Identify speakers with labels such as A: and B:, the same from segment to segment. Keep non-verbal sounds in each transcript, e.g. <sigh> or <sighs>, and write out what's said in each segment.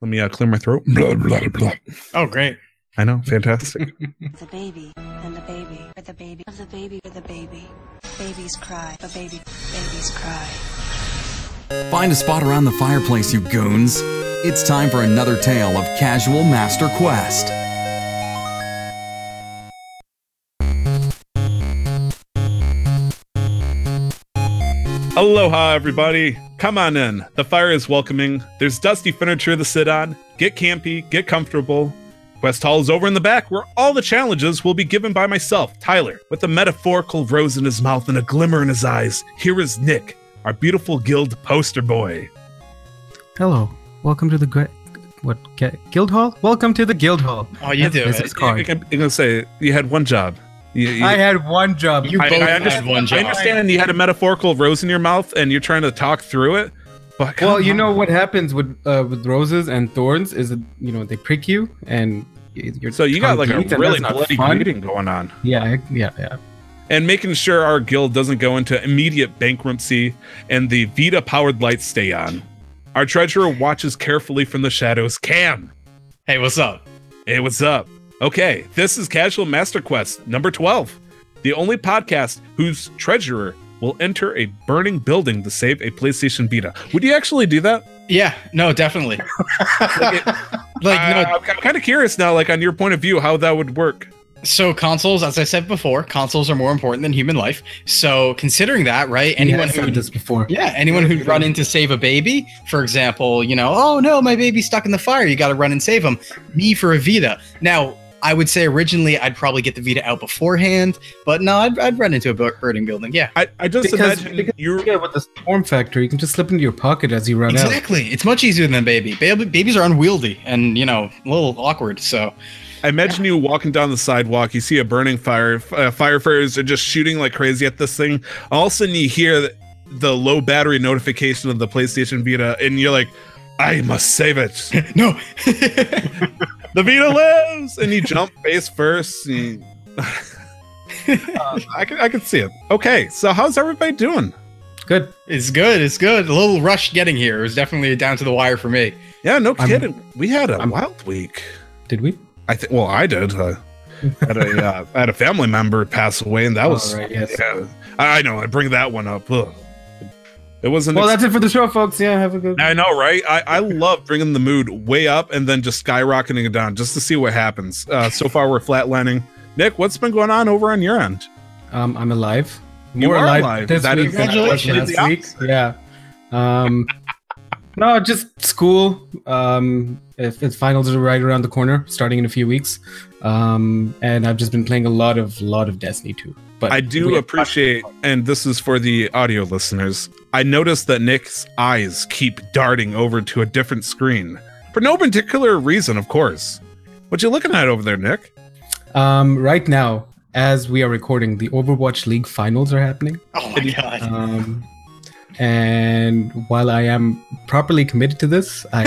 A: Let me uh, clear my throat. Blah, blah, blah.
B: Oh, great.
A: I know, fantastic. <laughs>
C: The baby and the baby for the baby of the baby for the baby. Babies cry for baby. Babies cry.
D: Find a spot around the fireplace, you goons. It's time for another tale of Casual Master Quest.
A: Aloha, everybody. Come on in. The fire is welcoming. There's dusty furniture to sit on. Get campy, get comfortable. Quest Hall is over in the back, where all the challenges will be given by myself, Tyler, with a metaphorical rose in his mouth and a glimmer in his eyes. Here is Nick, our beautiful guild poster boy.
E: Hello, welcome to the gu- what guild hall? Welcome to the guild hall.
B: Oh, you
E: That's
B: do
E: business
B: it.
E: card.
A: I'm gonna say you had one job. You- you-
E: I had one job.
B: You
A: I,
B: both
A: I
B: had one job.
A: I
B: job.
A: understand you had a metaphorical rose in your mouth and you're trying to talk through it. But
E: well, you
A: on.
E: know what happens with uh, with roses and thorns is that you know they prick you and you're
A: so you got like a really bloody
E: fun.
A: bleeding going on.
E: Yeah, yeah, yeah.
A: and making sure our guild doesn't go into immediate bankruptcy and the Vita powered lights stay on. Our treasurer watches carefully from the shadows. Cam,
B: Hey, what's up?
A: hey, what's up? Okay, this is Casual Master Quest number 12, the only podcast whose treasurer will enter a burning building to save a PlayStation Vita. Would you actually do that?
B: Yeah, no, definitely. <laughs>
A: Like, it-
B: Like,
A: I-
B: no, uh,
A: I'm, kind of curious now, like on your point of view, how that would work.
B: so consoles, as I said before, consoles are more important than human life. So considering that, right? Anyone
E: Anyone
B: who
E: said this before?
B: Yeah, anyone who'd run in to save a baby, for example, you know, oh no, my baby's stuck in the fire. You got to run and save him. Me for a Vita. Now, I would say originally I'd probably get the Vita out beforehand, but no, I'd, I'd run into a bu- burning building. Yeah,
A: I, I just
E: Because,
A: imagine
E: because
A: you're
E: yeah, with the form factor, you can just slip into your pocket as you run out.
B: exactly. It's much easier than a baby. Baby. Babies are unwieldy and you know a little awkward. So
A: I imagine you walking down the sidewalk, you see a burning fire, uh, firefighters are just shooting like crazy at this thing. All of a sudden, you hear the, the low battery notification of the PlayStation Vita, and you're like, I must save it. <laughs>
B: no, <laughs>
A: the Vita lives! And you jump face first. you- <laughs> Uh, I, can, I can see it. Okay, so how's everybody doing?
E: Good.
B: it's good. It's good. A little rush getting here. It was definitely down to the wire for me.
A: Yeah, no
E: I'm-
A: kidding. we had a
E: I'm-
A: wild week.
E: Did we?
A: I think. Well, I did. Uh, had a uh, I had a family member pass away, and that was
E: right, yes.
A: yeah. I I know. I bring that one up. Ugh. It wasn't.
E: Well, that's it for the show, folks. Yeah, have a good.
A: I know, right? I, I love bringing the mood way up and then just skyrocketing it down just to see what happens. Uh, so far, we're flatlining. Nick, what's been going on over on your end?
E: Um, I'm alive.
A: You are alive.
E: this
A: That
E: week than I was
B: Congratulations.
E: last week. Yeah. Um, <laughs> no, just school. Um, if its finals are right around the corner, starting in a few weeks. Um, and I've just been playing a lot of lot of Destiny 2. But
A: I do
E: we-
A: appreciate, and this is for the audio listeners. I noticed that Nick's eyes keep darting over to a different screen for no particular reason, of course. What you looking at over there, Nick?
E: Um, right now, as we are recording, the Overwatch League finals are happening.
B: Oh my god.
E: Um, and while I am properly committed to this, I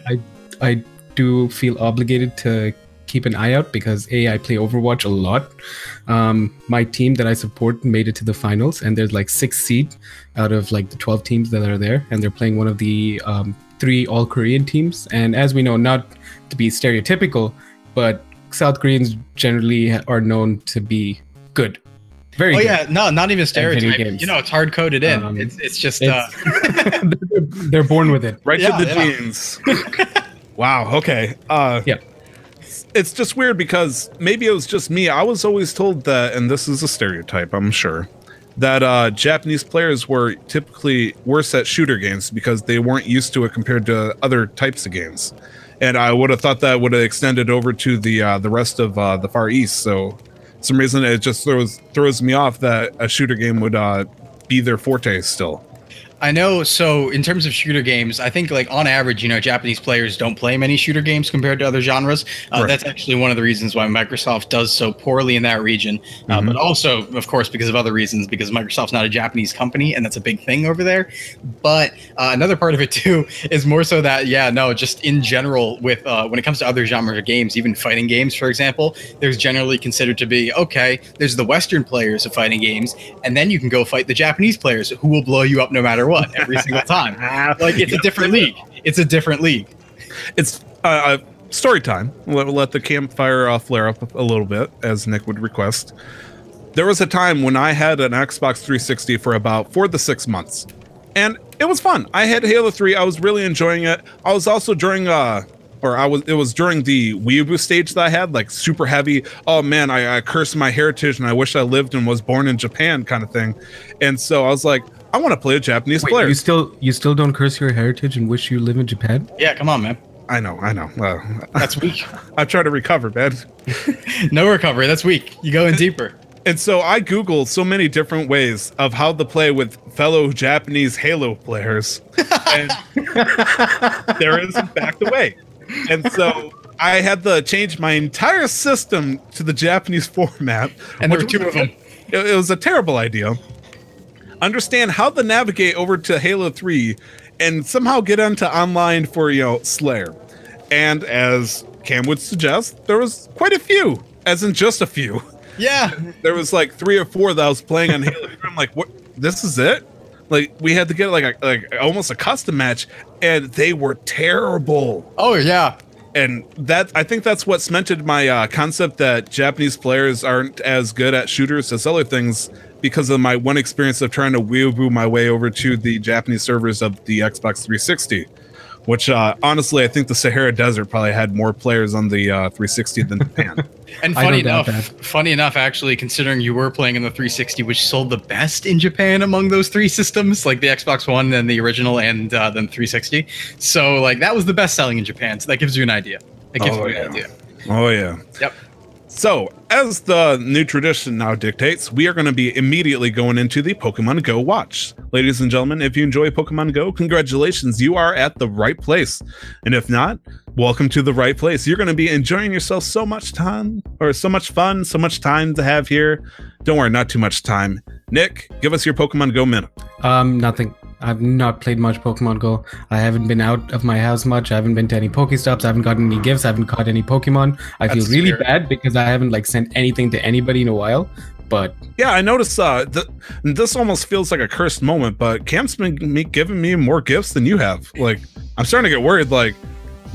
E: <laughs> I I do feel obligated to keep an eye out because a I play Overwatch a lot. Um, my team that I support made it to the finals, and there's like six seed out of like the twelve teams that are there, and they're playing one of the um, three All Korean teams. And as we know, not to be stereotypical, but South Koreans generally are known to be good. Very
B: Oh
E: good.
B: yeah, no, not even
E: video
B: stereotype. You know, it's hard coded in.
E: Um,
B: it's it's just uh, <laughs>
E: they're born with it.
A: Right
B: Yeah,
A: to the
B: yeah.
A: genes. <laughs> wow. Okay. Uh,
E: Yeah.
A: It's just weird because maybe it was just me. I was always told that, and this is a stereotype, I'm sure, that uh, Japanese players were typically worse at shooter games because they weren't used to it compared to other types of games. And I would have thought that would have extended over to the uh, the rest of uh, the Far East. So, some reason it just throws throws me off that a shooter game would uh, be their forte still.
B: I know. So in terms of shooter games, I think like on average, you know, Japanese players don't play many shooter games compared to other genres. Uh,
A: Right.
B: That's actually one of the reasons why Microsoft does so poorly in that region. Uh,
A: Mhm.
B: but also, of course, because of other reasons, because Microsoft's not a Japanese company, and that's a big thing over there. But uh, another part of it <laughs> too is more so that yeah, no, just in general, with uh, when it comes to other genres of games, even fighting games, for example, there's generally considered to be okay. There's the Western players of fighting games, and then you can go fight the Japanese players who will blow you up no matter what every single time. <laughs> Like it's a different league. It's a different league.
A: It's uh, uh, story time. Let, let the campfire uh, flare up a little bit, as Nick would request. There was a time when I had an Xbox 360 for about four to six months, and it was fun. I had Halo 3. I was really enjoying it. I was also during uh or I was it was during the weeaboo stage that I had, like super heavy. Oh man, I, I curse my heritage and I wish I lived and was born in Japan kind of thing. And so I was like, I want to play a Japanese
E: Wait,
A: player.
E: you still you still don't curse your heritage and wish you live in Japan?
B: Yeah, come on, man.
A: I know, I know. Uh, <laughs>
B: That's weak.
A: I try to recover, man. <laughs>
B: no recovery. That's weak. You going deeper.
A: And so I Googled so many different ways of how to play with fellow Japanese Halo players. <laughs> And there is, in fact, a way. And so I had to change my entire system to the Japanese format.
B: And there were two of them.
A: It, it was a terrible idea. Understand how to navigate over to Halo 3 and somehow get onto online for, you know, Slayer. And as Cam would suggest, there was quite a few, as in just a few <laughs>
B: Yeah. <laughs>
A: there was like three or four that I was playing on Halo. I'm like, what? This is it? Like we had to get like a like almost a custom match, and they were terrible.
B: Oh yeah.
A: And that I think that's what cemented my uh, concept that Japanese players aren't as good at shooters as other things because of my one experience of trying to weeaboo my way over to the Japanese servers of the Xbox 360. Which uh, honestly, I think the Sahara Desert probably had more players on the uh, 360 than Japan. <laughs>
B: And funny enough, funny enough, actually, considering you were playing in the 360, which sold the best in Japan among those three systems, like the Xbox One and the original, and uh, then 360. So, like, that was the best selling in Japan. So that gives you an idea. It gives
A: Oh,
B: you
A: yeah.
B: an idea.
A: oh yeah.
B: Yep.
A: So, as the new tradition now dictates, we are going to be immediately going into the Pokemon Go watch. Ladies and gentlemen, if you enjoy Pokemon Go, congratulations, you are at the right place. And if not, welcome to the right place. You're going to be enjoying yourself so much time, or so much fun, so much time to have here. Don't worry, not too much time. Nick, give us your Pokemon Go minute.
E: Um, nothing. I've not played much Pokemon Go. I haven't been out of my house much. I haven't been to any Pokestops. I haven't gotten any gifts. I haven't caught any Pokemon. I feel really
B: fair.
E: bad because I haven't like sent anything to anybody in a while. But
A: Yeah, I noticed uh, th- this almost feels like a cursed moment, but Cam's been me- giving me more gifts than you have. Like, I'm starting to get worried. Like,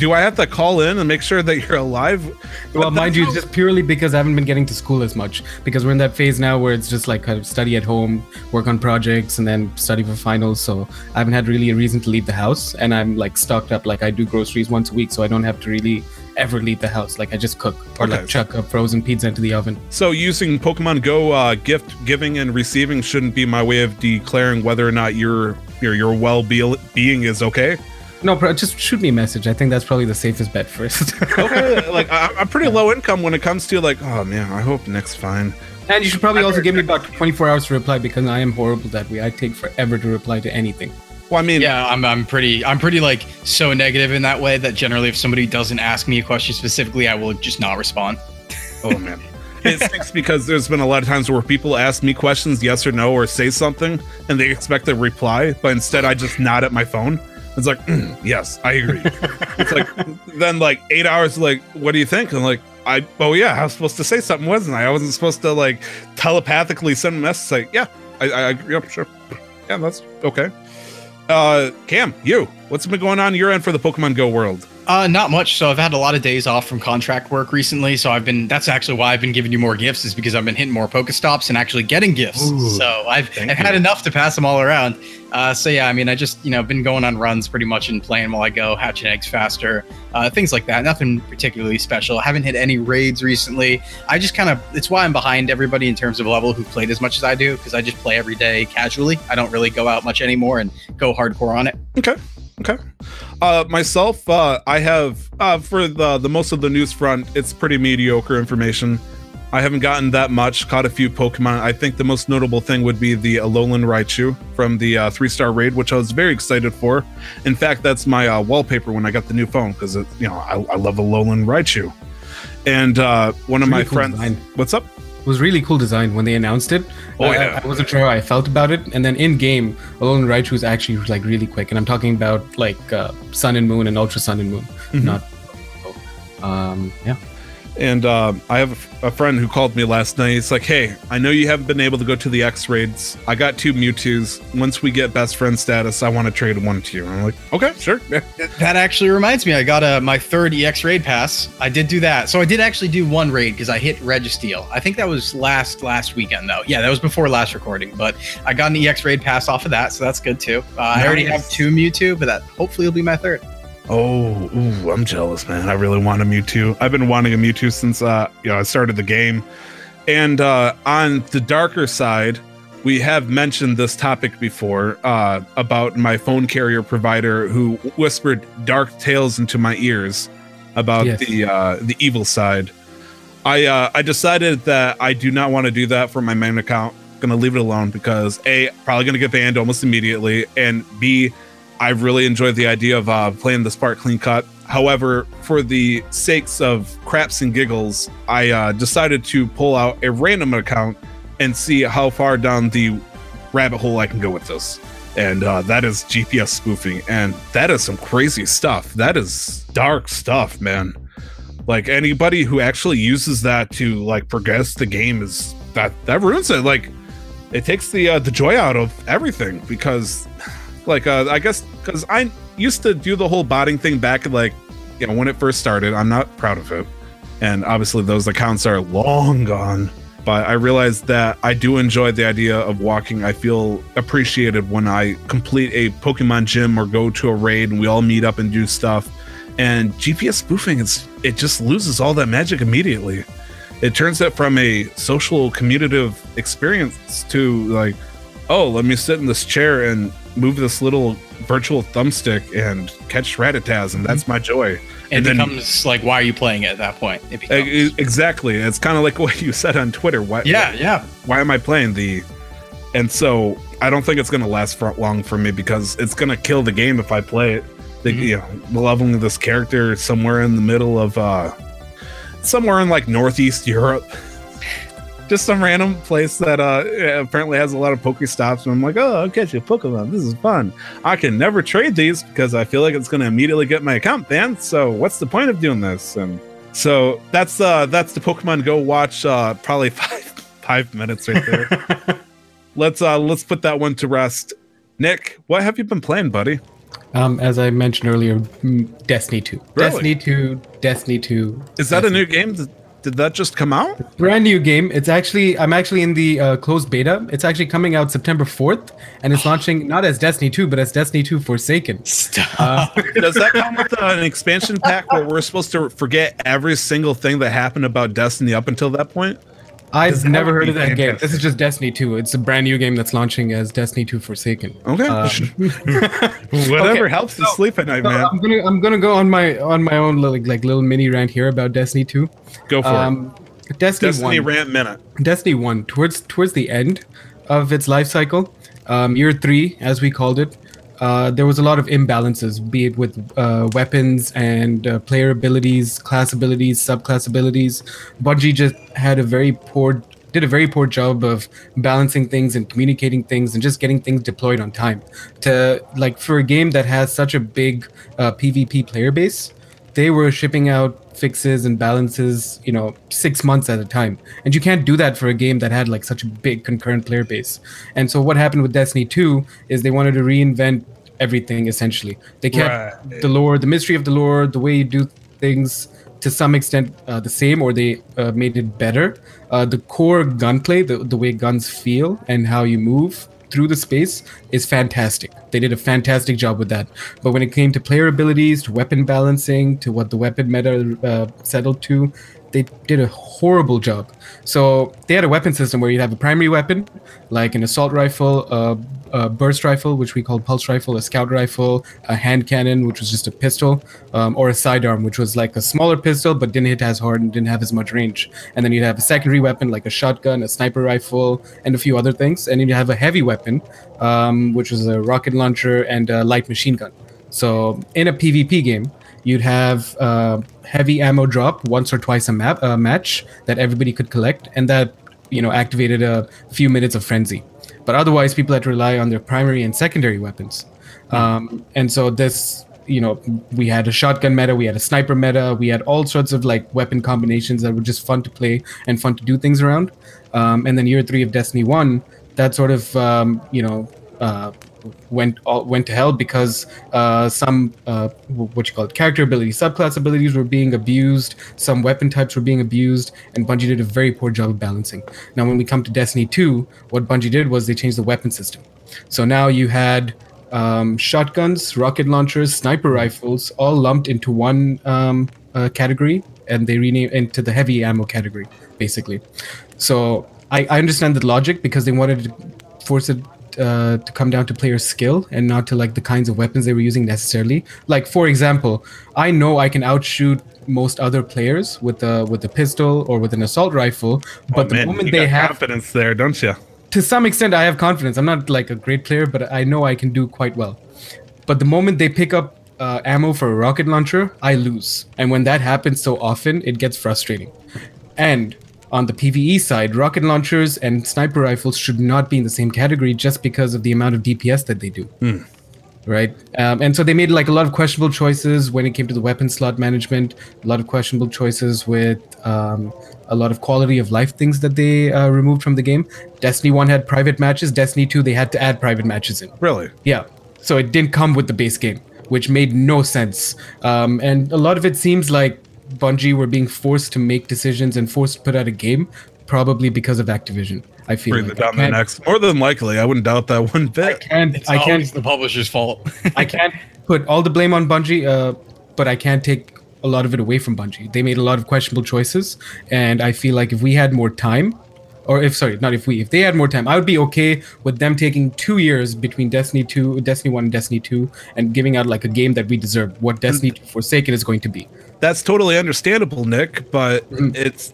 A: do I have to call in and make sure that you're alive?
E: well,
A: But
E: mind you,
A: how-
E: just purely because I haven't been getting to school as much. Because we're in that phase now where it's just like kind of study at home, work on projects, and then study for finals. So I haven't had really a reason to leave the house, and I'm like stocked up. Like I do groceries once a week, so I don't have to really ever leave the house. Like I just cook or
A: Okay.
E: like chuck a frozen pizza into the oven.
A: So using Pokemon Go uh, gift giving and receiving shouldn't be my way of declaring whether or not your your your well being is okay.
E: No, bro, just shoot me a message. I think that's probably the safest bet first. <laughs>
A: Okay, like I, I'm pretty low income when it comes to like, oh man, I hope Nick's fine.
E: and you should probably also give me about 24 hours to reply because I am horrible that way. I take forever to reply to anything.
A: Well, I mean,
B: Yeah, I'm, I'm pretty I'm pretty like so negative in that way that generally if somebody doesn't ask me a question specifically, I will just not respond. <laughs>
A: Oh man. It stinks because there's been a lot of times where people ask me questions, yes or no, or say something, and they expect a reply, but instead I just nod at my phone. It's like, "Mm, yes, I agree. it's like <laughs> then like eight hours, like, what do you think? I'm like, I oh yeah, I was supposed to say something, wasn't I? I wasn't supposed to like telepathically send a message like, yeah, I, I agree, yeah, sure, yeah, that's okay. Uh, Cam, you, what's been going on your end for the Pokemon Go world?
B: Uh, not much. So I've had a lot of days off from contract work recently. So I've been. That's actually why I've been giving you more gifts, is because I've been hitting more Pokestops and actually getting gifts.
A: Ooh,
B: so I've, I've had enough to pass them all around. Uh, so yeah, I mean, I just you know been going on runs pretty much and playing while I go, hatching eggs faster, uh, things like that. Nothing particularly special. I haven't hit any raids recently. I just kind of. It's why I'm behind everybody in terms of level who played as much as I do, because I just play every day casually. I don't really go out much anymore and go hardcore on it.
A: Okay. Okay. Uh, myself, uh, I have uh, for the the most of the news front, it's pretty mediocre information. I haven't gotten that much. Caught a few Pokemon. I think the most notable thing would be the Alolan Raichu from the uh, three star raid, which I was very excited for. In fact, that's my uh, wallpaper when I got the new phone because you know I, I love Alolan Raichu. And uh, one of
E: Really
A: my
E: cool
A: friends,
E: design.
A: what's up?
E: It was really cool design when they announced it.
A: Oh,
E: I-
A: yeah.
E: I, wasn't sure how I felt about it, and then in game, Alolan Raichu is actually like really quick, and I'm talking about like uh, Sun and Moon and Ultra Sun and Moon,
A: Mhm.
E: not. Um, yeah.
A: And uh, I have a f- a, friend who called me last night. He's like, "Hey, I know you haven't been able to go to the X raids. I got two Mewtwo's. Once we get best friend status, I want to trade one to you." And I'm like, "Okay, sure." <laughs>
B: That actually reminds me, I got a my third EX raid pass. I did do that, so I did actually do one raid because I hit Registeel. I think that was last last weekend though. Yeah, that was before last recording, but I got an EX raid pass off of that, so that's good too. Uh, I already have two Mewtwo, but that hopefully will be my third.
A: Oh, ooh, I'm jealous, man. I really want a Mewtwo. I've been wanting a Mewtwo since uh, you know, I started the game. And uh, on the darker side, we have mentioned this topic before uh, about my phone carrier provider who whispered dark tales into my ears about
E: Yes.
A: the uh, the evil side. I uh, I decided that I do not want to do that for my main account. Gonna leave it alone because a probably gonna get banned almost immediately, and b I really enjoyed the idea of uh, playing the Spark Clean Cut. However, for the sakes of craps and giggles, I uh, decided to pull out a random account and see how far down the rabbit hole I can go with this. And uh, that is GPS spoofing, and that is some crazy stuff. That is dark stuff, man. Like anybody who actually uses that to like progress the game is that that ruins it. Like it takes the uh, the joy out of everything because like uh i guess because i used to do the whole botting thing back like you know when it first started. I'm not proud of it. And obviously those accounts are long gone. But i realized that i do enjoy the idea of walking. I feel appreciated when i complete a pokemon gym or go to a raid and we all meet up and do stuff. And gps spoofing it's it just loses all that magic immediately. It turns it from a social commutative experience to like oh, let me sit in this chair and move this little virtual thumbstick and catch Rattata, and that's my joy.
B: It
A: And then-
B: becomes like, why are you playing it at that point? It becomes,
A: Exactly. It's kind of like <laughs> what you said on Twitter. Why,
B: yeah, yeah.
A: Why am I playing the? And so I don't think it's going to last for long for me because it's going to kill the game if I play it. The,
B: Mhm.
A: You know, leveling this character somewhere in the middle of, uh somewhere in like Northeast Europe. <laughs> Just some random place that uh apparently has a lot of Pokestops, and I'm like, oh, I'll catch a Pokemon. This is fun. I can never trade these because I feel like it's going to immediately get my account banned. So what's the point of doing this? And so that's uh that's the Pokemon Go watch. Uh, probably <laughs> five five minutes right there. <laughs> let's uh let's put that one to rest. Nick, what have you been playing, buddy?
E: Um, as I mentioned earlier, mm, Destiny 2.
A: Really?
E: Destiny 2, Destiny 2.
A: Is that a new game? Did, did that just come out?
E: brand new game. It's actually I'm actually in the uh, closed beta. It's actually coming out September 4th, and it's launching not as Destiny 2, but as Destiny 2 Forsaken.
B: Stop. <laughs>
A: Does that come with uh, an expansion pack where we're supposed to forget every single thing that happened about Destiny up until that point?
E: I've
A: Does
E: never heard of that game. This is just Destiny 2. It's a brand new game that's launching as Destiny 2 Forsaken.
A: Okay.
E: Um, <laughs> <laughs>
A: Whatever
E: okay,
A: helps you
E: so-
A: sleep at night,
E: So
A: man.
E: I'm gonna I'm gonna go on my on my own little like little mini rant here about Destiny 2.
A: Go for it.
E: Um, Destiny,
A: Destiny
E: 1.
A: rant minute.
E: Destiny 1 towards towards the end of its life cycle, um, year three as we called it, uh, there was a lot of imbalances, be it with uh, weapons and uh, player abilities, class abilities, subclass abilities. Bungie just had a very poor did a very poor job of balancing things and communicating things and just getting things deployed on time. To like for a game that has such a big uh, PvP player base, they were shipping out fixes and balances, you know, six months at a time. And you can't do that for a game that had like such a big concurrent player base. And so what happened with Destiny 2 is they wanted to reinvent everything essentially. They kept
A: Right.
E: the lore, the mystery of the lore, the way you do things to some extent uh, the same or they uh, made it better. Uh, the core gunplay, the, the way guns feel and how you move through the space is fantastic. They did a fantastic job with that. But when it came to player abilities, to weapon balancing, to what the weapon meta uh, settled to, they did a horrible job. So they had a weapon system where you'd have a primary weapon, like an assault rifle, a, a burst rifle, which we called pulse rifle, a scout rifle, a hand cannon, which was just a pistol, um, or a sidearm, which was like a smaller pistol but didn't hit as hard and didn't have as much range. And then you'd have a secondary weapon like a shotgun, a sniper rifle, and a few other things. And then you have a heavy weapon, um, which was a rocket launcher and a light machine gun. So in a PvP game, you'd have uh, heavy ammo drop once or twice a map uh, match that everybody could collect, and that you know activated a few minutes of frenzy. But otherwise, people had to rely on their primary and secondary weapons. Um, and so this you know we had a shotgun meta we had a sniper meta we had all sorts of like weapon combinations that were just fun to play and fun to do things around um, and then year three of destiny 1 that sort of um, you know uh, went all, went to hell because uh, some uh, what you call it character abilities subclass abilities were being abused some weapon types were being abused and bungie did a very poor job of balancing now when we come to destiny 2 what bungie did was they changed the weapon system so now you had um, shotguns, rocket launchers, sniper rifles, all lumped into one um, uh, category, and they renamed into the heavy ammo category, basically. So I, I understand the logic because they wanted to force it uh, to come down to player skill and not to like the kinds of weapons they were using necessarily. Like for example, I know I can outshoot most other players with a with a pistol or with an assault rifle, but the
A: Oh, Man,
E: moment they have
A: confidence there, don't you?
E: to some extent i have confidence i'm not like a great player but i know i can do quite well but the moment they pick up uh, ammo for a rocket launcher i lose and when that happens so often it gets frustrating and on the pve side rocket launchers and sniper rifles should not be in the same category just because of the amount of dps that they do. Right? Um, and so they made like a lot of questionable choices when it came to the weapon slot management a lot of questionable choices with um, a lot of quality of life things that they uh, removed from the game. Destiny 1 had private matches. Destiny 2 they had to add private matches in.
A: Really?
E: yeah. So it didn't come with the base game which made no sense. Um, and a lot of it seems like bungie were being forced to make decisions and forced to put out a game probably because of activision i feel
A: Breathe
E: like
A: it
E: I
A: down the next. More than likely, I wouldn't doubt that one
E: I
A: bit.
E: can't
B: It's
E: i can't
B: always the publisher's fault. <laughs>
E: I can't put all the blame on Bungie, uh, but I can't take a lot of it away from Bungie. They made a lot of questionable choices, and I feel like if we had more time, or if sorry, not if we, if they had more time, I would be okay with them taking two years between Destiny two, Destiny one, and Destiny two, and giving out like a game that we deserve. What Destiny 2 Forsaken is going to be.
A: That's totally understandable, Nick, but
E: Mm-hmm.
A: it's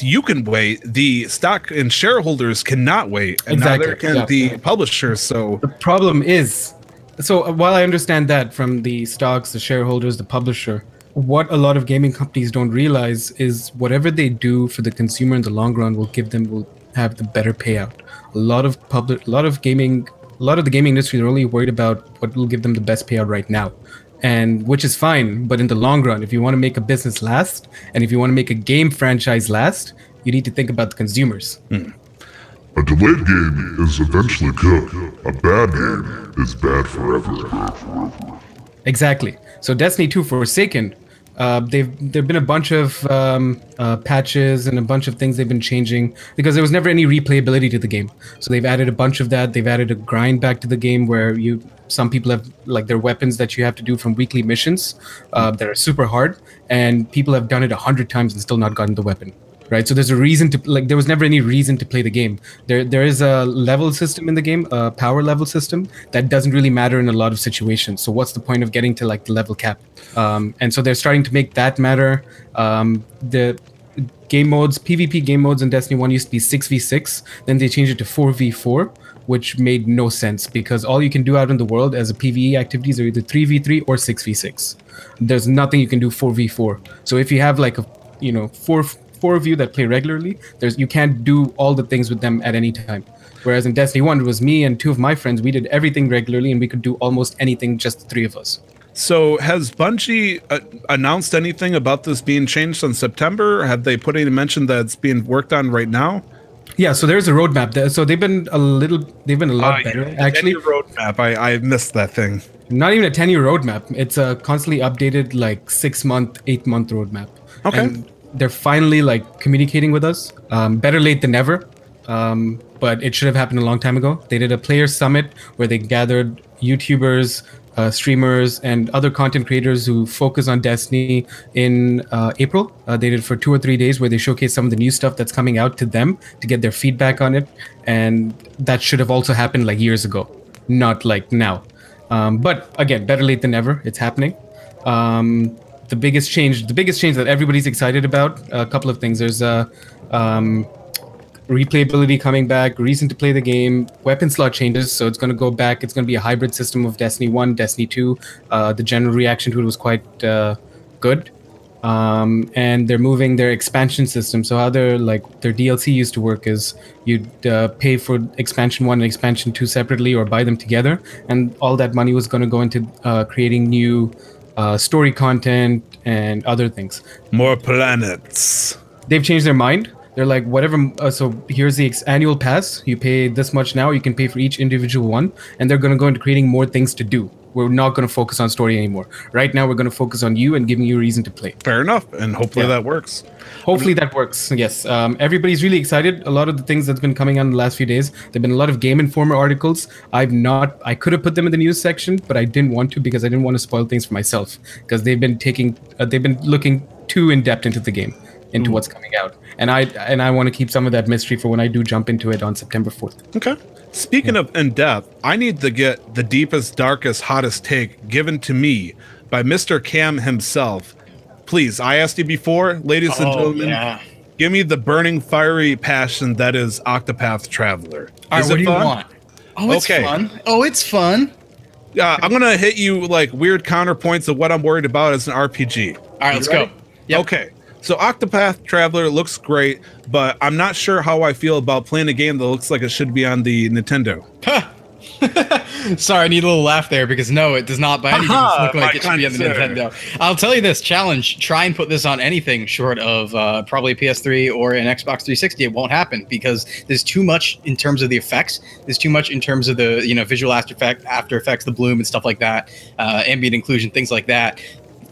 A: you can wait. The stock and shareholders cannot wait, and
E: Exactly,
A: neither can
E: yeah.
A: the publishers. So
E: The problem is, so uh, while I understand that from the stocks, the shareholders, the publisher, what a lot of gaming companies don't realize is whatever they do for the consumer in the long run will give them will have the better payout. A lot of public, a lot of gaming, a lot of the gaming industry are only worried about what will give them the best payout right now. And which is fine, but in the long run, if you want to make a business last, and if you want to make a game franchise last, you need to think about the consumers. Hmm.
F: A delayed game is eventually good. A bad game is bad forever.
E: Exactly. So Destiny 2 Forsaken, uh, they've there've been a bunch of um, uh, patches and a bunch of things they've been changing because there was never any replayability to the game. So they've added a bunch of that. They've added a grind back to the game where you some people have like their weapons that you have to do from weekly missions uh, that are super hard, and people have done it a hundred times and still not gotten the weapon right? So there's a reason to like there was never any reason to play the game. There there is a level system in the game a power level system that doesn't really matter in a lot of situations. So what's the point of getting to like the level cap? Um, and so they're starting to make that matter. Um, the game modes pvp game modes in destiny 1 used to be 6v6 then they changed it to 4v4 which made no sense because all you can do out in the world as a pve activities are either 3v3 or 6v6 there's nothing you can do 4v4 so if you have like a you know four four of you that play regularly there's you can't do all the things with them at any time whereas in destiny 1 it was me and two of my friends we did everything regularly and we could do almost anything just the three of us
A: So has Bungie uh, announced anything about this being changed in September? Have they put any mention that it's being worked on right now?
E: yeah so there's a roadmap there so they've been a little they've been a lot
A: Uh,
E: better
A: yeah,
E: actually
A: roadmap. I, I missed that thing.
E: not even a 10 year roadmap it's a constantly updated like six month eight month roadmap
A: Okay.
E: and they're finally like communicating with us. Um, better late than never. Um, but it should have happened a long time ago. They did a player summit where they gathered youtubers uh, streamers and other content creators who focus on destiny in uh, april. Uh, they did for two or three days where they showcase some of the new stuff that's coming out to them to get their feedback on it. And that should have also happened like years ago not like now. Um, but again, better late than never. It's happening. Um, the biggest change, the biggest change that everybody's excited about, a couple of things. There's uh, um, replayability coming back, reason to play the game, weapon slot changes. So it's going to go back. It's going to be a hybrid system of Destiny 1, Destiny 2. Uh, the general reaction to it was quite uh, good. um, and they're moving their expansion system. So how their like their DLC used to work is you'd uh, pay for expansion one and expansion two separately, or buy them together, and all that money was going to go into uh, creating new uh, story content and other things.
A: More planets.
E: They've changed their mind. They're like, whatever. Uh, so here's the ex- annual pass. You pay this much now. You can pay for each individual one, and they're going to go into creating more things to do. We're not going to focus on story anymore. Right now, we're going to focus on you and giving you a reason to play.
A: Fair enough, and hopefully
E: Yeah.
A: that works.
E: Hopefully that works. Yes, um, everybody's really excited. A lot of the things that's been coming out in the last few days. There've been a lot of Game Informer articles. I've not. I could have put them in the news section, but I didn't want to because I didn't want to spoil things for myself. Because they've been taking. Uh, they've been looking too in depth into the game, into what's coming out, and I and I want to keep some of that mystery for when I do jump into it on September fourth.
A: Okay. Speaking of in depth, I need to get the deepest, darkest, hottest take given to me by Mr. Cam himself. Please, I asked you before, ladies and
B: Oh,
A: gentlemen,
B: yeah.
A: give me the burning, fiery passion that is Octopath Traveler.
B: All right,
A: Is
B: what
A: it
B: do you want? Oh, it's
A: Okay.
B: fun. Oh, it's fun.
A: Yeah, I'm gonna hit you like weird counterpoints of what I'm worried about as an RPG.
B: All right, let's
A: ready?
B: go. Yep.
A: Okay. So Octopath Traveler looks great, but I'm not sure how I feel about playing a game that looks like it should be on the Nintendo. <laughs>
B: Sorry, I need a little laugh there because no, it does not by any means look like it should be on the Nintendo. I'll tell you this challenge: try and put this on anything short of uh, probably PS3 or an Xbox 360. It won't happen because there's too much in terms of the effects. There's too much in terms of the you know visual After Effect, After Effects, the bloom and stuff like that, uh, ambient occlusion, things like that.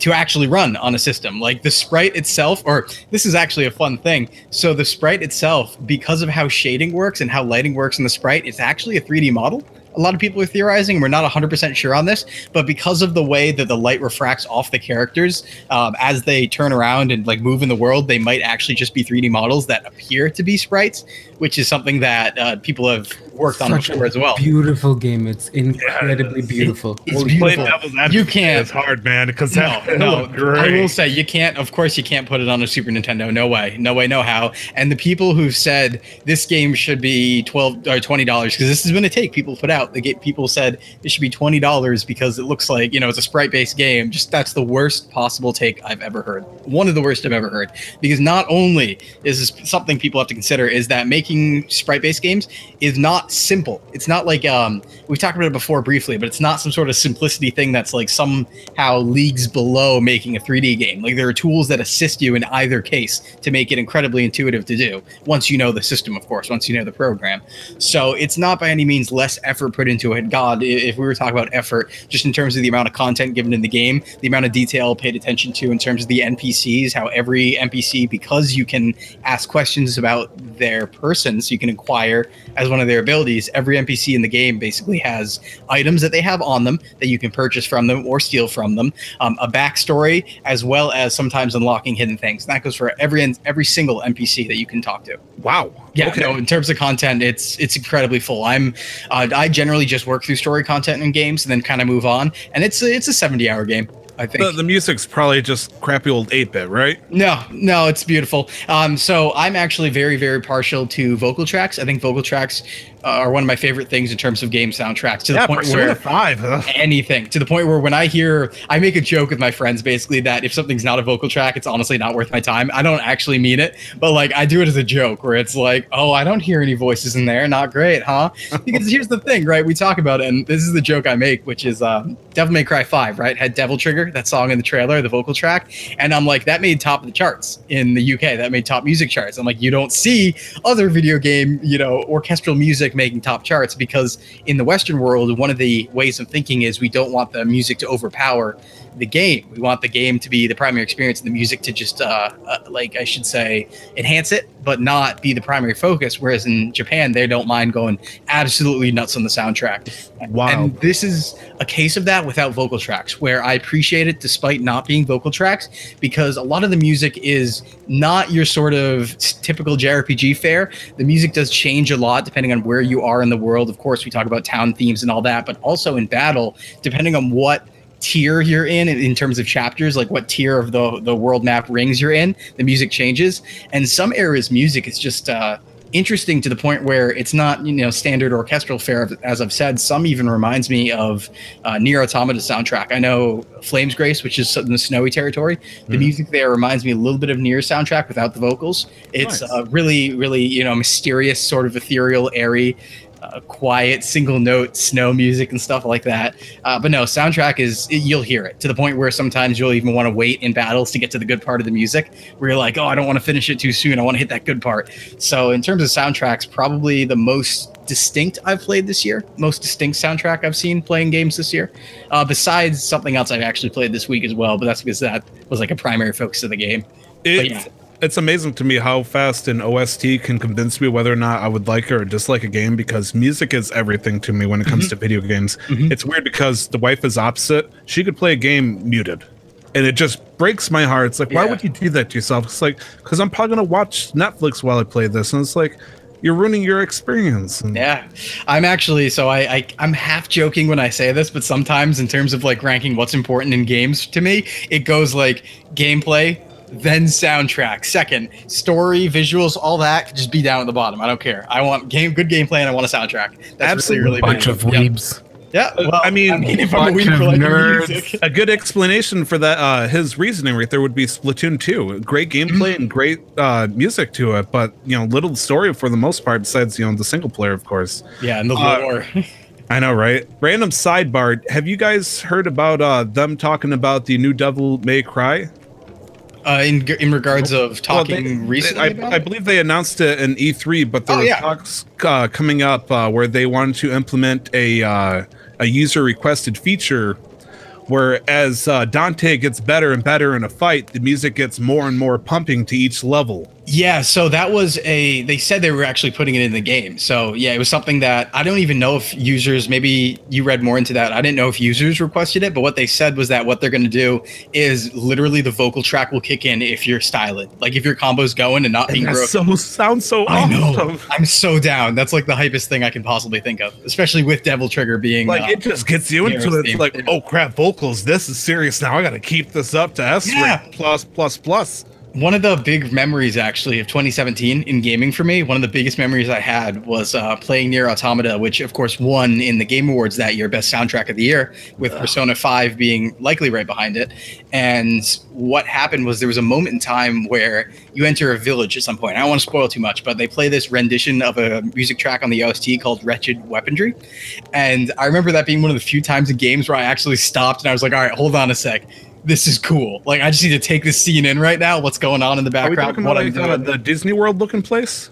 B: To actually run on a system, like the sprite itself, or this is actually a fun thing. So the sprite itself, because of how shading works and how lighting works in the sprite, it's actually a 3D model a lot of people are theorizing. We're not 100% sure on this, but because of the way that the light refracts off the characters um, as they turn around and like move in the world, they might actually just be 3D models that appear to be sprites, which is something that uh, people have worked on
E: Such
B: before
E: a
B: as well.
E: Beautiful game. It's incredibly beautiful.
B: It's
A: Playing
B: beautiful.
A: devil's
B: You can't.
A: It's hard, man, because
B: No, no.
A: great.
B: I will say you can't. Of course, you can't put it on a Super Nintendo. No way. No way. No how. And the people who've said this game should be twelve or twenty dollars because this has been a take people put out. The get people said it should be twenty dollars because it looks like you know it's a sprite based game. Just that's the worst possible take I've ever heard. One of the worst I've ever heard. Because not only is this something people have to consider is that making sprite based games is not simple. It's not like um we've talked about it before briefly, but it's not some sort of simplicity thing that's like somehow leagues below making a 3D game. Like there are tools that assist you in either case to make it incredibly intuitive to do. Once you know the system, of course, once you know the program. So it's not by any means less effort put into it. God, if we were talking about effort, just in terms of the amount of content given in the game, the amount of detail paid attention to in terms of the NPCs, how every NPC, because you can ask questions about their person, so you can inquire as one of their abilities. Every NPC in the game basically has items that they have on them that you can purchase from them or steal from them, um, a backstory, as well as sometimes unlocking hidden things. And that goes for every every single NPC that you can talk to.
A: wow.
B: Yeah,
A: Okay.
B: no. In terms of content, it's it's incredibly full. I'm, uh, I generally just work through story content in games and then kind of move on, and it's a, it's a 70 hour game. I think.
A: The, the music's probably just crappy old 8 bit, right?
B: No, no, it's beautiful. Um, so I'm actually very, very partial to vocal tracks. I think vocal tracks are one of my favorite things in terms of game soundtracks. To the
A: Yeah,
B: point
A: Persona
B: where
A: 5. Huh?
B: anything to the point where when I hear, I make a joke with my friends basically that if something's not a vocal track, it's honestly not worth my time. I don't actually mean it, but like I do it as a joke where it's like, oh, I don't hear any voices in there. Not great, huh? <laughs> Because here's the thing, right? We talk about it, and this is the joke I make, which is um, Devil May Cry 5, right? Had Devil Trigger, that song in the trailer, the vocal track. And I'm like, that made top of the charts in the UK. That made top music charts. I'm like, you don't see other video game, you know, orchestral music making top charts because in the Western world, one of the ways of thinking is we don't want the music to overpower the game. We want the game to be the primary experience and the music to just, uh, uh, like I should say, enhance it, but not be the primary focus. Whereas in Japan, they don't mind going absolutely nuts on the soundtrack.
A: Wow.
B: And this is a case of that without vocal tracks, where I appreciate it despite not being vocal tracks, because a lot of the music is not your sort of typical JRPG fare. The music does change a lot depending on where you are in the world. Of course, we talk about town themes and all that, but also in battle, depending on what tier you're in in terms of chapters like what tier of the the world map rings you're in the music changes and some areas music is just uh interesting to the point where it's not you know standard orchestral fare. As I've said, some even reminds me of uh, Nier Automata soundtrack. I know Flamesgrace, which is in the snowy territory. The music there reminds me a little bit of Nier soundtrack without the vocals. It's
A: Nice.
B: uh, really, really you know mysterious, sort of ethereal, airy. Uh, quiet single note snow music and stuff like that. Uh, but no soundtrack is you'll hear it to the point where sometimes you'll even want to wait in battles to get to the good part of the music where you're like oh i don't want to finish it too soon i want to hit that good part. So in terms of soundtracks probably the most distinct i've played this year most distinct soundtrack i've seen playing games this year. Uh, besides something else i've actually played this week as well but that's because that was like a primary focus of the game.
A: It's,
B: yeah.
A: It's amazing to me how fast an OST can convince me whether or not I would like or dislike a game because music is everything to me when it comes
B: Mm-hmm.
A: to video games. It's weird because the wife is opposite. She could play a game muted. And it just breaks my heart. It's like, why would you do that to yourself? It's like, because I'm probably going to watch Netflix while I play this. And it's like, you're ruining your experience.
B: Yeah, I'm actually so I, I I'm half joking when I say this, but sometimes in terms of like ranking what's important in games to me, it goes like gameplay, then soundtrack, second story, visuals, all that could just be down at the bottom. I don't care. I want game, good gameplay, and I want a soundtrack. That's
A: Absolutely.
B: really, really
E: bunch
B: big.
E: of weebs.
B: Yeah, yeah. Well,
A: I mean,
B: if I'm a
E: bunch
B: weeb for like
E: nerds.
B: music.
A: a good explanation for that uh his reasoning right there would be splatoon 2 great gameplay and great uh music to it but you know little story for the most part besides you know the single player of course
B: Yeah, and the
A: Uh, i know right random sidebar have you guys heard about uh them talking about the new devil may cry
B: uh, in in regards of
A: Well,
B: talking
A: they-
B: recently.
A: I,
B: about
A: I believe they announced it in E3, but there
B: Oh,
A: were
B: yeah.
A: talks uh, coming up uh, where they wanted to implement a uh, a user requested feature where as uh, Dante gets better and better in a fight, the music gets more and more pumping to each level.
B: Yeah, so that was a. They said they were actually putting it in the game. So yeah, it was something that I don't even know if users. Maybe you read more into that. I didn't know if users requested it, but what they said was that what they're going to do is literally the vocal track will kick in if you're styling, like if your combo's going and not being
A: That
B: broken.
A: so sounds so
B: I know.
A: awesome.
B: I'm so down. That's like the hypest thing I can possibly think of, especially with Devil Trigger being
A: Like
B: uh,
A: it just gets you into it. Like, oh crap, vocals. This is serious now. I got to keep this up to S
B: Yeah.
A: plus plus plus.
B: One of the big memories, actually, of 2017 in gaming for me, one of the biggest memories I had was uh, playing Nier Automata, which, of course, won in the Game Awards that year, Best Soundtrack of the Year, with Persona 5 being likely right behind it. And what happened was there was a moment in time where you enter a village at some point. I don't want to spoil too much, but they play this rendition of a music track on the OST called Wretched Weaponry. And I remember that being one of the few times in games where I actually stopped and I was like, all right, hold on a sec. This is cool. Like, I just need to take this scene in right now. What's going on in the
A: Are
B: background?
A: talking
B: What I'm
A: uh,
B: doing.
A: the Disney World looking place?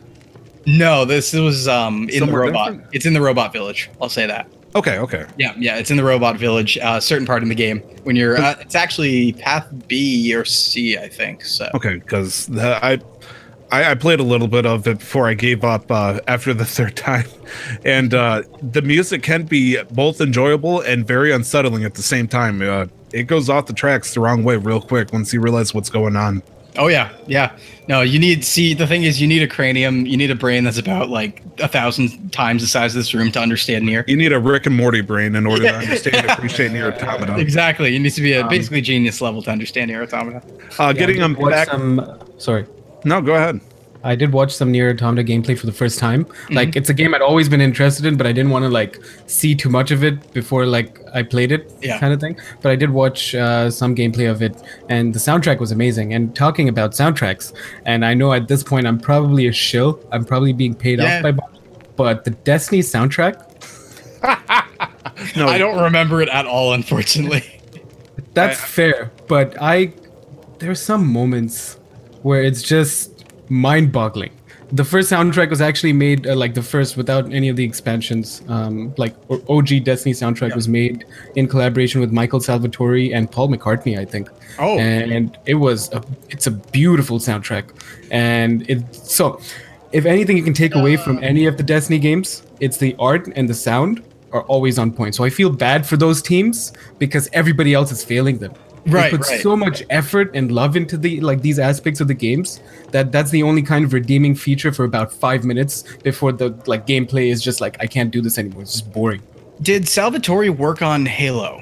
B: No, this was um in the robot.
A: different?
B: It's in the robot village. I'll say that.
A: Okay, okay.
B: Yeah, yeah, it's in the robot village. Uh, certain part in the game when you're. Uh, it's actually path B or C, I think. So.
A: Okay, because I, I I played a little bit of it before I gave up uh, after the <laughs> third time, and uh, the music can be both enjoyable and very unsettling at the same time. It goes off the tracks the wrong way real quick once you realize what's going on.
B: Oh yeah, yeah. No, you need. See, the thing is, you need a cranium. You need a brain that's about like a thousand times the size of this room to understand Nier.
A: You need a Rick and Morty brain in order to <laughs> understand and appreciate Nier Automata.
B: Exactly. You need to be a
E: Um,
B: basically genius level to understand Nier Automata.
A: Uh, getting
E: I
A: them
E: did watch
A: back.
E: Some, sorry,
A: No, go ahead.
E: I did watch some Nier Automata gameplay for the first time.
B: Mm-hmm.
E: Like it's a game I'd always been interested in, but I didn't want to like see too much of it before like I played it,
B: Yeah.
E: kind of thing. But I did watch uh, some gameplay of it, and the soundtrack was amazing. And talking about soundtracks, and I know at this point I'm probably a shill. I'm probably being paid
B: Yeah.
E: off by, Bungie, but the Destiny soundtrack, <laughs>
A: No,
B: I don't remember it at all, unfortunately. <laughs>
E: that's
A: I-
E: fair. But I, there's some moments where it's just mind-boggling. The first soundtrack was actually made uh, like the first without any of the expansions. Um, like OG Destiny soundtrack was made in collaboration with Michael Salvatori and Paul McCartney, I think.
B: Oh.
E: and it was a, it's a beautiful soundtrack, and it so if anything you can take away from any of the Destiny games, it's the art and the sound are always on point. So I feel bad for those teams because everybody else is failing them.
B: Right,
E: They put
B: right.
E: so much effort and love into the like these aspects of the games that that's the only kind of redeeming feature for about five minutes before the like gameplay is just like I can't do this anymore. It's just boring.
B: Did Salvatori work on Halo?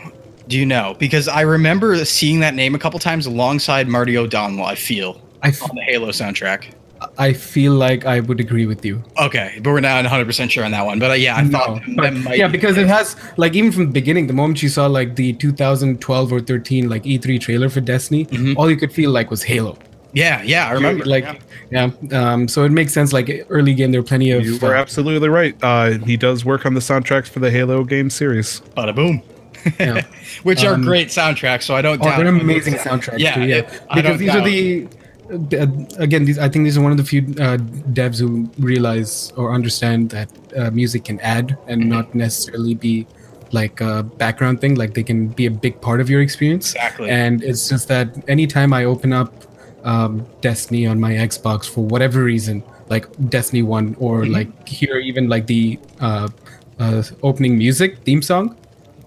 B: Do you know? Because I remember seeing that name a couple times alongside Marty O'Donnell. I feel
E: I f-
B: on the Halo soundtrack.
E: I feel like I would agree with you.
B: Okay, but we're not 100 percent sure on that one. But uh, yeah, I thought
E: No,
B: that
E: but-
B: might
E: yeah,
B: be-
E: because it has like even from the beginning, the moment you saw like the 2012 or 13 like E3 trailer for Destiny, all you could feel like was Halo.
B: yeah, yeah, I remember.
E: like
B: yeah.
E: yeah. Um, so it makes sense. Like early game, there were plenty of
A: You were
E: uh,
A: absolutely right. Uh, he does work on the soundtracks for the Halo game series.
B: bada boom.
E: Yeah. <laughs>
B: Which are
E: Um,
B: great soundtracks, so I don't
E: Oh,
B: doubt.
E: they're amazing soundtracks.
B: Yeah,
E: too, yeah.
B: it-
E: because
B: don't
E: these are the again these I think these are one of the few uh, devs who realize or understand that uh, music can add and not necessarily be like a background thing. Like they can be a big part of your experience.
B: Exactly.
E: And it's just that anytime I open up um, Destiny on my Xbox for whatever reason, like Destiny One, or
B: Mm-hmm.
E: like hear even like the uh, uh, opening music theme song,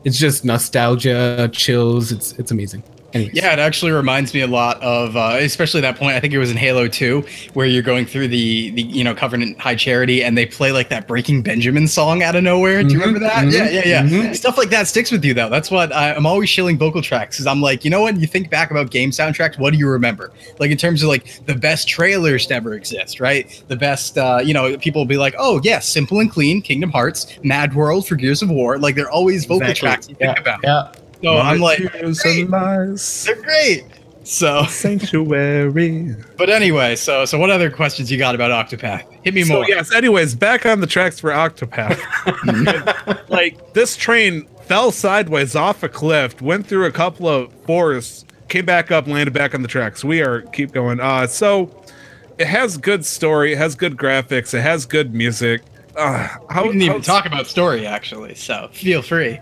E: it's just nostalgia, chills. It's it's amazing. Anyways.
B: Yeah, it actually reminds me a lot of, uh, especially that point. I think it was in Halo Two, where you're going through the, the you know Covenant High Charity, and they play like that Breaking Benjamin song out of nowhere. Do you remember that?
E: mhm,
B: Yeah, yeah, yeah.
E: mhm.
B: Stuff like that sticks with you though. That's what I, I'm always shilling vocal tracks because I'm like, you know what? You think back about game soundtracks, what do you remember? Like in terms of like the best trailers to ever exist, right? The best, uh, you know, people will be like, oh yes, Simple and Clean, Kingdom Hearts, Mad World for Gears of War. Like they're always vocal
E: Exactly.
B: tracks you think about.
E: Yeah.
B: So I'm like,
A: Tears
B: great. they're great. So. <laughs>
A: sanctuary.
B: But anyway, so so what other questions you got about Octopath? Hit me more.
A: So
B: more.
A: yes. Anyways, back on the tracks for Octopath. <laughs> <laughs> like this train fell sideways off a cliff, went through a couple of forests, came back up, landed back on the tracks. We are keep going. Uh, so it has good story, it has good graphics, it has good music. Uh, how,
B: we didn't even talk about story actually, so feel free.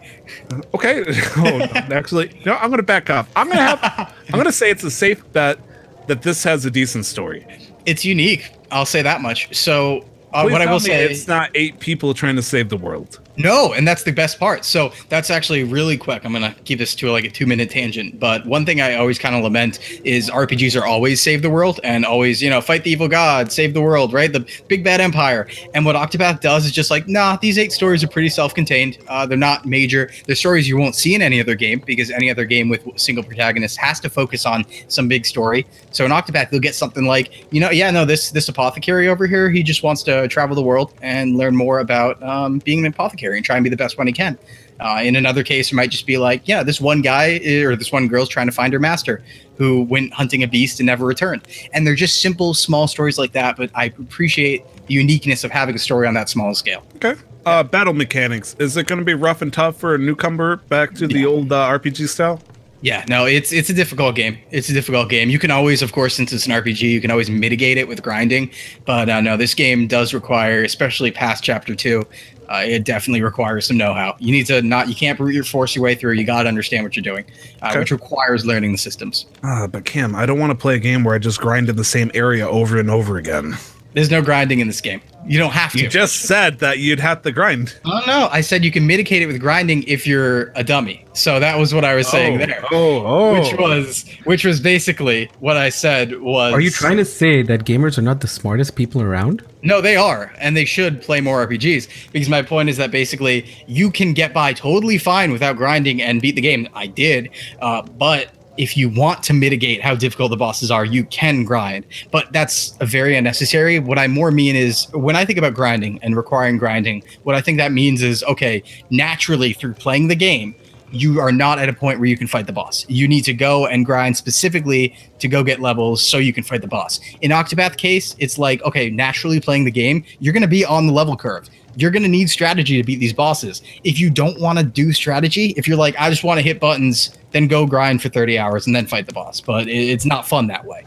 A: Okay. <laughs> oh, no, <laughs> actually, no. I'm gonna back up. I'm gonna have. I'm gonna say it's a safe bet that this has a decent story.
B: It's unique. I'll say that much. So uh, what I will say
A: it's not eight people trying to save the world.
B: No, and that's the best part. So that's actually really quick. I'm gonna keep this to like a two minute tangent. But one thing I always kind of lament is RPGs are always save the world and always, you know, fight the evil god, save the world, right? The big bad empire. And what Octopath does is just like, nah, these eight stories are pretty self-contained. Uh, they're not major. They're stories you won't see in any other game because any other game with single protagonist has to focus on some big story. So in Octopath, you'll get something like, you know, yeah, no, this this apothecary over here, he just wants to travel the world and learn more about um, being an apothecary and try and be the best one he can. Uh, in another case, it might just be like, yeah, this one guy eh, or this one girl's trying to find her master who went hunting a beast and never returned. And they're just simple, small stories like that. But I appreciate the uniqueness of having a story on that small scale.
A: Okay. Uh, battle mechanics. Is it going to be rough and tough for a newcomer back to the old uh, RPG style?
B: Yeah, no, it's it's a difficult game. It's a difficult game. You can always, of course, since it's an RPG, you can always mitigate it with grinding. But uh, no, this game does require, especially past chapter two, uh, it definitely requires some know-how. You need to not, you can't brute force your way through. You got to understand what you're doing, uh,
A: Okay.
B: which requires learning the systems.
A: Ah, but Kim, I don't want to play a game where I just grind in the same area over and over again.
B: There's no grinding in this game. You don't have to.
A: You just said that you'd have to grind.
B: Oh no! I said you can mitigate it with grinding if you're a dummy. So that was what I was saying there.
A: Oh, oh.
B: Which was, which was basically what I said was.
E: Are you trying to say that gamers are not the smartest people around?
B: No, they are, and they should play more RPGs. Because my point is that basically you can get by totally fine without grinding and beat the game. I did, uh, but if you want to mitigate how difficult the bosses are, you can grind. But that's very unnecessary. What I more mean is when I think about grinding and requiring grinding, what I think that means is okay, naturally through playing the game, you are not at a point where you can fight the boss. You need to go and grind specifically to go get levels so you can fight the boss. In Octopath case, it's like, okay, naturally playing the game, you're going to be on the level curve. You're going to need strategy to beat these bosses. If you don't want to do strategy, if you're like, I just want to hit buttons, then go grind for 30 hours and then fight the boss. But it- it's not fun that way.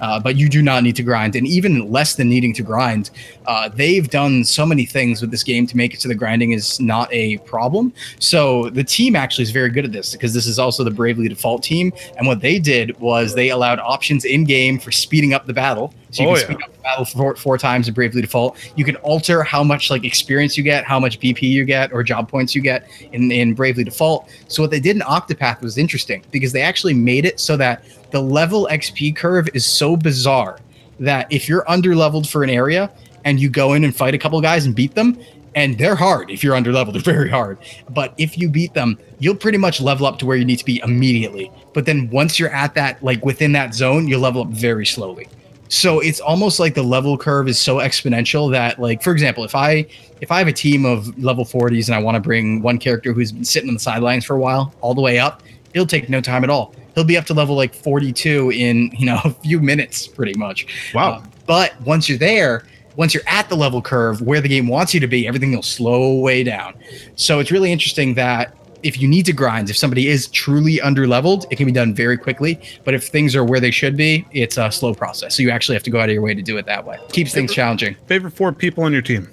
B: Uh, but you do not need to grind. And even less than needing to grind, uh, they've done so many things with this game to make it so the grinding is not a problem. So the team actually is very good at this because this is also the Bravely Default team. And what they did was they allowed options in game for speeding up the battle. So you
A: Oh,
B: can
A: yeah.
B: speed up the battle four, four times in Bravely Default. You can alter how much like experience you get, how much BP you get, or job points you get in, in Bravely Default. So what they did in Octopath was interesting because they actually made it so that the level XP curve is so bizarre that if you're under leveled for an area and you go in and fight a couple guys and beat them, and they're hard if you're under leveled, <laughs> they're very hard. But if you beat them, you'll pretty much level up to where you need to be immediately. But then once you're at that, like within that zone, you'll level up very slowly. So it's almost like the level curve is so exponential that like for example if i if i have a team of level 40s and i want to bring one character who's been sitting on the sidelines for a while all the way up it'll take no time at all. He'll be up to level like 42 in you know <laughs> a few minutes pretty much.
A: Wow.
B: Uh, but once you're there once you're at the level curve where the game wants you to be everything will slow way down. So it's really interesting that if you need to grind, if somebody is truly under leveled, it can be done very quickly. But if things are where they should be, it's a slow process. So you actually have to go out of your way to do it that way. Keeps things challenging.
A: Favorite four people on your team?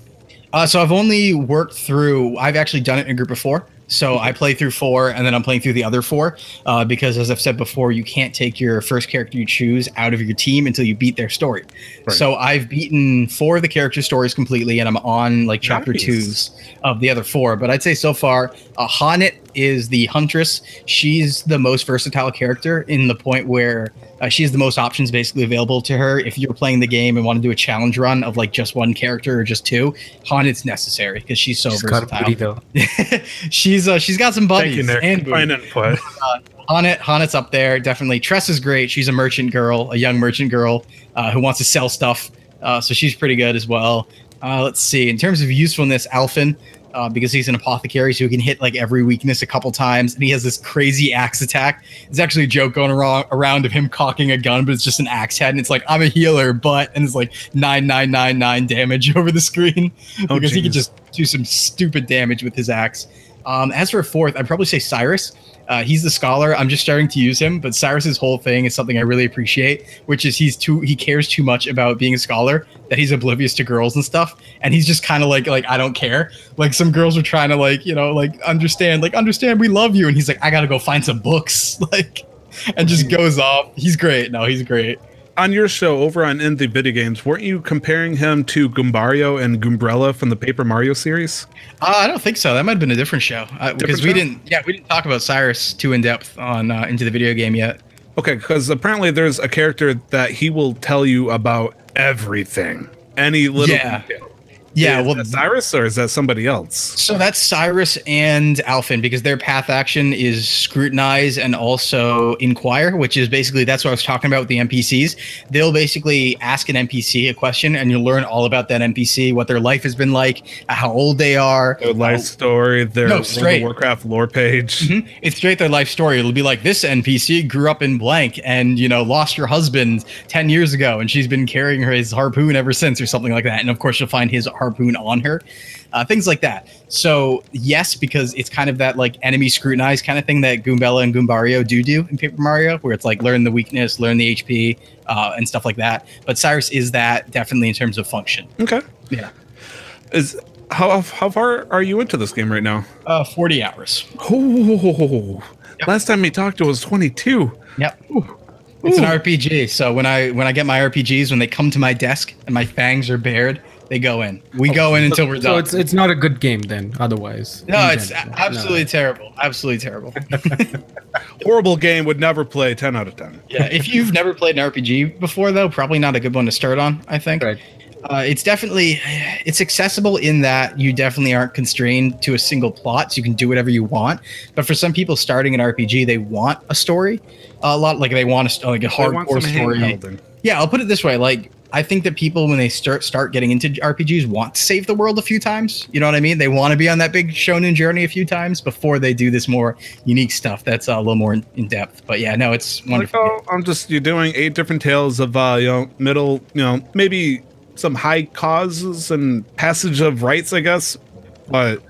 B: Uh, so I've only worked through. I've actually done it in a group four. So I play through four, and then I'm playing through the other four. Uh, because as I've said before, you can't take your first character you choose out of your team until you beat their story.
A: Right.
B: So I've beaten four of the character stories completely, and I'm on like chapter
A: Nice.
B: twos of the other four. But I'd say so far, uh, H'aanit is the huntress. She's the most versatile character in the point where uh, she has the most options basically available to her. If you're playing the game and want to do a challenge run of like just one character or just two, H'aanit's necessary because she's so
E: She's got a
B: versatile.
E: booty though. <laughs>
B: she's uh, she's got some buddies
A: Thank you, Nick.
B: and
A: Fine
B: booty.
A: input. <laughs>
B: H'aanit, H'aanit's up there definitely. Tress is great. She's a merchant girl, a young merchant girl uh, who wants to sell stuff. Uh, so she's pretty good as well. Uh, let's see. In terms of usefulness, Alfyn, uh, because he's an apothecary, so he can hit like every weakness a couple times, and he has this crazy axe attack. There's actually a joke going around, around of him cocking a gun, but it's just an axe head, and it's like I'm a healer, but and it's like nine nine nine nine damage <laughs> over the screen
A: Oh,
B: because he can just do some stupid damage with his axe. Um, as for a fourth, I'd probably say Cyrus. Uh, he's the scholar. I'm just starting to use him, but Cyrus's whole thing is something I really appreciate, which is he's too he cares too much about being a scholar that he's oblivious to girls and stuff, and he's just kind of like like I don't care. Like some girls are trying to like you know like understand like understand we love you, and he's like I gotta go find some books <laughs> like, and just goes off. He's great. No, he's great.
A: On your show over on In the Video Games, weren't you comparing him to Goombario and Goombella from the Paper Mario series?
B: Uh, I don't think so. That might have been a different show uh, because we didn't. Yeah, we didn't talk about Cyrus too in depth on uh, into the video game yet.
A: Okay, because apparently there's a character that he will tell you about everything, any little
B: Yeah.
A: detail.
B: Yeah,
A: Is
B: well,
A: that Cyrus or is that somebody else?
B: So that's Cyrus and Alfyn because their path action is scrutinize and also inquire, which is basically that's what I was talking about with the NPCs. They'll basically ask an NPC a question and you'll learn all about that NPC, what their life has been like, how old they are.
A: Their life story, their
B: No,
A: World of. Warcraft lore page.
B: Mhm. It's straight their life story. It'll be like this NPC grew up in blank and you know lost her husband ten years ago, and she's been carrying her his harpoon ever since, or something like that. And of course, you'll find his harpoon on her, uh, things like that. So yes, because it's kind of that like enemy scrutinize kind of thing that Goombella and Goombario do do in Paper Mario, where it's like learn the weakness, learn the HP, uh, and stuff like that. But Cyrus is that definitely in terms of function.
A: Okay.
B: Yeah,
A: Is how how far are you into this game right now?
B: uh, forty hours.
A: Oh, last time we talked it was 22.
B: Yep. It's an RPG. So when I when I get my RPGs, when they come to my desk and my fangs are bared, they go in. We go in until we're
E: So
B: done.
E: So it's it's not a good game then. Otherwise,
B: no, it's
E: general.
B: absolutely
E: No.
B: terrible. Absolutely terrible. <laughs>
A: Horrible game would never play 10 out of 10.
B: yeah. If you've never played an RPG before, though, probably not a good one to start on. I think.
E: Right.
B: Uh, it's definitely it's accessible in that you definitely aren't constrained to a single plot, so you can do whatever you want. But for some people starting an RPG, they want a story. A lot like they want a, like a hardcore
A: some
B: story.
A: handholding.
B: Yeah, I'll put it this way: like I think that people when they start start getting into RPGs want to save the world a few times. You know what I mean? They want to be on that big shonen journey a few times before they do this more unique stuff that's uh, a little more in, in depth. But yeah, no, it's
A: Like,
B: wonderful.
A: oh, I'm just you're doing eight different tales of uh, you know, middle, you know, maybe some high causes and passage of rights, I guess. But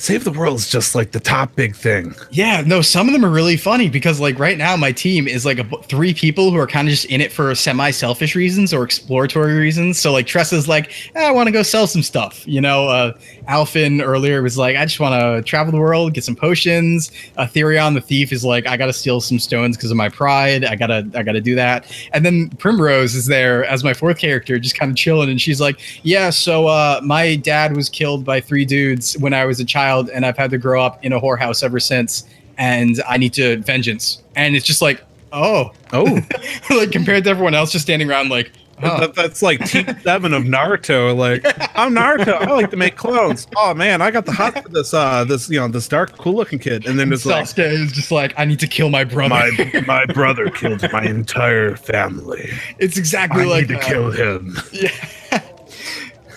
A: save the world is just like the top big thing.
B: Yeah, no, some of them are really funny because like right now my team is like a, three people who are kind of just in it for semi-selfish reasons or exploratory reasons. So like Tressa's like, eh, I want to go sell some stuff. You know, uh Alfyn earlier was like, I just want to travel the world, get some potions. Uh, Therion the thief is like, I got to steal some stones because of my pride. I got to I got to do that. And then Primrose is there as my fourth character just kind of chilling and she's like, "Yeah, so uh my dad was killed by three dudes when I was a child and I've had to grow up in a whorehouse ever since and I need to vengeance." And it's just like, "Oh,
A: Oh, <laughs>
B: like compared to everyone else just standing around like
A: That, that's like Team <laughs> Seven of Naruto. Like I'm Naruto. I like to make clones. Oh man, I got the hot for this. Uh, this you know this dark, cool looking kid. And then it's like
B: Sasuke is just like, I need to kill my brother.
A: my <laughs> my brother killed my entire family.
B: it's exactly
A: I
B: like
A: need to kill him.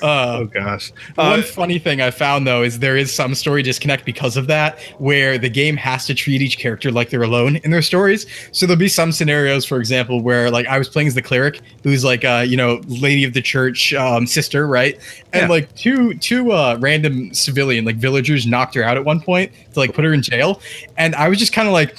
B: Uh,
A: Oh gosh.
B: One
A: Uh,
B: funny thing I found though is there is some story disconnect because of that, where the game has to treat each character like they're alone in their stories. So there'll be some scenarios, for example, where like I was playing as the cleric, who's like uh, you know, lady of the church um, sister, right? And
A: Yeah.
B: like two two uh, random civilian like villagers knocked her out at one point to like put her in jail, and I was just kind of like,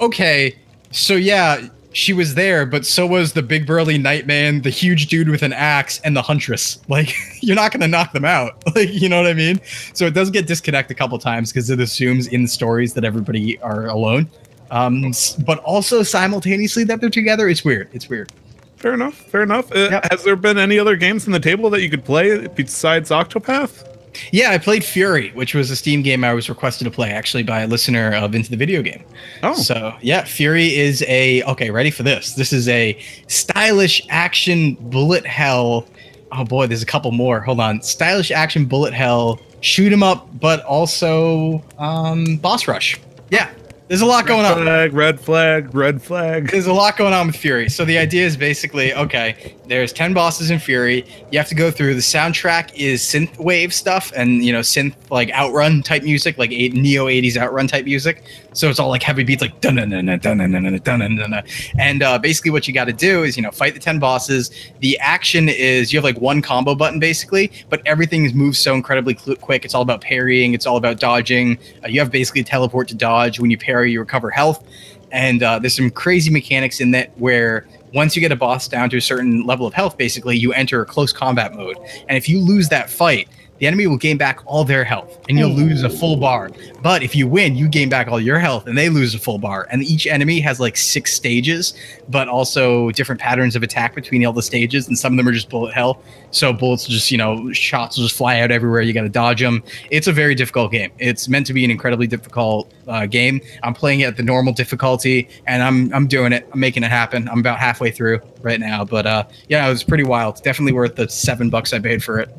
B: okay, so yeah. She was there, but so was the big burly nightman, the huge dude with an axe, and the huntress. <laughs> Like, you're not gonna knock them out. <laughs> Like, you know what I mean? So it does get disconnect a couple times because it assumes in the stories that everybody are alone. Um, but also simultaneously that they're together. It's weird. It's weird.
A: fair enough. Fair enough. Uh,
B: Yep.
A: Has there been any other games on the table that you could play besides Octopath?
B: Yeah, I played Furi, which was a Steam game I was requested to play actually by a listener of Into the Video Game.
A: Oh,
B: So yeah, Furi is a okay. Ready for this? This is a stylish action bullet hell. Oh boy, there's a couple more. Hold on, stylish action bullet hell, shoot 'em up, but also um, boss rush. Yeah, there's a lot going on.
A: flag, red flag, red flag.
B: There's a lot going on with Furi. So the idea is basically okay, there's 10 bosses in Furi. You have to go through the soundtrack is synth wave stuff and you know synth like outrun type music, like eight, neo 80s outrun type music. So it's all like heavy beats like dun dun dun dun dun dun dun dun. And uh, basically what you got to do is you know fight the 10 bosses. The action is you have like one combo button basically, but everything is moves so incredibly quick. It's all about parrying, it's all about dodging. Uh, you have basically teleport to dodge. When you parry, you recover health. And uh, there's some crazy mechanics in that where once you get a boss down to a certain level of health basically you enter a close combat mode. And if you lose that fight the enemy will gain back all their health and you'll lose a full bar. But if you win you gain back all your health and they lose a full bar. And each enemy has like six stages but also different patterns of attack between all the stages and some of them are just bullet hell. So bullets just you know shots will just fly out everywhere. You got to dodge them it's a very difficult game. It's meant to be an incredibly difficult uh, game. I'm playing it at the normal difficulty and i'm i'm doing it. I'm making it happen. I'm about halfway through right now but uh yeah it was pretty wild. Definitely worth the seven bucks i paid for it.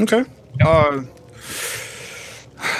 A: Okay. Uh,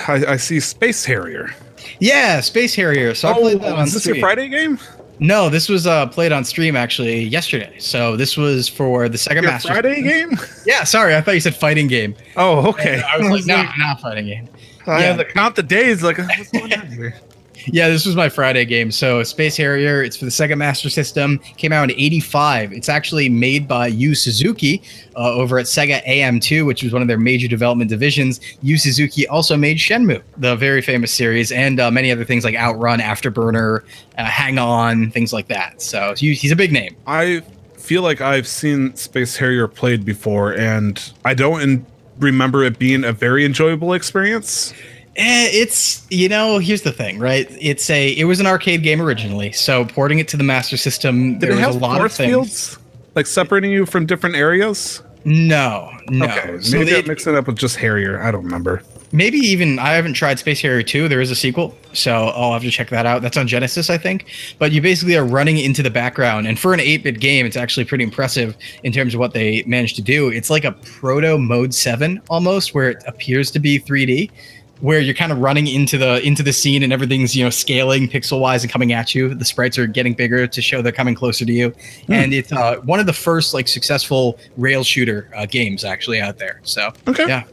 A: I, I see Space Harrier.
B: yeah space harrier so i played that on
A: Oh, is this your. Friday game?
B: no this was uh played on stream actually yesterday so this was for the
A: Your
B: master
A: Friday game? <laughs>
B: yeah sorry i thought you said fighting game
A: Oh, okay.
B: i was like <laughs> no not fighting game
A: I
B: yeah.
A: to count the days. Like, what's going on here? <laughs>
B: Yeah, this was my Friday game. So Space Harrier, it's for the Sega Master System. Came out in '85. It's actually made by Yu Suzuki uh, over at Sega AM2, which was one of their major development divisions. Yu Suzuki also made Shenmue, the very famous series, and uh, many other things like Outrun, Afterburner, uh, Hang On, things like that. So he's a big name.
A: I feel like I've seen Space Harrier played before, and I don't in- remember it being a very enjoyable experience.
B: Eh, it's you know here's the thing right it's a it was an arcade game originally so porting it to the master system
A: Did
B: there was
A: have
B: a lot of things
A: fields, like separating you from different areas?
B: no no
A: Okay,
B: So
A: maybe
B: they-
A: I'm mixing it up with just Harrier. I don't remember.
B: maybe even I haven't tried Space Harrier 2. There is a sequel, so I'll have to check that out. That's on Genesis, I think. But you basically are running into the background, and for an 8-bit game, it's actually pretty impressive in terms of what they managed to do. It's like a proto Mode 7 almost, where it appears to be 3D. Where you're kind of running into the into the scene and everything's you know scaling pixel wise and coming at you. The sprites are getting bigger to show they're coming closer to you, and it's uh, one of the first like successful rail shooter uh, games actually out there. So
A: Okay.
B: yeah,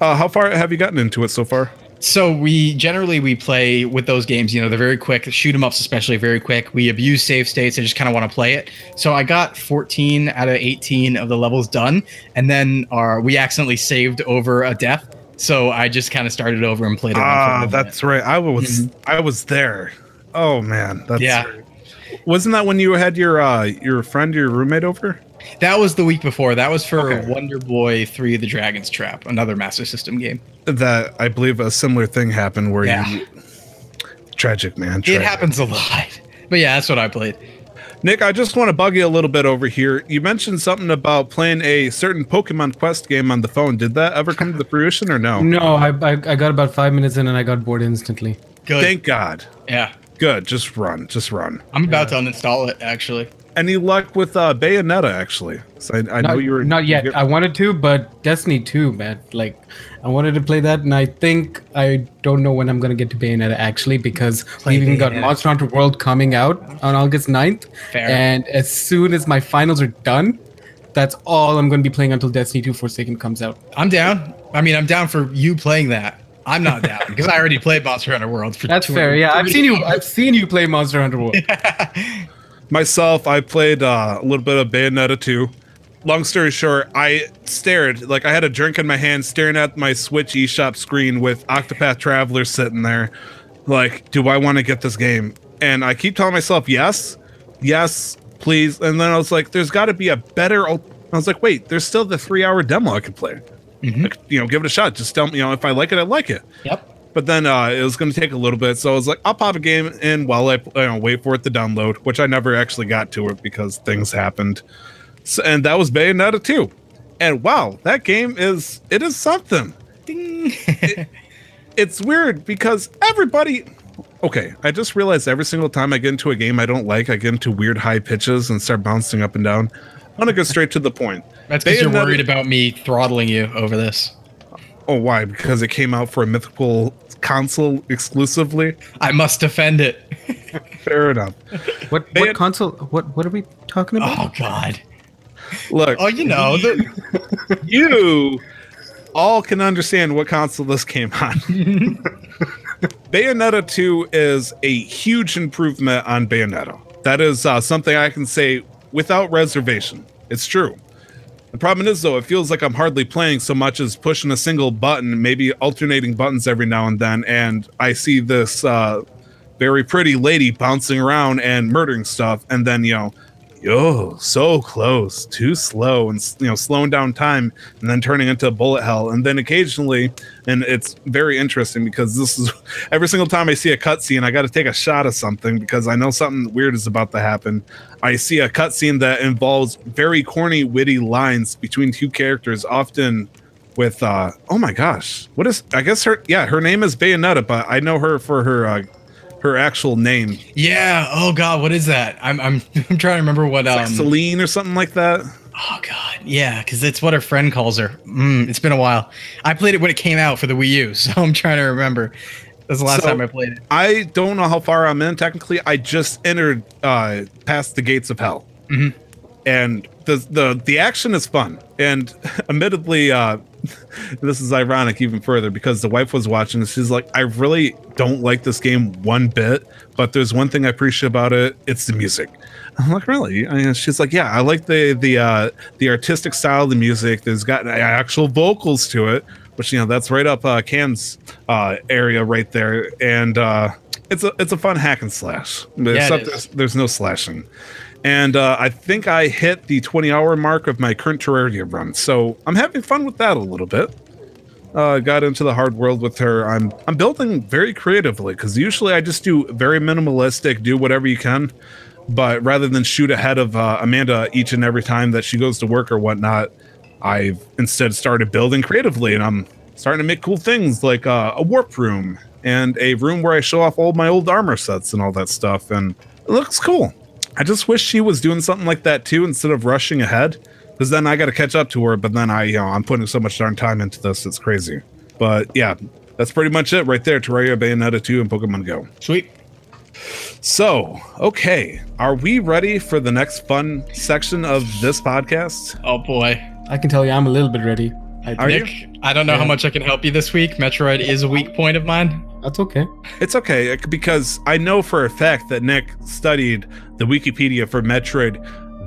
A: Uh, how far have you gotten into it so far?
B: so we generally we play with those games. You know, they're very quick. Shoot 'em ups, especially, very quick. We abuse save states. I just kind of want to play it. So I got 14 out of 18 of the levels done, and then our we accidentally saved over a death. So I just kind of started over and played it.
A: Ah, that's right. I was I was there. Oh man, that's
B: Yeah.
A: right. Wasn't that when you had your uh your friend, your roommate over?
B: that was the week before. That was for
A: Okay.
B: Wonder Boy 3: The Dragon's Trap, another Master System game.
A: That I believe a similar thing happened where
B: Yeah.
A: you tragic man.
B: It happens a lot. But yeah, that's what I played.
A: Nick, I just want to bug you a little bit over here. You mentioned something about playing a certain Pokemon Quest game on the phone. Did that ever come to the fruition or no?
E: No, I, I I got about five minutes in and I got bored instantly.
B: Good.
A: Thank God.
B: yeah.
A: Good. Just run. Just run.
B: I'm about to uninstall it actually.
A: Any luck with uh, Bayonetta? Actually, so I, I know you were
E: not yet.
A: you-
E: I wanted to, but Destiny 2, man. Like, I wanted to play that, and I think I don't know when I'm gonna get to Bayonetta actually, because
B: Play
E: we even got Monster Hunter World coming out on August 9th.
B: Fair.
E: And as soon as my finals are done, that's all I'm gonna be playing until Destiny 2 Forsaken comes out.
B: I'm down. I mean, I'm down for you playing that. I'm not down <laughs> because I already played Monster Hunter World. For
E: That's fair. Yeah, I've seen you. I've seen you play Monster Hunter World. <laughs>
A: myself, I played uh, a little bit of Bayonetta 2. Long story short, I stared like I had a drink in my hand, staring at my Switch eShop screen with Octopath Traveler sitting there. Like, do I want to get this game? And I keep telling myself, yes, yes, please. And then I was like, there's got to be a better. I was like, wait, there's still the three hour demo I could play. Like, you know, give it a shot. Just tell me, you know, if I like it, I like it.
B: Yep.
A: But then uh, it was going to take a little bit, so I was like, I'll pop a game in while I you know, wait for it to download, which I never actually got to it because things happened. So, and that was Bayonetta 2. And wow, that game is it is something. It- it's weird because everybody. Okay, I just realized every single time I get into a game I don't like, I get into weird high pitches and start bouncing up and down. I want to go straight to the point.
B: That's because you're worried about me throttling you over this.
A: Oh, why? Because it came out for a mythical console exclusively.
B: I must defend it. <laughs>
A: Fair enough.
E: what
A: Man-
E: console? What what are we talking about?
B: Oh God.
A: Look,
B: Oh, you know the <laughs>
A: you all can understand what console this came on. <laughs> Bayonetta 2 is a huge improvement on Bayonetta. That is uh, something I can say without reservation. It's true. The problem is, though, it feels like I'm hardly playing so much as pushing a single button, maybe alternating buttons every now and then, and I see this uh, very pretty lady bouncing around and murdering stuff, and then, you know, yo, so close, too slow, and you know, slowing down time, and then turning into a bullet hell, and then occasionally, and it's very interesting because this is <laughs> every single time I see a cutscene, I got to take a shot of something because I know something weird is about to happen. I see a cutscene that involves very corny, witty lines between two characters, often with uh oh my gosh, what is I guess her yeah her name is Bayonetta, but I know her for her uh, her actual name,
B: yeah. Oh God, what is that? I'm I'm <laughs> I'm trying to remember what
A: It's like
B: um.
A: Celine or something like that.
B: Oh God, yeah, because it's what her friend calls her. Mm, it's been a while. I played it when it came out for the Wii U, <laughs> so I'm trying to remember. That's the last
A: So-
B: time I played it.
A: I don't know how far I'm in technically. I just entered uh past the gates of hell.
B: Mhm.
A: And the the the action is fun. And <laughs> admittedly, uh <laughs> this is ironic even further because the wife was watching this. She's like, I really don't like this game one bit, but there's one thing I appreciate about it, it's the music. I'm like, really? And she's like, yeah, I like the the uh the artistic style of the music. There's got actual vocals to it, which you know that's right up uh Cam's uh area right there. And uh it's a it's a fun hack and slash.
B: Yeah, it
A: Except there's, there's no slashing. And uh, I think I hit the 20 hour mark of my current Terraria run. So I'm having fun with that a little bit. Uh, got into the hard world with her. I'm I'm building very creatively because usually I just do very minimalistic, do whatever you can. But rather than shoot ahead of uh, Amanda each and every time that she goes to work or whatnot, I've instead started building creatively, and I'm starting to make cool things like uh, a warp room and a room where I show off all my old armor sets and all that stuff, and it looks cool. I just wish she was doing something like that too instead of rushing ahead, because then I got to catch up to her. But then I, you know, I'm putting so much darn time into this, it's crazy. But yeah, that's pretty much it right there. Terraria, Bayonetta 2, and Pokemon Go.
B: Sweet.
A: So, okay, are we ready for the next fun section of this podcast?
B: Oh boy.
E: I can tell you, I'm a little bit ready. I
A: Are
E: think.
B: Nick, I don't know how much I can help you this week. Metroid is a weak point of mine.
E: That's okay.
A: It's okay because I know for a fact that Nick studied the Wikipedia for Metroid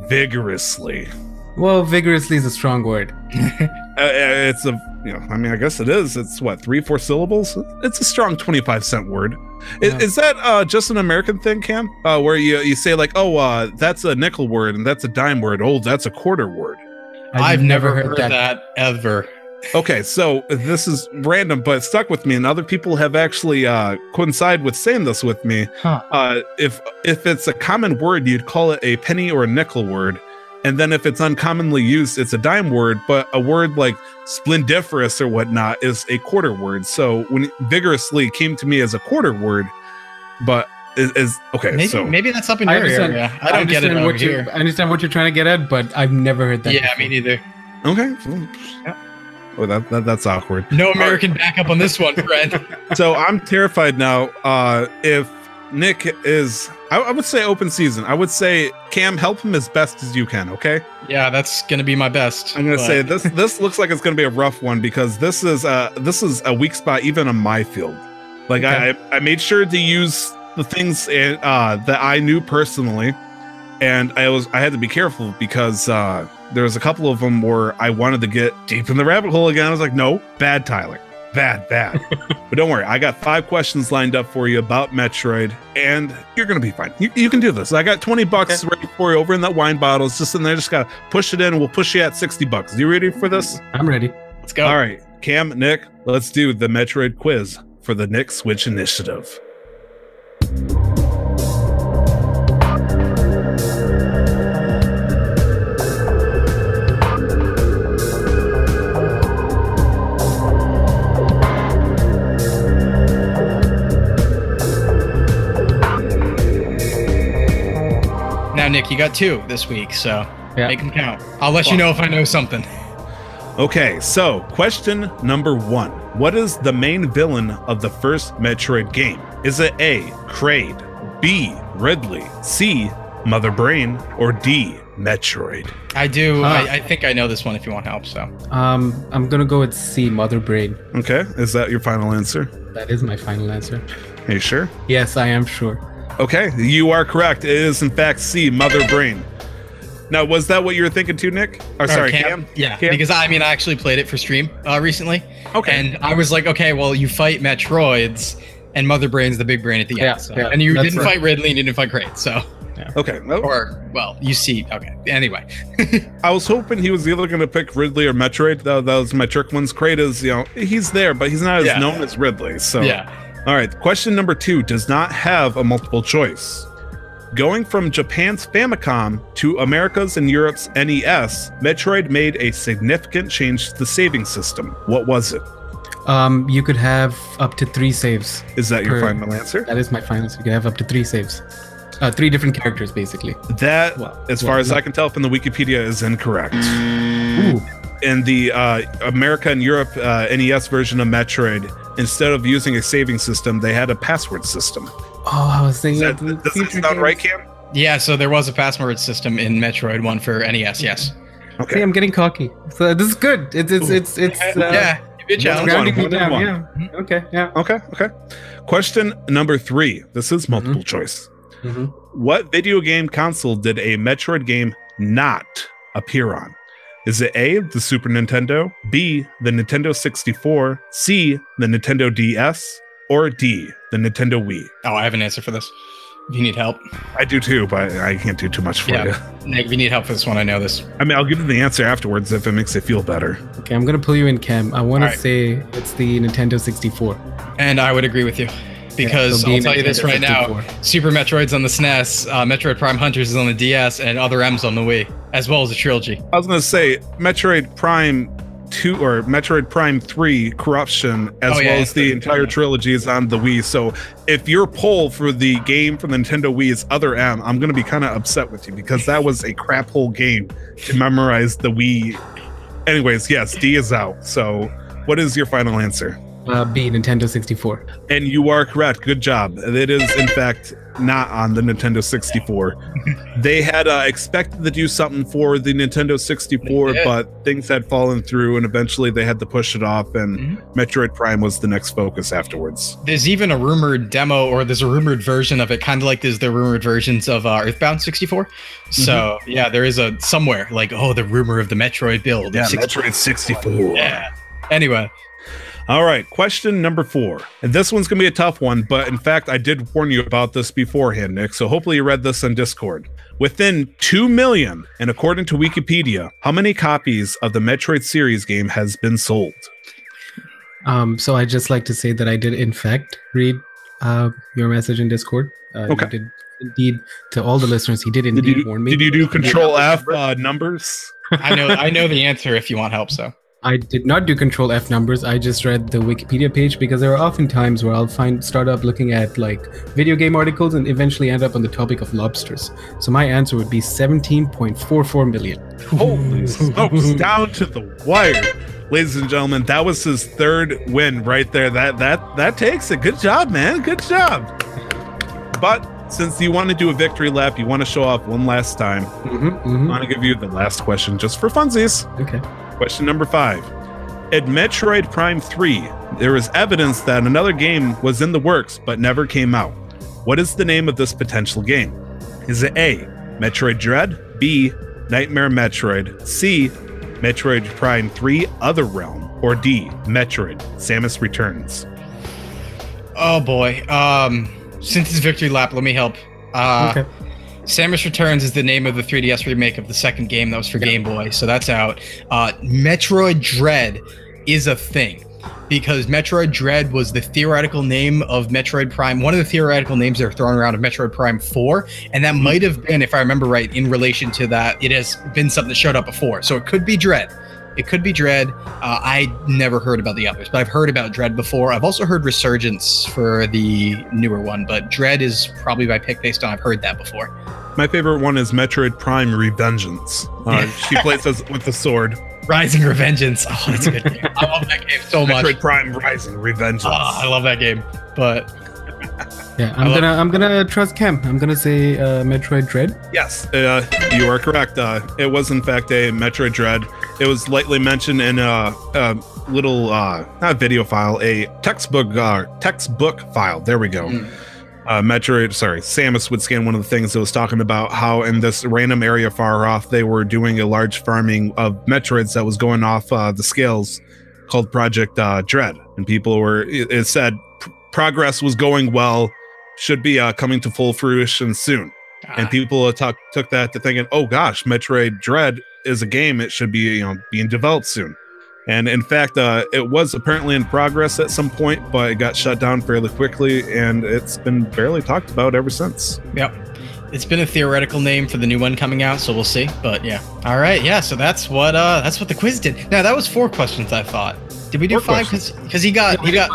A: vigorously.
E: Well, vigorously is a strong word. <laughs>
A: Uh, it's a, you know, I mean, I guess it is. It's what three, four syllables. It's a strong twenty-five cent word. I-
E: Yeah.
A: Is, that uh, just an American thing, Cam? Uh, where you you say like, oh, uh, that's a nickel word and that's a dime word. Oh, that's a quarter word.
B: I've, never heard, that. ever.
A: Okay, so this is random, but it stuck with me, and other people have actually uh, coincide with saying this with me.
B: Huh.
A: Uh, if if it's a common word, you'd call it a penny or a nickel word, and then if it's uncommonly used, it's a dime word. But a word like splendiferous or whatnot is a quarter word. So when vigorously came to me as a quarter word, but is, is okay.
B: Maybe,
A: so
B: maybe that's up in
E: I
B: your
E: understand.
B: area. I don't get it
E: understand
B: over
E: what you, I understand what you're trying to get at, but I've never heard that.
B: Yeah,
E: before.
B: me neither.
A: okay. Oh, that, that that's awkward.
B: No American backup on this one, friend. <laughs>
A: so I'm terrified now. Uh, if Nick is, I, I would say open season. I would say Cam, help him as best as you can. Okay.
B: yeah, that's gonna be my best.
A: I'm gonna
B: but-
A: say this. This looks like it's gonna be a rough one because this is uh this is a weak spot even on my field. Like I I made sure to use the things uh that I knew personally, and I was I had to be careful because uh there was a couple of them where I wanted to get deep in the rabbit hole again. I was like, no, bad Tyler. Bad, bad. <laughs> but don't worry, I got five questions lined up for you about Metroid, and you're gonna be fine. You, you can do this. I got 20 bucks ready for you over in that wine bottle. It's just in there. Just gotta push it in. We'll push you at 60 bucks. You ready for this?
E: I'm ready.
B: Let's go.
A: All right, Cam, Nick, let's do the Metroid quiz for the Nick Switch Initiative.
B: Nick, you got two this week, so
E: Yeah.
B: make them count. I'll let you know if I know something.
A: Okay, so question number one What is the main villain of the first Metroid game? Is it A, Kraid, B, Ridley, C, Mother Brain, or D, Metroid?
B: I do.
E: Ah.
B: I, I think I know this one. If you want help, so
E: Um, I'm gonna go with C, Mother Brain.
A: Okay, is that your final answer?
E: That is my final answer.
A: Are you sure?
E: Yes, I am sure.
A: Okay, you are correct. It is in fact C, Mother Brain. Now, was that what you were thinking too, Nick? Or,
B: Or
A: sorry, Cam?
B: Yeah,
A: Cam?
B: because I mean, I actually played it for stream uh, recently.
A: Okay.
B: And I was like, okay, well, you fight Metroids, and Mother Brain's the big brain at the
E: Yeah,
B: end. So.
E: yeah,
B: and you didn't
E: right.
B: fight Ridley and you didn't fight Kraid. So,
A: Okay. well,
B: or well, you see. Okay. Anyway, <laughs>
A: I was hoping he was either going to pick Ridley or Metroid. That, that was my trick ones. Kraid is, you know, he's there, but he's not as
B: Yeah.
A: known as Ridley. So,
B: yeah.
A: All right. Question number two does not have a multiple choice. Going from Japan's Famicom to America's and Europe's NES, Metroid made a significant change to the saving system. What was it?
E: Um, you could have up to three saves.
A: Is that your
E: Per-
A: final answer?
E: That is my final. You could have up to three saves. Uh, three different characters, basically.
A: That,
E: Well,
A: as
E: well,
A: far as
E: no.
A: I can tell from the Wikipedia, is incorrect.
E: Ooh.
A: In the uh, America and Europe uh, NES version of Metroid, instead of using a saving system, they had a password system.
E: Oh, I was
A: Does
E: thinking.
A: that,
E: of the
A: does that
E: future
A: sound right. Cam?
B: Yeah. So there was a password system in Metroid One for NES. Yes.
E: See,
A: Okay.
E: I'm getting cocky. So this is good. It's it's it's it's. Uh,
B: yeah. Good
A: One
B: challenge.
E: Grounding
A: one
E: down.
A: one.
E: Yeah. Okay. Yeah.
A: Okay. Okay. Question number three. This is multiple
E: Mm-hmm.
A: choice.
E: Mhm.
A: What video game console did a Metroid game not appear on? Is it A, the Super Nintendo, B, the Nintendo 64, C, the Nintendo DS, or D, the Nintendo Wii?
B: Oh, I have an answer for this. If you need help,
A: I do too, but I can't do too much for
B: Yeah.
A: you.
B: Nick, if you need help for this one, I know this.
A: I mean, I'll give you the answer afterwards if it makes it feel better.
E: Okay, I'm gonna pull you in, Cam. I want to
B: Alright.
E: say it's the Nintendo 64.
B: And I would agree with you. Because
E: so
B: I'll
E: being
B: tell you this
E: Nintendo
B: right now Super Metroid's on the SNES, uh, Metroid Prime Hunters is on the DS, and Other M's on the Wii, as well as a trilogy.
A: I was gonna say Metroid Prime Two or Metroid Prime Three Corruption, as
B: Oh, yeah,
A: well as the
B: the-
A: entire trilogy is on the Wii. So if your poll for the game for the Nintendo Wii is Other M, I'm gonna be kind of upset with you because that was a crap hole game to memorize the Wii. Anyways, yes, D is out. So what is your final answer?
E: Uh, B, Nintendo 64.
A: And you are correct. Good job. It is, in fact, not on the Nintendo 64. they had uh, expected to do something for the Nintendo 64, but things had fallen through, and eventually they had to push it off. And
B: Mhm.
A: Metroid Prime was the next focus afterwards.
B: There's even a rumored demo, or there's a rumored version of it, kind of like there's the rumored versions of uh, Earthbound 64. So yeah, there is a somewhere like oh the rumor of the Metroid build. Yeah, 64.
A: Metroid 64.
B: Yeah. Anyway,
A: All right, question number four. And this one's going to be a tough one, but in fact, I did warn you about this beforehand, Nick. So hopefully you read this on Discord. Within 2 million, and according to Wikipedia, how many copies of the Metroid series game has been sold?
E: Um, so I'd just like to say that I did, in fact, read uh, your message in Discord. Uh,
A: Okay.
E: Did indeed, to all the listeners, he did
A: Did
E: indeed
A: you,
E: warn me.
A: did you do control F uh, numbers?
B: I know I know the answer if you want help. So
E: I did not do control F numbers. I just read the Wikipedia page because there are often times where I'll find start up looking at like video game articles and eventually end up on the topic of lobsters. So my answer would be 17.44 million.
A: Holy smokes, down to the wire. Ladies and gentlemen, that was his third win right there. That that that takes it. Good job, man. Good job. But since you want to do a victory lap, you want to show off one last time.
E: Mm-hmm,
A: I want to give you the last question just for funsies.
E: Okay.
A: Question number five. At Metroid Prime 3, there is evidence that another game was in the works but never came out. What is the name of this potential game? Is it A. Metroid Dread, B. Nightmare Metroid, C. Metroid Prime 3 Other Realm, or D. Metroid Samus Returns?
B: Oh boy. Um, since it's victory lap, let me help. Uh,
E: okay.
B: Samus Returns is the name of the 3DS remake of the second game that was for Game Boy, so that's out. Uh, Metroid Dread is a thing because Metroid Dread was the theoretical name of Metroid Prime, one of the theoretical names they're throwing around of Metroid Prime 4, and that might have been, if I remember right, in relation to that, it has been something that showed up before. So it could be Dread. It could be Dread. Uh, I never heard about the others, but I've heard about Dread before. I've also heard Resurgence for the newer one, but Dread is probably my pick based on I've heard that before.
A: My favorite one is Metroid Prime Revengeance. Uh, <laughs> she plays as, with the sword.
B: Rising Revengeance. Oh, that's a good game. I love that game so much.
A: Metroid Prime Rising Revengeance.
B: Ah, I love that game. But <laughs>
E: Yeah, I'm gonna I'm gonna trust Cam. I'm gonna say uh, Metroid Dread.
A: Yes, uh, you are correct. Uh, it was in fact a Metroid Dread. It was lightly mentioned in a, a little uh, not video file, a textbook uh, textbook file. There we go.
B: Mm.
A: Uh, Metroid, sorry, Samus would scan one of the things that was talking about how in this random area far off they were doing a large farming of Metroids that was going off uh, the scales called Project uh, Dread, and people were it, it said pr- progress was going well, should be uh, coming to full fruition soon and
B: ah,
A: people uh, took that to thinking, oh gosh, Metroid Dread is a game; it should be you know being developed soon. And in fact, uh, it was apparently in progress at some point, but it got shut down fairly quickly, and it's been barely talked about ever since.
B: yep. It's been a theoretical name for the new one coming out, so we'll see. But yeah. All right, yeah. So that's what uh that's what the quiz did. Now that was four questions, I thought. Did we do
A: Four
B: five? Because because he got he got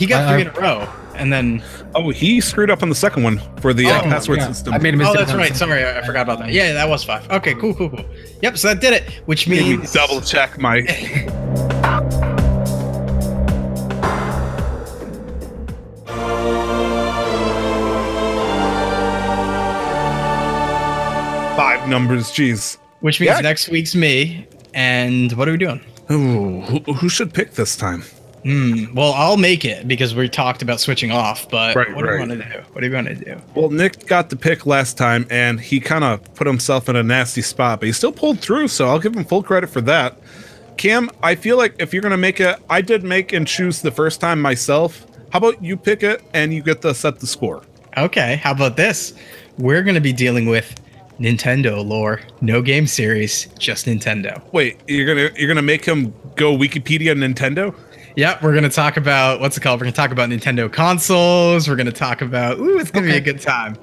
B: he got
E: I-
B: three in a row, and then
A: Oh, he screwed up on the second one for the uh,
B: Oh,
A: password
E: Yeah,
A: system.
E: I made a mistake.
B: oh,
E: that's
B: right. Sorry, I, I forgot about that. Yeah, that was five. Okay, cool, cool, cool. Yep. So that did it, which
A: Let me
B: means
A: double check my. <laughs> Five numbers, jeez.
B: which means
A: Yeah.
B: next week's me. And what are we doing?
A: Ooh, who, who should pick this time?
B: Hmm. Well, I'll make it because we talked about switching off. But
A: Right,
B: what do you want to do? What do you want to do?
A: Well, Nick got the pick last time, and he kind of put himself in a nasty spot, but he still pulled through, so I'll give him full credit for that. Cam, I feel like if you're gonna make it, I did make and choose the first time myself. How about you pick it and you get to set the score?
B: Okay. How about this? We're going to be dealing with Nintendo lore. No game series, just Nintendo.
A: Wait, you're gonna you're gonna make him go Wikipedia Nintendo?
B: Yep, we're gonna talk about what's it called? We're gonna talk about Nintendo consoles. We're gonna talk about ooh, it's gonna be a good time.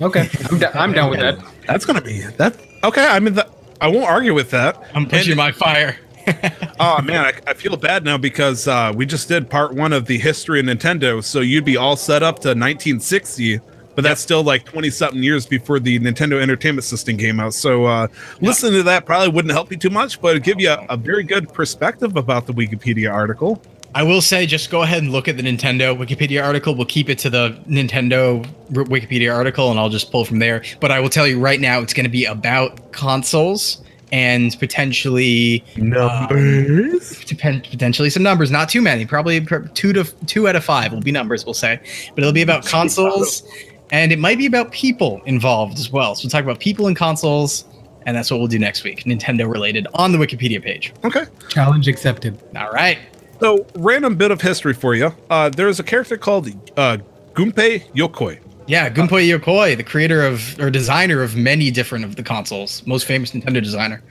E: Okay, <laughs> I'm, da- I'm down with that.
A: That's gonna be that. Okay, I mean, that, I won't argue with that.
B: I'm pushing
A: And-
B: my fire. <laughs>
A: Oh man, I, I feel bad now because uh, we just did part one of the history of Nintendo, so you'd be all set up to 1960, but that's still like 20 something years before the Nintendo Entertainment System came out. So uh, listening to that probably wouldn't help you too much, but it'd give you a, a very good perspective about the Wikipedia article.
B: I will say, just go ahead and look at the Nintendo Wikipedia article. We'll keep it to the Nintendo Wikipedia article, and I'll just pull from there. But I will tell you right now, it's going to be about consoles and potentially
A: Numbers.
B: depend, potentially some numbers. Not too many. Probably two to two out of five will be numbers. We'll say, but it'll be about <laughs> consoles, and it might be about people involved as well. So we'll talk about people and consoles, and that's what we'll do next week, Nintendo related on the Wikipedia page.
A: okay.
E: Challenge accepted.
B: All right.
A: So, random bit of history for you. Uh, there's a character called uh, Gunpei Yokoi.
B: Yeah, Gunpei Yokoi, the creator of or designer of many different of the consoles, most famous Nintendo designer.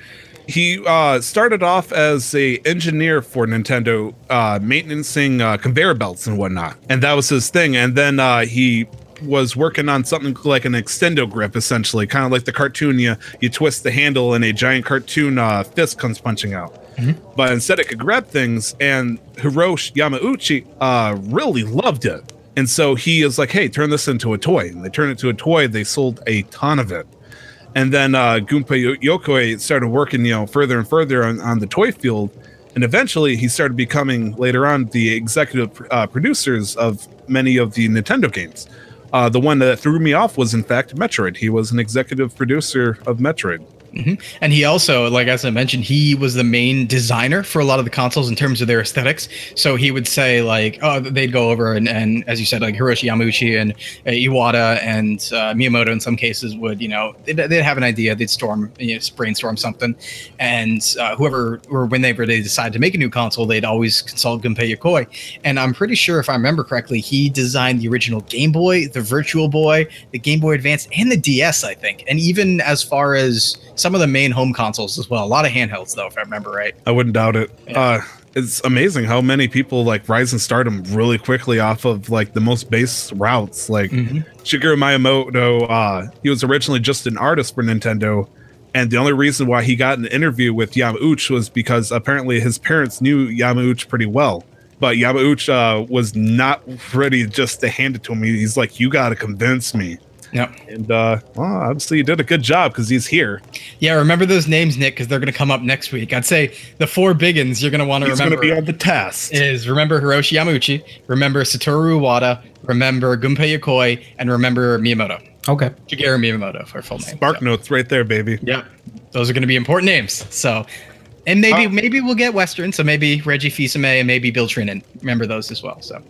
A: he uh, started off as a engineer for Nintendo, uh, maintaining uh, conveyor belts and whatnot, and that was his thing. And then uh, he was working on something like an extendo grip, essentially, kind of like the cartoon. You you twist the handle and a giant cartoon uh, fist comes punching out. but instead it could grab things. And Hiroshi Yamauchi uh, really loved it. And so he is like, hey, turn this into a toy. And they turned it to a toy. They sold a ton of it. And then uh, Gunpei Yokoi started working, you know, further and further on, on the toy field. And eventually he started becoming later on the executive uh, producers of many of the Nintendo games. Uh, the one that threw me off was, in fact, Metroid. He was an executive producer of Metroid.
B: And he also, like as I mentioned, he was the main designer for a lot of the consoles in terms of their aesthetics. So he would say like, oh, they'd go over and, and as you said, like Hiroshi Yamauchi and uh, Iwata and uh, Miyamoto in some cases would, you know, they'd, they'd have an idea, they'd storm, you know, brainstorm something, and uh, whoever or whenever they decide to make a new console, they'd always consult Gunpei Yokoi. And I'm pretty sure, if I remember correctly, he designed the original Game Boy, the Virtual Boy, the Game Boy Advance, and the DS, I think, and even as far as some of the main home consoles as well. A lot of handhelds, though, if I remember right.
A: I wouldn't doubt it.
B: Yeah.
A: Uh, it's amazing how many people like rise and stardom really quickly off of like the most base routes. Like Shigeru Miyamoto, uh, he was originally just an artist for Nintendo, and the only reason why he got an interview with Yamauchi was because apparently his parents knew Yamauchi pretty well. But Yamauchi uh, was not ready just to hand it to him. He's like, "You got to convince me."
B: Yep.
A: And uh, well, obviously, you did a good job because he's here.
B: Yeah, remember those names, Nick, because they're going to come up next week. I'd say the four big uns you're going to want to
A: He's going
B: remember
A: to be on the test.
B: is remember Hiroshi Yamauchi, remember Satoru Iwata, remember Gunpei Yokoi, and remember Miyamoto.
E: Okay.
B: Shigeru Miyamoto for full name.
A: Spark
B: So,
A: notes right there, baby.
B: Yep. Those are going to be important names. So, and maybe
A: Uh,
B: maybe we'll get Western. So maybe Reggie Fils-Aimé and maybe Bill Trinen. Remember those as well. So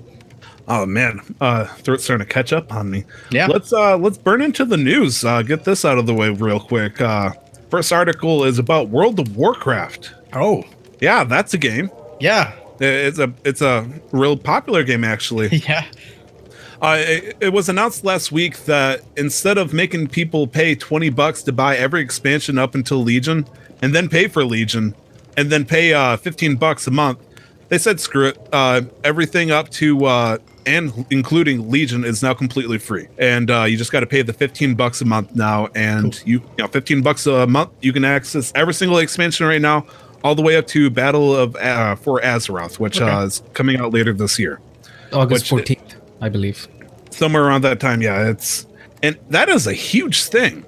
A: Oh man, uh, throat's starting to catch up on me.
B: Yeah.
A: Let's uh, let's burn into the news. Uh, get this out of the way real quick. Uh, first article is about World of Warcraft.
B: oh
A: Yeah, that's a game.
B: yeah
A: It's a it's a real popular game actually. <laughs>
B: yeah
A: Uh, it, it was announced last week that instead of making people pay 20 bucks to buy every expansion up until Legion and then pay for Legion and then pay uh, 15 bucks a month, they said screw it. Uh, everything up to uh, and including Legion is now completely free. And uh, you just got to pay the 15 bucks a month now. And you, you know, 15 bucks a month, you can access every single expansion right now, all the way up to Battle of uh, for Azeroth, which uh, is coming out later this year
E: August 14th, I believe.
A: somewhere around that time yeah it's and that is a huge thing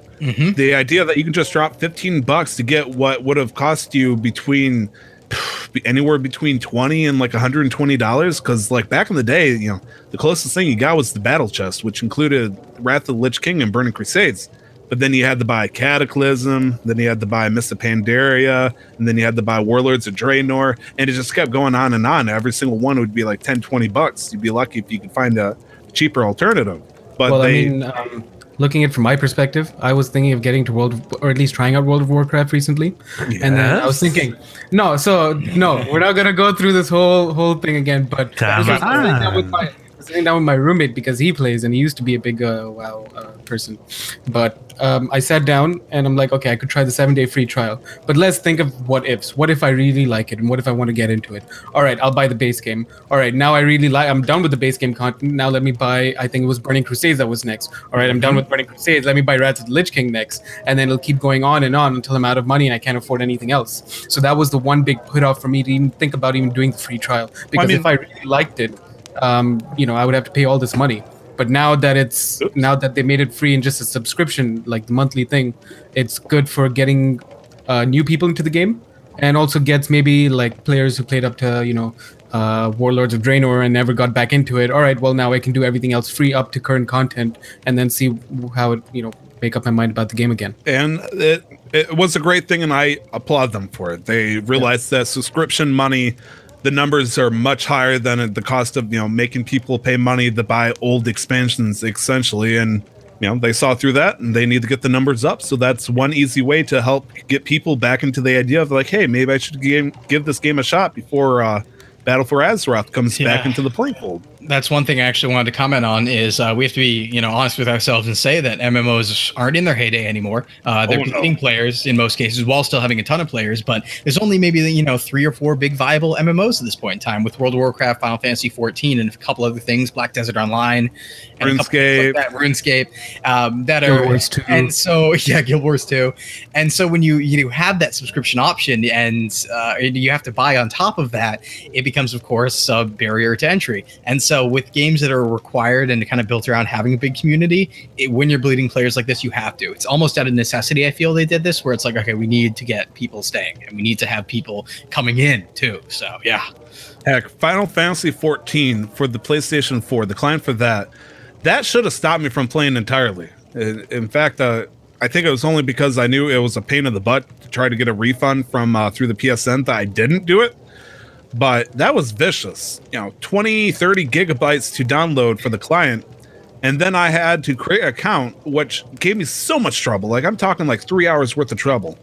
A: the idea that you can just drop 15 bucks to get what would have cost you between <sighs> anywhere between 20 and like 120 dollars because like back in the day you know the closest thing you got was the battle chest which included wrath of the lich king and burning crusades. But then you had to buy cataclysm then you had to buy mist of pandaria and then you had to buy warlords of draenor and it just kept going on and on. Every single one would be like 10 20 bucks. You'd be lucky if you could find a cheaper alternative. But
E: well,
A: they
E: I mean, um, looking at it from my perspective, I was thinking of getting to World, of, or at least trying out World of Warcraft recently, and then I was thinking, no, so no, we're not gonna go through this whole whole thing again. But I was just sitting down with my sitting down with my roommate because he plays and he used to be a big uh, WoW uh, person. But um, I sat down and I'm like, okay, I could try the seven day free trial. But let's think of what ifs. What if I really like it and what if I want to get into it? All right, I'll buy the base game. All right, now I really like. I'm done with the base game content. Now let me buy. I think it was Burning Crusades that was next. All right, I'm done with Burning Crusades. Let me buy Wrath of the Lich King next, and then it'll keep going on and on until I'm out of money and I can't afford anything else. So that was the one big put off for me to even think about even doing the free trial because
A: mean-
E: if I really liked it, um, you know, I would have to pay all this money. But now that it's
A: Oops.
E: now that they made it free and just a subscription, like the monthly thing, it's good for getting uh, new people into the game, and also gets maybe like players who played up to you know uh, Warlords of Draenor and never got back into it. All right, well now I can do everything else free up to current content, and then see how it you know make up my mind about the game again.
A: and it it was a great thing and i applaud them for it they realized that subscription money the numbers are much higher than the cost of you know making people pay money to buy old expansions essentially. And you know they saw through that and they need to get the numbers up. So that's one easy way to help get people back into the idea of like hey maybe i should game, give this game a shot before uh battle for azeroth comes back into the playing fold
B: that's one thing I actually wanted to comment on is uh, we have to be you know honest with ourselves and say that MMOs aren't in their heyday anymore. Uh, they're
A: Oh, no.
B: players in most cases while still having a ton of players, but there's only maybe you know three or four big viable MMOs at this point in time with World of Warcraft, Final Fantasy 14, and a couple other things, Black Desert Online, and a couple things like that, RuneScape, um, that are
E: Guild Wars 2.
B: and so <laughs> yeah, Guild Wars 2. And so when you you have that subscription option and uh, and you have to buy on top of that, it becomes of course a barrier to entry. And so with games that are required and kind of built around having a big community, it, when you're bleeding players like this, you have to. It's almost out of necessity. I feel they did this where it's like okay, we need to get people staying and we need to have people coming in too. So yeah.
A: Heck, Final Fantasy 14 for the PlayStation 4, the client for that, that should have stopped me from playing entirely. In in fact, uh, I think it was only because I knew it was a pain in the butt to try to get a refund from uh, through the PSN that I didn't do it. But that was vicious. You know, 20, 30 gigabytes to download for the client. And then I had to create an account, which gave me so much trouble. Like I'm talking like three hours worth of trouble.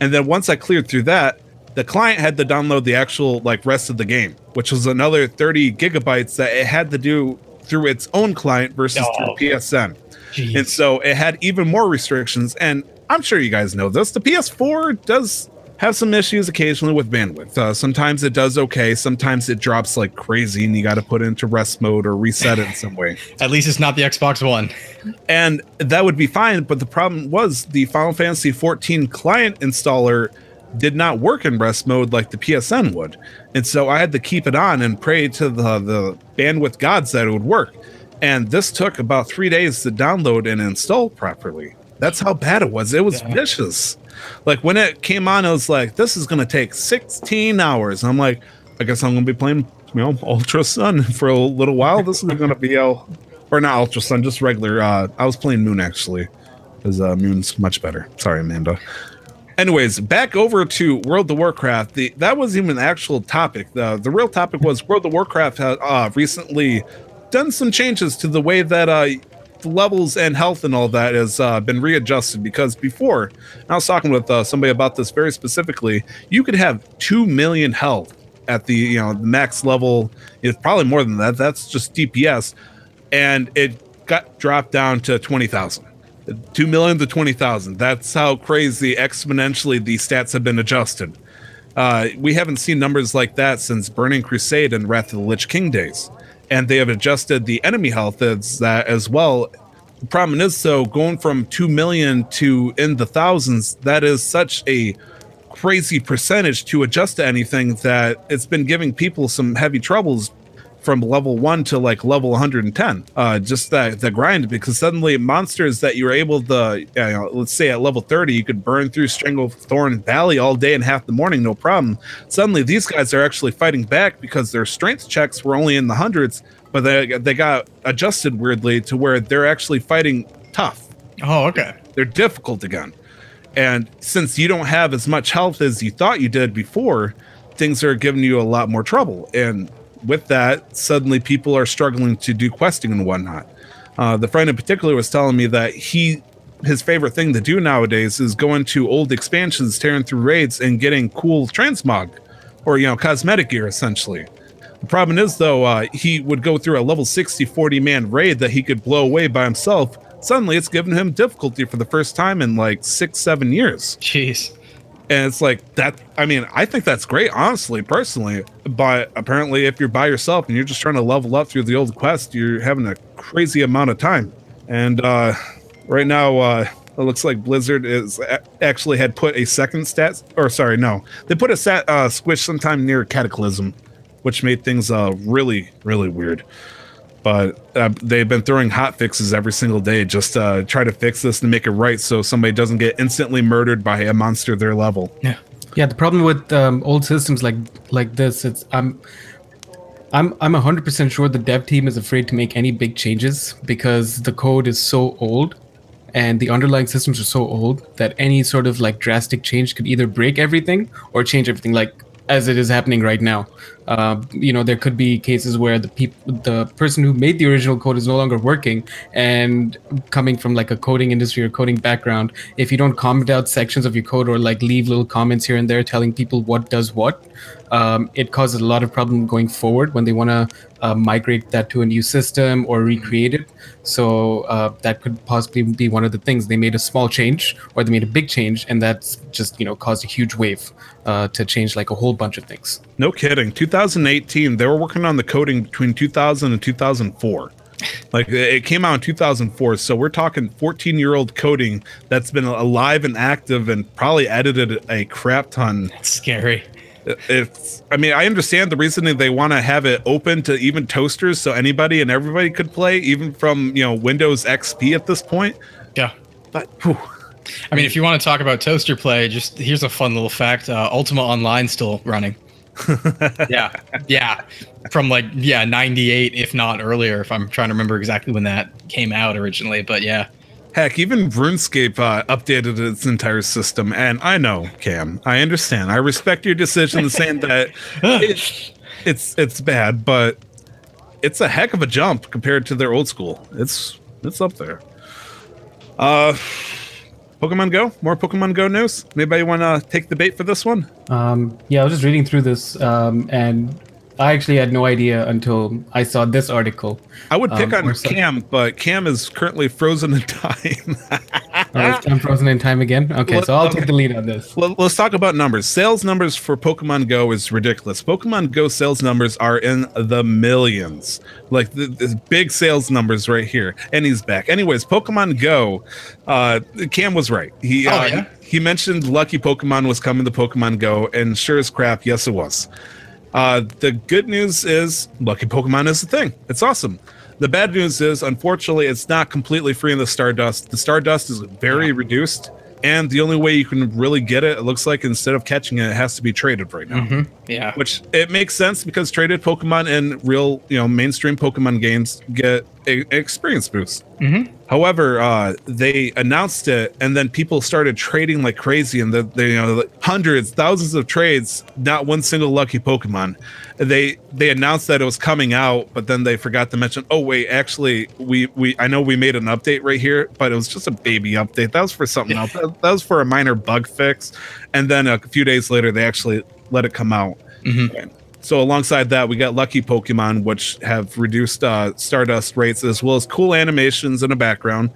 A: And then once I cleared through that, the client had to download the actual like rest of the game, which was another 30 gigabytes that it had to do through its own client versus
B: Oh.
A: through PSN.
B: Jeez.
A: And so it had even more restrictions. And I'm sure you guys know this. The PS4 does have some issues occasionally with bandwidth. Uh, sometimes it does okay. Sometimes it drops like crazy and you got to put it into rest mode or reset it in some way. <laughs>
B: At least it's not the Xbox One.
A: And that would be fine. But the problem was the Final Fantasy 14 client installer did not work in rest mode like the PSN would. And so I had to keep it on and pray to the, the bandwidth gods that it would work. And this took about three days to download and install properly. That's how bad it was. It was vicious. Like when it came on, I was like, this is to take 16 hours. I'm like, I guess I'm to be playing, you know, Ultra Sun <laughs> for a little while. This is to be a, or not Ultra Sun, just regular. Uh, I was playing Moon actually, because uh, Moon's much better. Sorry, Amanda. Anyways, back over to World of Warcraft. The that was even the actual topic. The the real topic was World of Warcraft had uh, recently done some changes to the way that uh, levels and health and all that has uh, been readjusted. Because before, I was talking with uh, somebody about this very specifically. You could have two million health at the you know the max level. It's probably more than that. That's just DPS, and it got dropped down to twenty thousand. 2 million to 20,000. That's how crazy exponentially the stats have been adjusted. Uh, we haven't seen numbers like that since Burning Crusade and Wrath of the Lich King days. And they have adjusted the enemy health as that as well. The problem is, though, going from 2 million to in the thousands, that is such a crazy percentage to adjust to anything that it's been giving people some heavy troubles from level one to like level 110 uh just that the grind because suddenly monsters that you were able to you know, let's say at level 30 you could burn through stranglethorn valley all day and half the morning no problem suddenly these guys are actually fighting back because their strength checks were only in the hundreds but they, they got adjusted weirdly to where they're actually fighting tough
B: Oh, okay.
A: they're difficult again. And since you don't have as much health as you thought you did before, things are giving you a lot more trouble. And with that, suddenly people are struggling to do questing and whatnot. Uh, the friend in particular was telling me that he his favorite thing to do nowadays is going to old expansions, tearing through raids, and getting cool transmog or you know cosmetic gear essentially. The problem is though, uh, he would go through a level 60 40 man raid that he could blow away by himself. Suddenly, it's given him difficulty for the first time in like six seven years.
B: Jeez.
A: And it's like that. I mean, I think that's great, honestly, personally. But apparently, if you're by yourself and you're just trying to level up through the old quest, you're having a crazy amount of time. And uh, right now, uh, it looks like Blizzard is actually had put a second stat, or sorry, no, they put a uh, squish sometime near Cataclysm, which made things uh, really, really weird. But uh, they've been throwing hot fixes every single day just uh, try to fix this and make it right so somebody doesn't get instantly murdered by a monster their level.
B: Yeah.
E: Yeah, the problem with um, old systems like like this, it's I'm I'm I'm hundred percent sure the dev team is afraid to make any big changes because the code is so old and the underlying systems are so old that any sort of like drastic change could either break everything or change everything like as it is happening right now. Uh, you know, there could be cases where the the person who made the original code is no longer working, and coming from like a coding industry or coding background, if you don't comment out sections of your code or like leave little comments here and there telling people what does what, um, it causes a lot of problem going forward when they want to uh, migrate that to a new system or recreate it. So uh, that could possibly be one of the things. They made a small change or they made a big change, and that's just you know caused a huge wave uh, to change like a whole bunch of things.
A: No kidding. 2018, they were working on the coding between 2000 and 2004. Like it came out in 2004, so we're talking 14 year old coding that's been alive and active and probably edited a crap ton.
B: It's scary.
A: It's, I mean, I understand the reasoning they want to have it open to even toasters so anybody and everybody could play, even from, you know, Windows XP at this point.
B: Yeah.
A: But whew,
B: I mean, if you want to talk about toaster play, just here's a fun little fact: uh, Ultima Online still running. <laughs> yeah, yeah, from like yeah '98, if not earlier. If I'm trying to remember exactly when that came out originally, but yeah,
A: Heck, even RuneScape uh, updated its entire system, and I know, Cam, I understand. I respect your decision saying that <laughs> it's it's it's bad, but it's a heck of a jump compared to their old school. It's it's up there. Uh, Pokemon Go, more Pokemon Go news. Anybody want to take the bait for this one?
E: Um, yeah, I was just reading through this, um, and I actually had no idea until I saw this article.
A: I would pick
E: Um,
A: on Cam, but Cam is currently frozen in <laughs> time.
E: Oh, is time frozen in time again? Okay, so I'll take the lead on this.
A: Let- Let's talk about numbers. Sales numbers for Pokemon Go is ridiculous. Pokemon Go sales numbers are in the millions, like the, the big sales numbers right here. And he's back. Anyways, Pokemon Go. Uh, Cam was right. He
B: Oh,
A: uh,
B: yeah?
A: he mentioned Lucky Pokemon was coming to Pokemon Go, and sure as crap, yes, it was. Uh, the good news is Lucky Pokemon is a thing. It's awesome. The bad news is, unfortunately, it's not completely free in the Stardust. The Stardust is very reduced, and the only way you can really get it, it looks like, instead of catching it, it has to be traded right now. Mm-hmm.
B: yeah.
A: Which it makes sense because traded Pokemon in real, you know, mainstream Pokemon games get a, experience boost. However, uh, they announced it, and then people started trading like crazy, and the, the you know like hundreds, thousands of trades, not one single lucky Pokemon. They they announced that it was coming out, but then they forgot to mention. Oh wait, actually, we we I know we made an update right here, but it was just a baby update. That was for something else. That, that was for a minor bug fix, and then a few days later, they actually let it come out. So alongside that, we got lucky Pokemon, which have reduced uh, Stardust rates as well as cool animations in the background,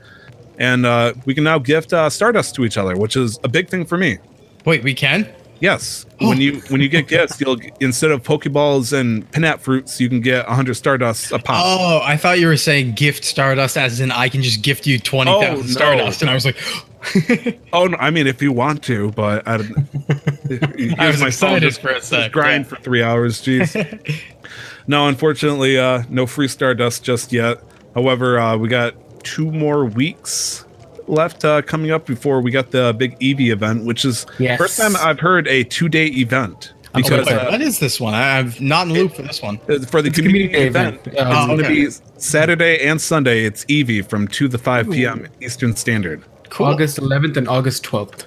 A: and uh, we can now gift uh, Stardust to each other, which is a big thing for me.
B: Wait, we can?
A: Yes, when you when you get <gasps> gifts, you'll instead of Pokeballs and Pinap fruits, you can get 100 Stardust a pop.
B: Oh, I thought you were saying gift Stardust, as in I can just gift you twenty
A: Oh,
B: thousand
A: no.
B: Stardust, and I was like, <laughs>
A: Oh, no, I mean, if you want to, but I, <laughs>
B: I was excited for a sec,
A: Grind
B: yeah.
A: for three hours, jeez. <laughs> no, unfortunately, uh, no free Stardust just yet. However, uh, we got two more weeks left uh, coming up before we got the big Eevee event, which is
E: Yes.
A: first time I've heard a two-day event
E: I'm
A: because
B: Wait,
A: uh,
B: what is this one? I- I'm not in the loop for this one.
A: for the
E: It's
A: community,
E: community
A: event,
E: event. Uh,
A: it's going to be Saturday and Sunday. It's Eevee from two to five p.m. Eastern Standard.
B: Cool.
E: August 11th and August 12th.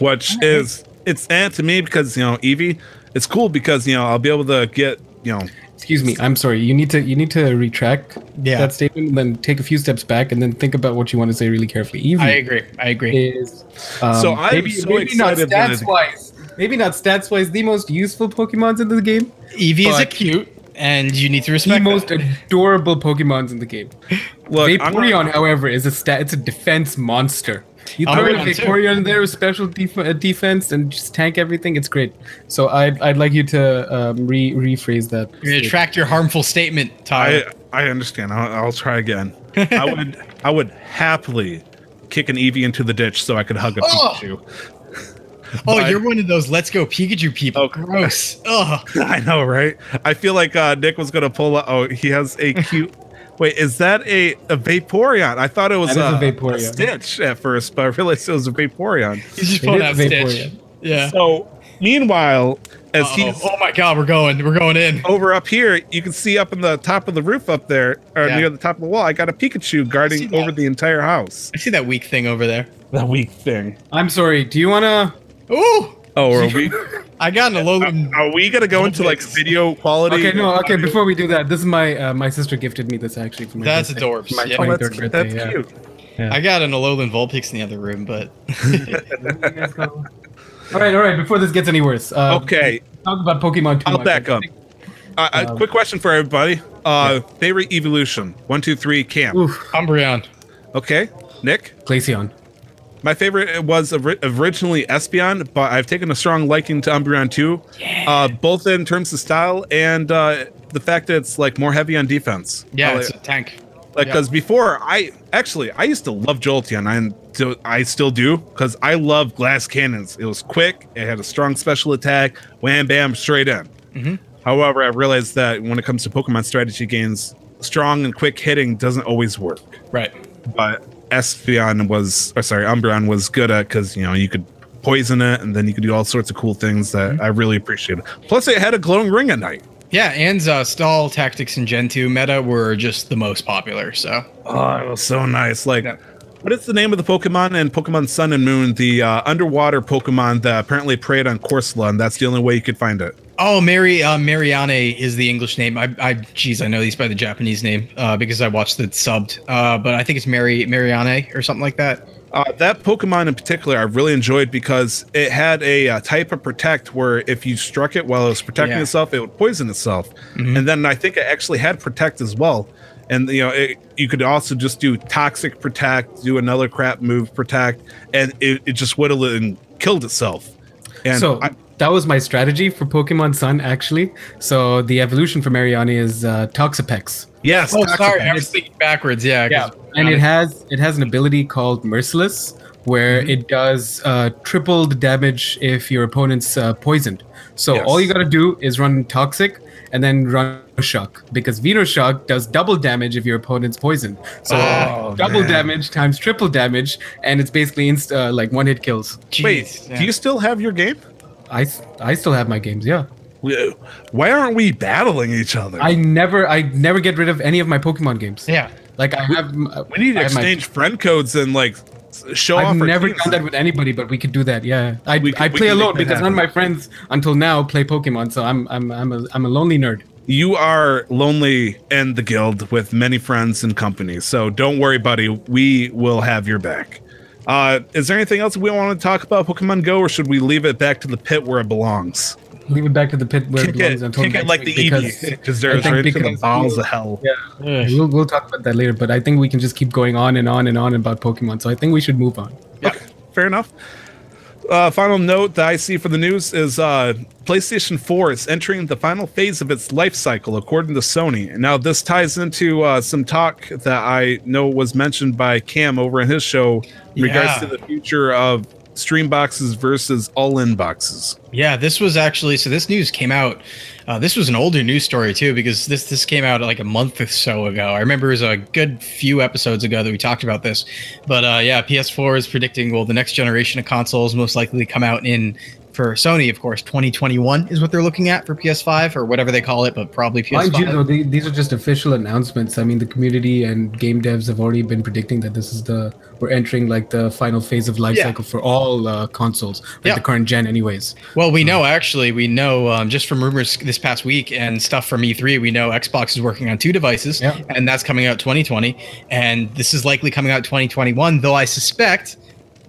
A: which is it's and to me because you know Eevee, it's cool because you know I'll be able to get you know
E: Excuse me. I'm sorry. You need to you need to retract
B: Yeah.
E: that statement, and then take a few steps back, and then think about what you want to say really carefully. Eevee
B: I agree. I agree.
E: is um,
A: So I'm
E: maybe,
A: so
E: maybe not
A: excited that
E: stats wise, Maybe not stats wise. The most useful Pokemons in the game.
B: Eevee is a cute, and you need to respect The
E: most
B: that.
E: adorable Pokemons in the game.
A: look. I'm
E: Vaporeon,
A: not-
E: however, is a stat. It's a defense monster. You
B: I'm
E: throw in a
B: Vaporeon too.
E: In there with special def- uh, defense and just tank everything. It's great. So I'd, I'd like you to um, re rephrase that.
B: You're gonna track your harmful statement, Tyler.
A: I I understand. I'll, I'll try again. I would <laughs> I would happily kick an Eevee into the ditch so I could hug a <laughs>
B: Oh!
A: Pikachu. <laughs>
B: oh,
A: I-
B: you're one of those "Let's Go Pikachu" people.
A: Oh,
B: Gross. Ugh. <laughs>
A: I know, right? I feel like uh, Nick was gonna pull. out Oh, he has a cute. <laughs> Wait, is that a, a Vaporeon? I thought it was
E: That is
A: a,
E: a Vaporeon.
A: Stitch at first, but I realized it was a Vaporeon.
B: He's just
E: It
B: pulling
E: is
B: out
E: Vaporeon.
B: Stitch. Yeah.
A: So, meanwhile, as
B: Uh-oh.
A: he's
B: oh my god, we're going. We're going in.
A: over up here, you can see up in the top of the roof up there, or
B: Yeah.
A: near the top of the wall, I got a Pikachu guarding over the entire house.
B: I see that weak thing over there.
A: That weak thing.
E: I'm sorry. Do you wanna?
B: Ooh.
A: Oh, are we? <laughs>
B: I got an Alolan.
A: Are we gonna go into like video quality?
E: Okay, no. Okay, before we do that, this is my uh, my sister gifted me this actually for my
B: That's
E: birthday.
B: adorbs.
E: For My
B: Yeah.
A: Oh, that's,
E: birthday.
A: that's
E: yeah.
A: cute.
B: I got an Alolan Vulpix in the other room, but <laughs> <laughs>
E: all right, all right. Before this gets any worse. Uh,
A: Okay,
E: talk about Pokemon too
A: I'll
E: much.
A: back up. Uh,
E: Um,
A: quick question for everybody. Uh, Favorite evolution? One, two, three, camp.
E: Oof,
B: Umbreon.
A: Okay, Nick.
E: Glaceon.
A: My favorite was originally Espeon, but I've taken a strong liking to Umbreon too. Uh, both in terms of style and uh, the fact that it's like more heavy on defense.
B: Yeah,
A: Uh,
B: it's a tank.
A: like
B: yeah.
A: because before I actually I used to love Jolteon and I still do because I love glass cannons. It was quick, it had a strong special attack, wham bam straight in.
B: Mhm.
A: However, I realized that when it comes to Pokemon strategy games, strong and quick hitting doesn't always work.
B: Right.
A: But Espeon was, or sorry, Umbreon was good at because you know you could poison it and then you could do all sorts of cool things that I really appreciated. Plus, it had a glowing ring at night.
B: Yeah, and uh, stall tactics in Gen 2 meta were just the most popular. So
A: Oh, it was so nice. Like,
B: Yeah.
A: what is the name of the Pokemon in Pokemon Sun and Moon? The uh, underwater Pokemon that apparently preyed on Corsola, and that's the only way you could find it.
B: Oh, Mary uh, Mareanie is the English name. I, I, geez, I know these by the Japanese name uh, because I watched it subbed. Uh, but I think it's Mary Mareanie or something like that.
A: Uh, that Pokemon in particular, I really enjoyed because it had a uh, type of protect where if you struck it while it was protecting
B: Yeah.
A: itself, it would poison itself. And then I think it actually had protect as well. And you know, it, you could also just do toxic protect, do another crap move protect, and it, it just whittled it and killed itself. And
E: so
A: I,
E: that was my strategy for Pokemon Sun, actually. So the evolution for Mareanie is uh, Toxapex.
A: yes,
B: Oh,
A: Toxapex.
B: sorry, I was thinking backwards. Yeah, 'cause-
E: and it has it has an ability called Merciless, where
A: Mm-hmm.
E: it does uh, tripled damage if your opponent's uh, poisoned. So
A: Yes.
E: all you gotta do is run Toxic and then run Shock because Venoshock does double damage if your opponent's poisoned. So
A: Oh,
E: double
A: man.
E: damage times triple damage, and it's basically inst- uh, like one hit kills.
A: Wait,
B: yeah.
A: do you still have your game?
E: I, s- I still have my games, yeah.
A: Uh, why aren't we battling each other?
E: I never I never get rid of any of my Pokemon games.
B: yeah.
E: Like I have.
A: we need to
E: I have my-
A: exchange friend codes and like s- show off.
E: I've never
A: teams.
E: done that with anybody, but we could do that. Yeah, I,
A: could-
E: I play alone
A: that
E: because none of my friends until now play Pokemon. So I'm I'm I'm a I'm a lonely nerd.
A: You are lonely in the guild with many friends and companies, so don't worry, buddy. We will have your back. Uh, is there anything else we want to talk about Pokemon Go, or should we leave it back to the pit where it belongs?
E: Leave it back to the pit where
A: Kick
E: it belongs
A: it, kick it like the
E: week because
A: Eevee, because
E: I
A: there's
E: think
A: right to the
E: because
A: bowels
E: we'll-
A: of hell.
E: yeah, we'll we'll talk about that later. But I think we can just keep going on and on and on about Pokemon. So I think we should move on.
A: Okay, fair enough. Uh, final note that I see for the news is uh, PlayStation 4 is entering the final phase of its life cycle, according to Sony. And now, this ties into uh, some talk that I know was mentioned by Cam over in his show in regards to the future of stream boxes versus all-in boxes.
B: Yeah, this was actually so. This news came out. Uh, this was an older news story too, because this this came out like a month or so ago. I remember it was a good few episodes ago that we talked about this. But uh, yeah, PS4 is predicting well the next generation of consoles most likely come out in for Sony, of course, 2021 is what they're looking at for PS5 or whatever they call it, but probably PS5.
E: Mind you, though, the- these are just official announcements. I mean, the community and game devs have already been predicting that this is the we're entering like the final phase of life
B: Yeah.
E: cycle for all uh, consoles, like
B: Yeah.
E: the current gen, anyways.
B: Well, we know actually, we know um, just from rumors this past week and stuff from E3, we know Xbox is working on two devices,
E: Yeah.
B: and that's coming out 2020, and this is likely coming out 2021. Though I suspect,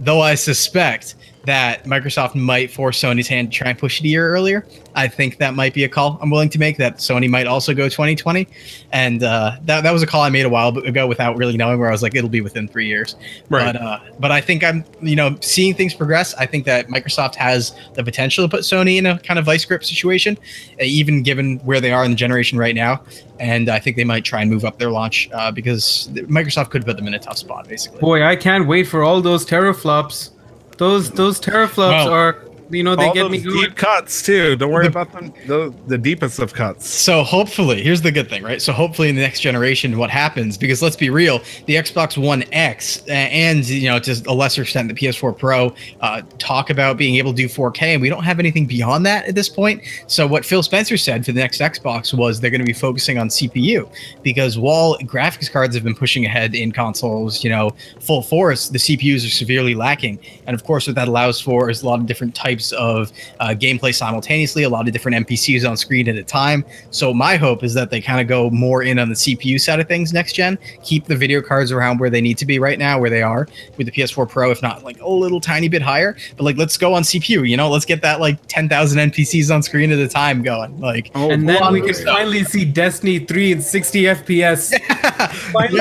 B: though I suspect that Microsoft might force Sony's hand to try and push it a year earlier. I think that might be a call I'm willing to make. That Sony might also go 2020, and uh, that that was a call I made a while ago without really knowing where I was like it'll be within three years.
A: Right.
B: But uh, but I think I'm you know seeing things progress. I think that Microsoft has the potential to put Sony in a kind of vice grip situation, uh, even given where they are in the generation right now. And I think they might try and move up their launch uh, because Microsoft could put them in a tough spot, basically.
E: Boy, I can't wait for all those teraflops. Those those teraflops
B: Well,
E: are you know they
A: All
E: get
A: those
E: me going.
A: deep cuts too. Don't worry
B: The-
A: about them. The, the deepest of cuts.
B: So hopefully, here's the good thing, right? So hopefully, in the next generation, what happens? Because let's be real, the Xbox One X uh, and you know to a lesser extent the PS4 Pro uh, talk about being able to do 4K, and we don't have anything beyond that at this point. So what Phil Spencer said for the next Xbox was they're going to be focusing on CPU because while graphics cards have been pushing ahead in consoles, you know, full force, the CPUs are severely lacking, and of course, what that allows for is a lot of different types types of uh, gameplay simultaneously, a lot of different NPCs on screen at a time. So my hope is that they kind of go more in on the CPU side of things next gen, keep the video cards around where they need to be right now, where they are with the PS4 Pro, if not like a little tiny bit higher. But like, let's go on CPU. You know, let's get that like 10,000 NPCs on screen at a time going. Like,
A: Oh,
E: and then we can
B: stuff.
E: finally see Destiny 3 in 60 FPS. <laughs> finally,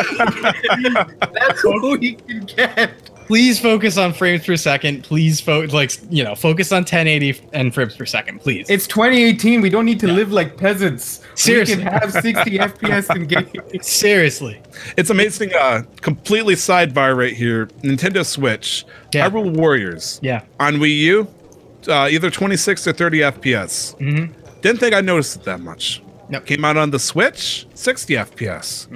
E: <laughs> that's what we can get.
B: Please focus on frames per second. Please focus, like you know, focus on 1080 and frames per second, please.
E: It's 2018. We don't need to live like peasants.
B: Seriously.
E: We can have 60 <laughs> FPS in games.
B: Seriously.
A: It's amazing. Uh, completely sidebar right here. Nintendo Switch,
B: Yeah.
A: Hyrule Warriors
B: Yeah.
A: on Wii U, uh, either 26 or 30 FPS.
B: Mhm.
A: Didn't think I noticed it that much.
B: Nope.
A: Came out on the Switch, 60 FPS.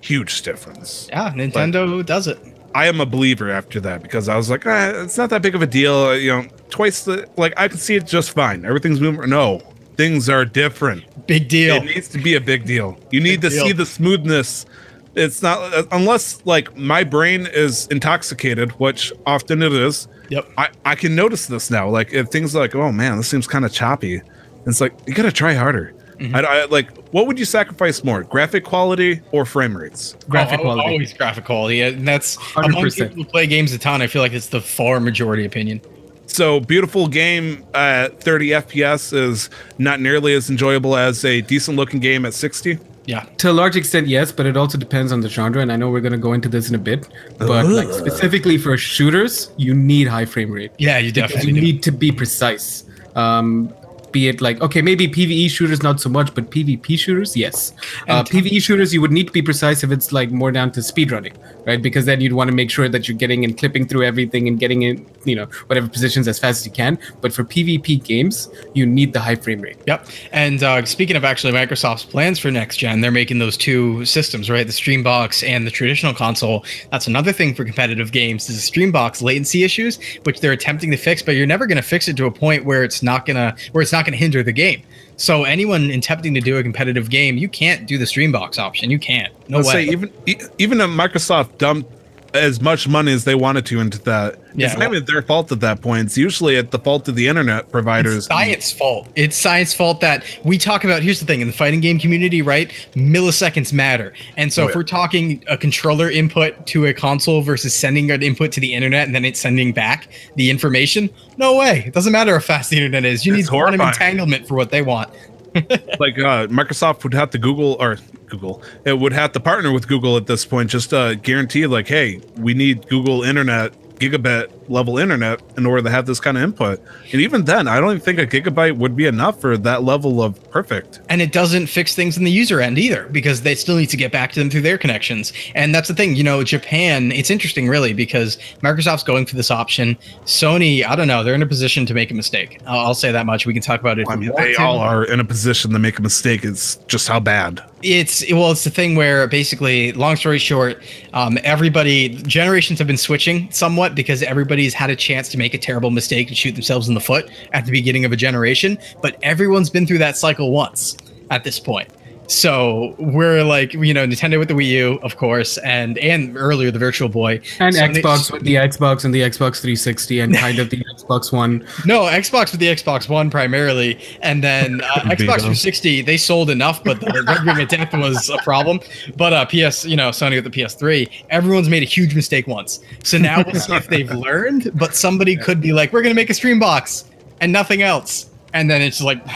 A: Huge difference.
B: Yeah, Nintendo does it.
A: I am a believer after that because I was like, eh, it's not that big of a deal. You know, twice the like I can see it just fine. Everything's moving. No, things are different.
B: Big deal.
A: It needs to be a big deal. You need to
B: deal.
A: see the smoothness. It's not uh, unless like my brain is intoxicated, which often it is.
B: Yep.
A: I, I can notice this now. Like if things are like, oh man, this seems kind of choppy. It's like you gotta try harder.
B: Mm-hmm.
A: I, I like what would you sacrifice more, graphic quality or frame rates?
E: Graphic
B: Oh,
E: quality.
B: Always graphic quality. And that's among
E: 100%.
B: people who play games a ton. I feel like it's the far majority opinion.
A: So beautiful game at 30 FPS is not nearly as enjoyable as a decent looking game at 60.
B: Yeah.
E: To a large extent, yes, but it also depends on the genre, and I know we're going to go into this in a bit. But like specifically for shooters, you need high frame rate.
B: Yeah, you definitely
E: you
B: do.
E: need to be precise. Um, be it like okay, maybe PVE shooters not so much, but PvP shooters, yes. Uh, PVE shooters, you would need to be precise if it's like more down to speedrunning, right? Because then you'd want to make sure that you're getting and clipping through everything and getting in, you know, whatever positions as fast as you can. But for PvP games, you need the high frame rate.
B: Yep. And uh, speaking of actually Microsoft's plans for next gen, they're making those two systems, right? The Streambox and the traditional console. That's another thing for competitive games is the Streambox latency issues, which they're attempting to fix, but you're never going to fix it to a point where it's not gonna where it's not going to hinder the game. So anyone attempting to do a competitive game, you can't do the Streambox option. You can't. No
A: Let's
B: way.
A: say even even if Microsoft dumped as much money as they wanted to into that,
B: Yeah.
A: it's not even their fault at that point. It's usually at the fault of the internet providers.
B: It's science fault. It's science fault that we talk about. Here's the thing in the fighting game community, right? Milliseconds matter. And so
A: Oh,
B: if
A: yeah.
B: we're talking a controller input to a console versus sending an input to the internet and then it's sending back the information, no way. It doesn't matter how fast the internet is. You
A: It's
B: need quantum entanglement for what they want. <laughs>
A: like uh, Microsoft would have to Google or Google, it would have to partner with Google at this point just to guarantee, like, hey, we need Google Internet, gigabit level internet in order to have this kind of input. And even then, I don't even think a gigabyte would be enough for that level of perfect.
B: And it doesn't fix things in the user end either because they still need to get back to them through their connections. And that's the thing, you know, Japan, it's interesting really because Microsoft's going for this option. Sony, I don't know, they're in a position to make a mistake. I'll, I'll say that much. We can talk about it.
A: I mean, they
B: to.
A: all are in a position to make a mistake. It's just how bad.
B: It's well, it's the thing where basically, long story short, um, everybody generations have been switching somewhat because everybody's had a chance to make a terrible mistake and shoot themselves in the foot at the beginning of a generation. But everyone's been through that cycle once at this point. So we're like, you know, Nintendo with the Wii U, of course, and and earlier the Virtual Boy
E: And
B: Sony-
E: Xbox with the Xbox and the Xbox 360 and kind of the <laughs> Xbox One.
B: No, Xbox with the Xbox One primarily, and then uh, <laughs> Xbox 360 they sold enough, but the rendering at depth was a problem. But uh, PS, you know, Sony with the PS3, everyone's made a huge mistake once. So now we'll see if they've <laughs> learned. But somebody could be like, "We're gonna make a stream box and nothing else," and then it's like,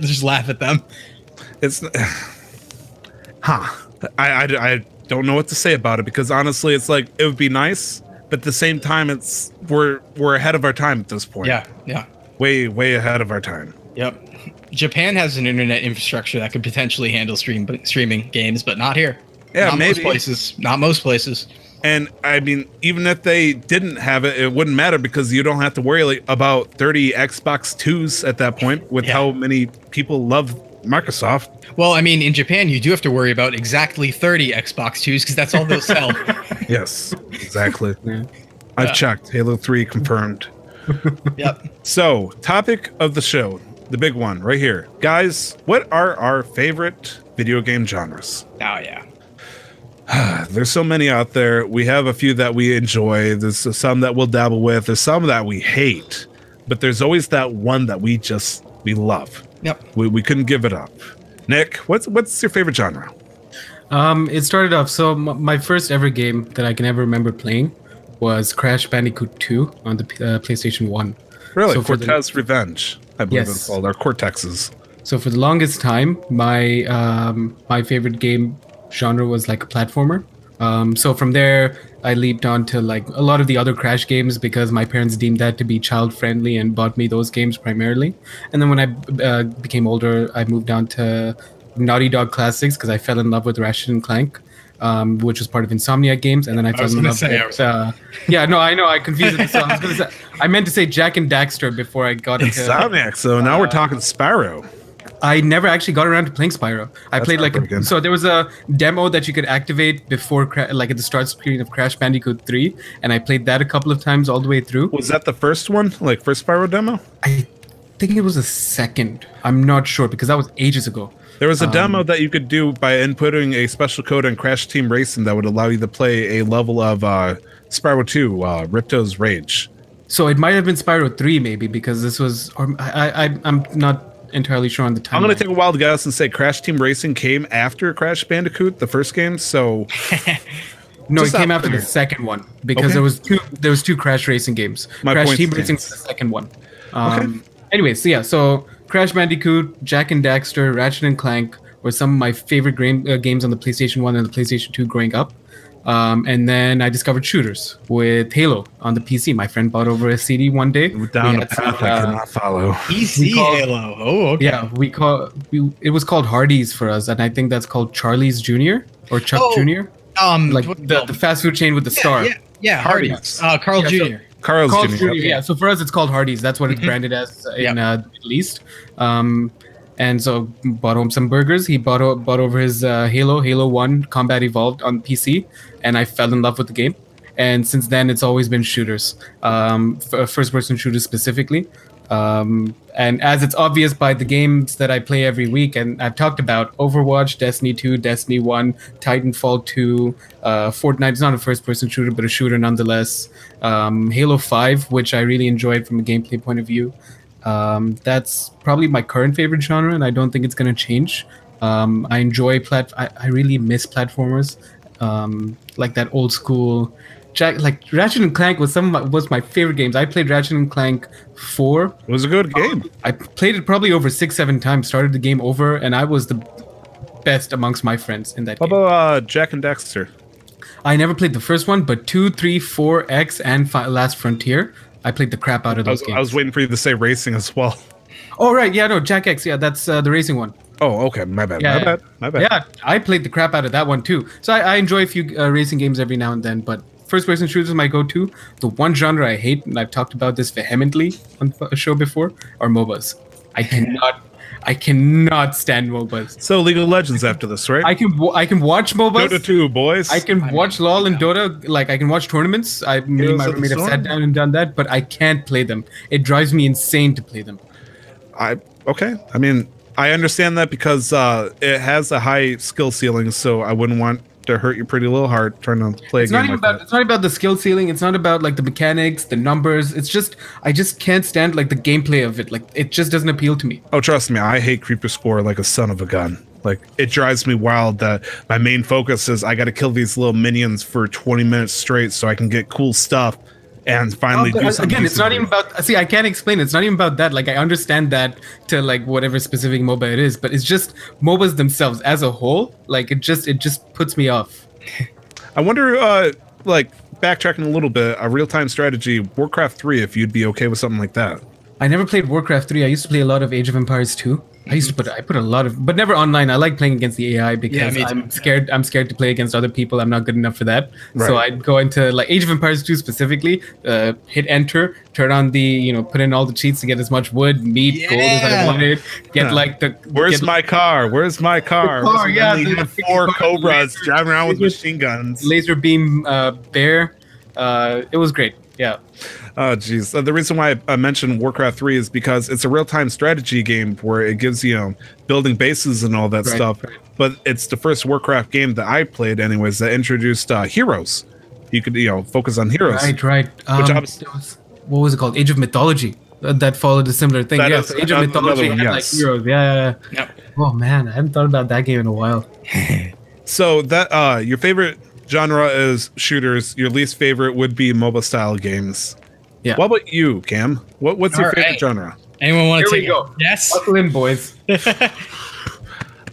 B: just laugh at them.
A: It's, <sighs> huh? I, I, I don't know what to say about it because honestly, it's like it would be nice, but at the same time, it's we're we're ahead of our time at this point.
B: Yeah, yeah.
A: way way ahead of our time.
B: Yep. Japan has an internet infrastructure that could potentially handle stream streaming games, but not here.
A: Yeah,
B: not
A: maybe.
B: most places. Not most places.
A: And I mean, even if they didn't have it, it wouldn't matter because you don't have to worry like, about 30 Xbox 2s at that point with
B: Yeah.
A: how many people love Microsoft.
B: Well, I mean, in Japan, you do have to worry about exactly 30 Xbox 2s because that's all they'll sell. <laughs>
A: Yes, exactly. <laughs>
E: Yeah.
A: I've
B: Yeah.
A: checked. Halo 3 confirmed. <laughs>
B: yep.
A: So, topic of the show, the big one right here. Guys, what are our favorite video game genres?
B: Oh, yeah. <sighs>
A: There's so many out there. We have a few that we enjoy. There's some that we'll dabble with. There's some that we hate. but there's always that one that we just we love.
B: Yep.
A: We, we couldn't give it up. Nick, what's what's your favorite genre?
E: Um, it started off. So m- my first ever game that I can ever remember playing was Crash Bandicoot 2 on the uh, PlayStation 1.
A: Really,
E: So for the-
A: Cortex Revenge, I believe
E: Yes.
A: it's called, or Cortexes.
E: So for the longest time, my um, my favorite game genre was like a platformer. Um, so from there, I leaped on to like a lot of the other Crash games because my parents deemed that to be child friendly and bought me those games primarily. And then when I uh, became older, I moved on to Naughty Dog classics because I fell in love with Ratchet and Clank. Um, which was part of Insomniac Games, and then I fell in love
B: say,
E: with.
B: was-
E: Uh, yeah, no, I know, I confused it. So I, was gonna say, I meant to say Jak and Daxter before I got into.
A: Insomniac. So now
E: Uh,
A: we're talking Spyro.
E: I never actually got around to playing Spyro. I
A: That's
E: played like
A: heartbreaking.
E: so there was a demo that you could activate before cra- like at the start screen of Crash Bandicoot 3 and I played that a couple of times all the way through.
A: Was that the first one, like first Spyro demo?
E: I think it was a second. I'm not sure because that was ages ago.
A: There was a
E: Um,
A: demo that you could do by inputting a special code on Crash Team Racing that would allow you to play a level of uh, Spyro 2, uh, Ripto's Rage.
E: So it might have been Spyro 3 maybe because this was or I, I I'm not entirely sure on the time.
A: I'm going to take a wild guess and say Crash Team Racing came after Crash Bandicoot, the first game. So <laughs>
E: No, it came after the second one because
A: Okay.
E: there was two there was two Crash Racing games.
A: My
E: Crash Team Racing was the second one. Um, Anyways, so yeah, so Crash Bandicoot, Jak and Daxter, Ratchet and Clank were some of my favorite gra- uh, games on the PlayStation One and the PlayStation Two growing up. Um, and then I discovered shooters with Halo on the PC. My friend bought over a CD one day.
A: down
E: We
A: the
E: some,
A: path I
E: uh,
A: cannot follow. <laughs>
B: PC
E: call-
B: Halo. Oh, okay.
E: yeah, we call we, it was called Hardee's for us, and I think that's called Charlie's Jr. or Chuck
B: Oh,
E: Jr.
B: Um,
E: Like the, the fast food chain with the
B: yeah,
E: star.
B: Yeah, yeah, Hardee's. Uh, Carl
E: Yeah,
B: Jr.
E: so-
A: Carl's
E: Carl's
A: Jr.
E: Jr. Yeah, so for us it's called Hardee's. That's what it's branded as in
B: Yep.
E: uh, the Middle East. Um, and so bought home some burgers. He bought bought over his uh, Halo, Halo One Combat Evolved on PC, and I fell in love with the game. And since then, it's always been shooters, um, f- first-person shooters specifically. Um, and as it's obvious by the games that I play every week, and I've talked about Overwatch, Destiny 2, Destiny 1, Titanfall 2, uh, Fortnite is not a first person shooter, but a shooter nonetheless. Um, Halo 5, which I really enjoyed from a gameplay point of view. Um, that's probably my current favorite genre, and I don't think it's going to change. Um, I enjoy plat. I, I really miss platformers, um, like that old school. Jak, like Ratchet and Clank was some of my, was my favorite games. I played Ratchet and Clank four.
A: It was a good game.
E: I played it probably over six, seven times. Started the game over, and I was the best amongst my friends in that
A: How
E: game.
A: about uh, Jak and Daxter?
E: I never played the first one, but two, three, four, X, and fi- Last Frontier. I played the crap out of
A: I
E: those
A: was,
E: games.
A: I was waiting for you to say racing as well. <laughs>
E: oh right, yeah, no, Jak X, yeah, that's uh, the racing one.
A: Oh, okay. My bad.
E: Yeah,
A: my bad. My bad.
E: Yeah, I played the crap out of that one too. So I, I enjoy a few uh, racing games every now and then, but first-person shooters is my go-to. The one genre I hate, and I've talked about this vehemently on a show before, are MOBAs. I <laughs> cannot, I cannot stand MOBAs.
A: So League of Legends after this, right?
E: I can, I can watch MOBAs.
A: Dota 2, boys.
E: I can watch LOL and Dota, like I can watch tournaments. I me and my roommate have sat down and done that, but I can't play them. It drives me insane to play them.
A: I okay. I mean, I understand that because uh, it has a high skill ceiling, so I wouldn't want to hurt your pretty little heart trying to play
E: It's
A: a
E: not
A: game
E: even
A: like
E: about
A: that.
E: it's not about the skill ceiling. It's not about like the mechanics, the numbers. It's just I just can't stand like the gameplay of it. Like it just doesn't appeal to me.
A: Oh, trust me, I hate creeper score like a son of a gun. Like it drives me wild that my main focus is I got to kill these little minions for 20 minutes straight so I can get cool stuff and finally do
E: uh,
A: something.
E: again, it's not even about. See, I can't explain. It's not even about that. Like I understand that to like whatever specific MOBA it is, but it's just MOBAs themselves as a whole. Like it just it just puts me off. <laughs>
A: I wonder, uh, like backtracking a little bit, a real time strategy, Warcraft 3, if you'd be okay with something like that.
E: I never played Warcraft 3. I used to play a lot of Age of Empires 2. I used to put I put a lot of but never online. I like playing against the AI because
B: me too.
E: I'm scared I'm scared to play against other people. I'm not good enough for that. So I'd go into like Age of Empires 2 specifically, uh, hit enter, turn on the, you know, put in all the cheats to get as much wood, meat, gold as I wanted, get
A: Yeah.
E: like the
A: Where's
E: get,
A: my car? Where's my car?
E: car,
A: Where's-
E: yeah,
A: they
E: the-
A: have
E: the
A: four cobras
E: laser-
A: driving around with
E: laser-
A: machine guns.
E: laser beam uh, bear. Uh, it was great. Yeah.
A: Oh, jeez. Uh, the reason why I mentioned Warcraft 3 is because it's a real time strategy game where it gives you, know, building bases and all that
E: Right,
A: stuff. But it's the first Warcraft game that I played, anyways, that introduced uh, heroes. You could, you know, focus on heroes.
E: Right, right. Um, was- what was it called? Age of Mythology. uh, that followed a similar thing.
A: That
E: yes,
A: is
E: Age of Mythology
A: one,
E: had like heroes. Yeah, yeah, yeah.
B: Yep.
E: Oh man, I haven't thought about that game in a while. <laughs>
A: So that uh your favorite genre is shooters. Your least favorite would be MOBA style games.
E: Yeah.
A: What about you, Cam? What what's your favorite
B: right.
A: genre?
B: Anyone want
E: Here
B: to
E: we
B: take
E: go.
B: it? Yes.
E: Buckle in, boys. <laughs>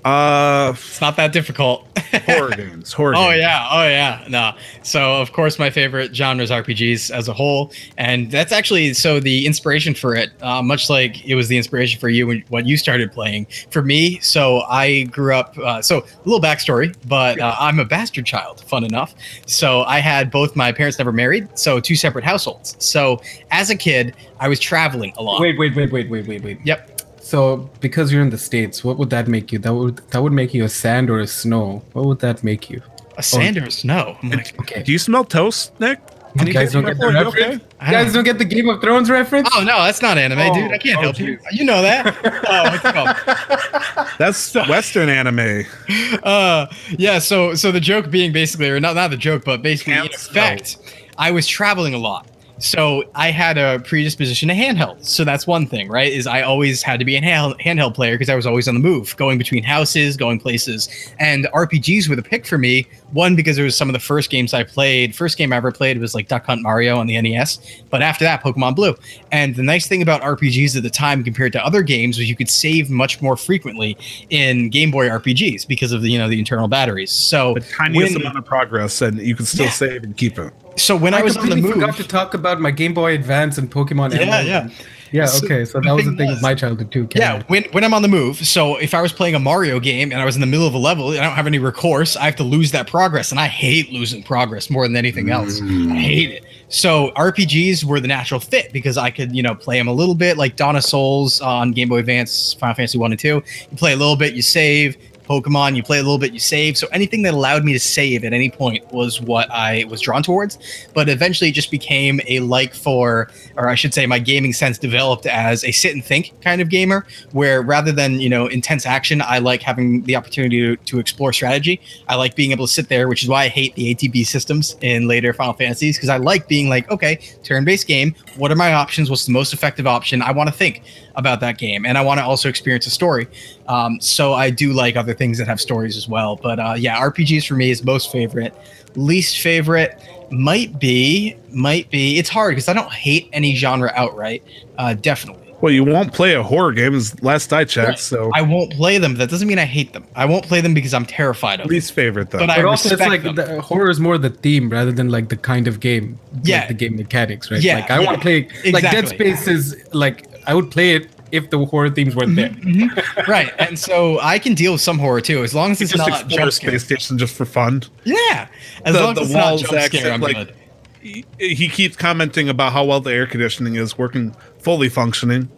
A: Uh
B: It's not that difficult. <laughs>
A: horror games. Horror
B: Oh
A: games.
B: yeah, oh yeah, no. So of course my favorite genre is RPGs as a whole, and that's actually so the inspiration for it, uh, much like it was the inspiration for you when when you started playing. For me, so I grew up. Uh, so a little backstory, but uh, I'm a bastard child. Fun enough. So I had both my parents never married, so two separate households. So as a kid, I was traveling a lot.
E: Wait, wait, wait, wait, wait, wait, wait.
B: Yep.
E: So because you're in the states, what would that make you? That would that would make you a sand or a snow. What would that make you?
B: A sand or a snow? I'm like,
E: Okay.
A: Do you smell toast, Nick?
E: You guys don't get the
A: You
E: reference.
A: okay?
E: You guys don't get the Game of Thrones reference.
B: Oh no, that's not anime,
E: Oh,
B: dude. I can't
E: oh,
B: help you.
E: geez.
B: You know that. <laughs> oh, what's it called?
A: That's Western anime. <laughs>
B: uh yeah so so the joke being basically or not not the joke but basically in
A: Can't
B: effect i was traveling a lot so i had a predisposition to handheld. So that's one thing right is i always had to be a hand, handheld player because i was always on the move going between houses going places. And rpgs were the pick for me. One because it was some of the first games i played first game i ever played was like duck hunt mario on the nes but after that pokemon blue. And the nice thing about rpgs at the time compared to other games was you could save much more frequently in game boy rpgs because of the you know the internal batteries. So
A: The tiniest
B: when-
A: amount of progress, and you can still
B: Yeah.
A: save and keep it.
B: So when i, was on the
E: completely
B: move
E: forgot to talk about my Game Boy Advance and Pokemon.
B: Yeah,
E: Emerald.
B: yeah.
E: yeah.
B: So
E: Okay, so that was the
B: thing
E: thing
B: was-
E: of my childhood too.
B: Yeah, when, when I'm on the move. So if I was playing a Mario game and I was in the middle of a level, I don't have any recourse. I have to lose that progress, and I hate losing progress more than anything else. I mm. hate it. So RPGs were the natural fit because I could, you know, play them a little bit, like Dawn of Souls on Game Boy Advance, Final Fantasy One and Two. You play a little bit, you save. Pokemon, you play a little bit, you save. So anything that allowed me to save at any point was what I was drawn towards. But eventually, it just became a like for, or I should say, my gaming sense developed as a sit and think kind of gamer, where rather than you know intense action, I like having the opportunity to, to explore strategy. I like being able to sit there, which is why I hate the ATB systems in later Final Fantasies because I like being like, okay, turn-based game. What are my options? What's the most effective option? I want to think about that game, and I want to also experience a story. Um, so I do like other things that have stories as well. But uh, yeah, RPGs for me is most favorite. Least favorite might be might be. It's hard because I don't hate any genre outright. Uh, definitely.
A: Well, you won't play a horror game, as last I checked.
B: Right.
A: So
B: I won't play them. That doesn't mean I hate them. I won't play them because I'm terrified of them.
A: least favorite though.
B: But I
E: But also, it's like
B: them.
E: the horror is more the theme rather than like the kind of game. like
B: Yeah.
E: the game mechanics, right?
B: Yeah,
E: Like I
B: yeah.
E: want to play like Dead
B: Exactly.
E: Space is like I would play it if the horror themes weren't there.
B: right, and so I can deal with some horror too, as long as it's
A: just
B: not jump scare.
A: space station just for fun.
B: Yeah, as
A: The-
B: long
A: the
B: as it's not
A: walls
B: jump scare,
A: accent,
B: I'm
A: like-
B: good.
A: He, he keeps commenting about how well the air conditioning is working, fully functioning.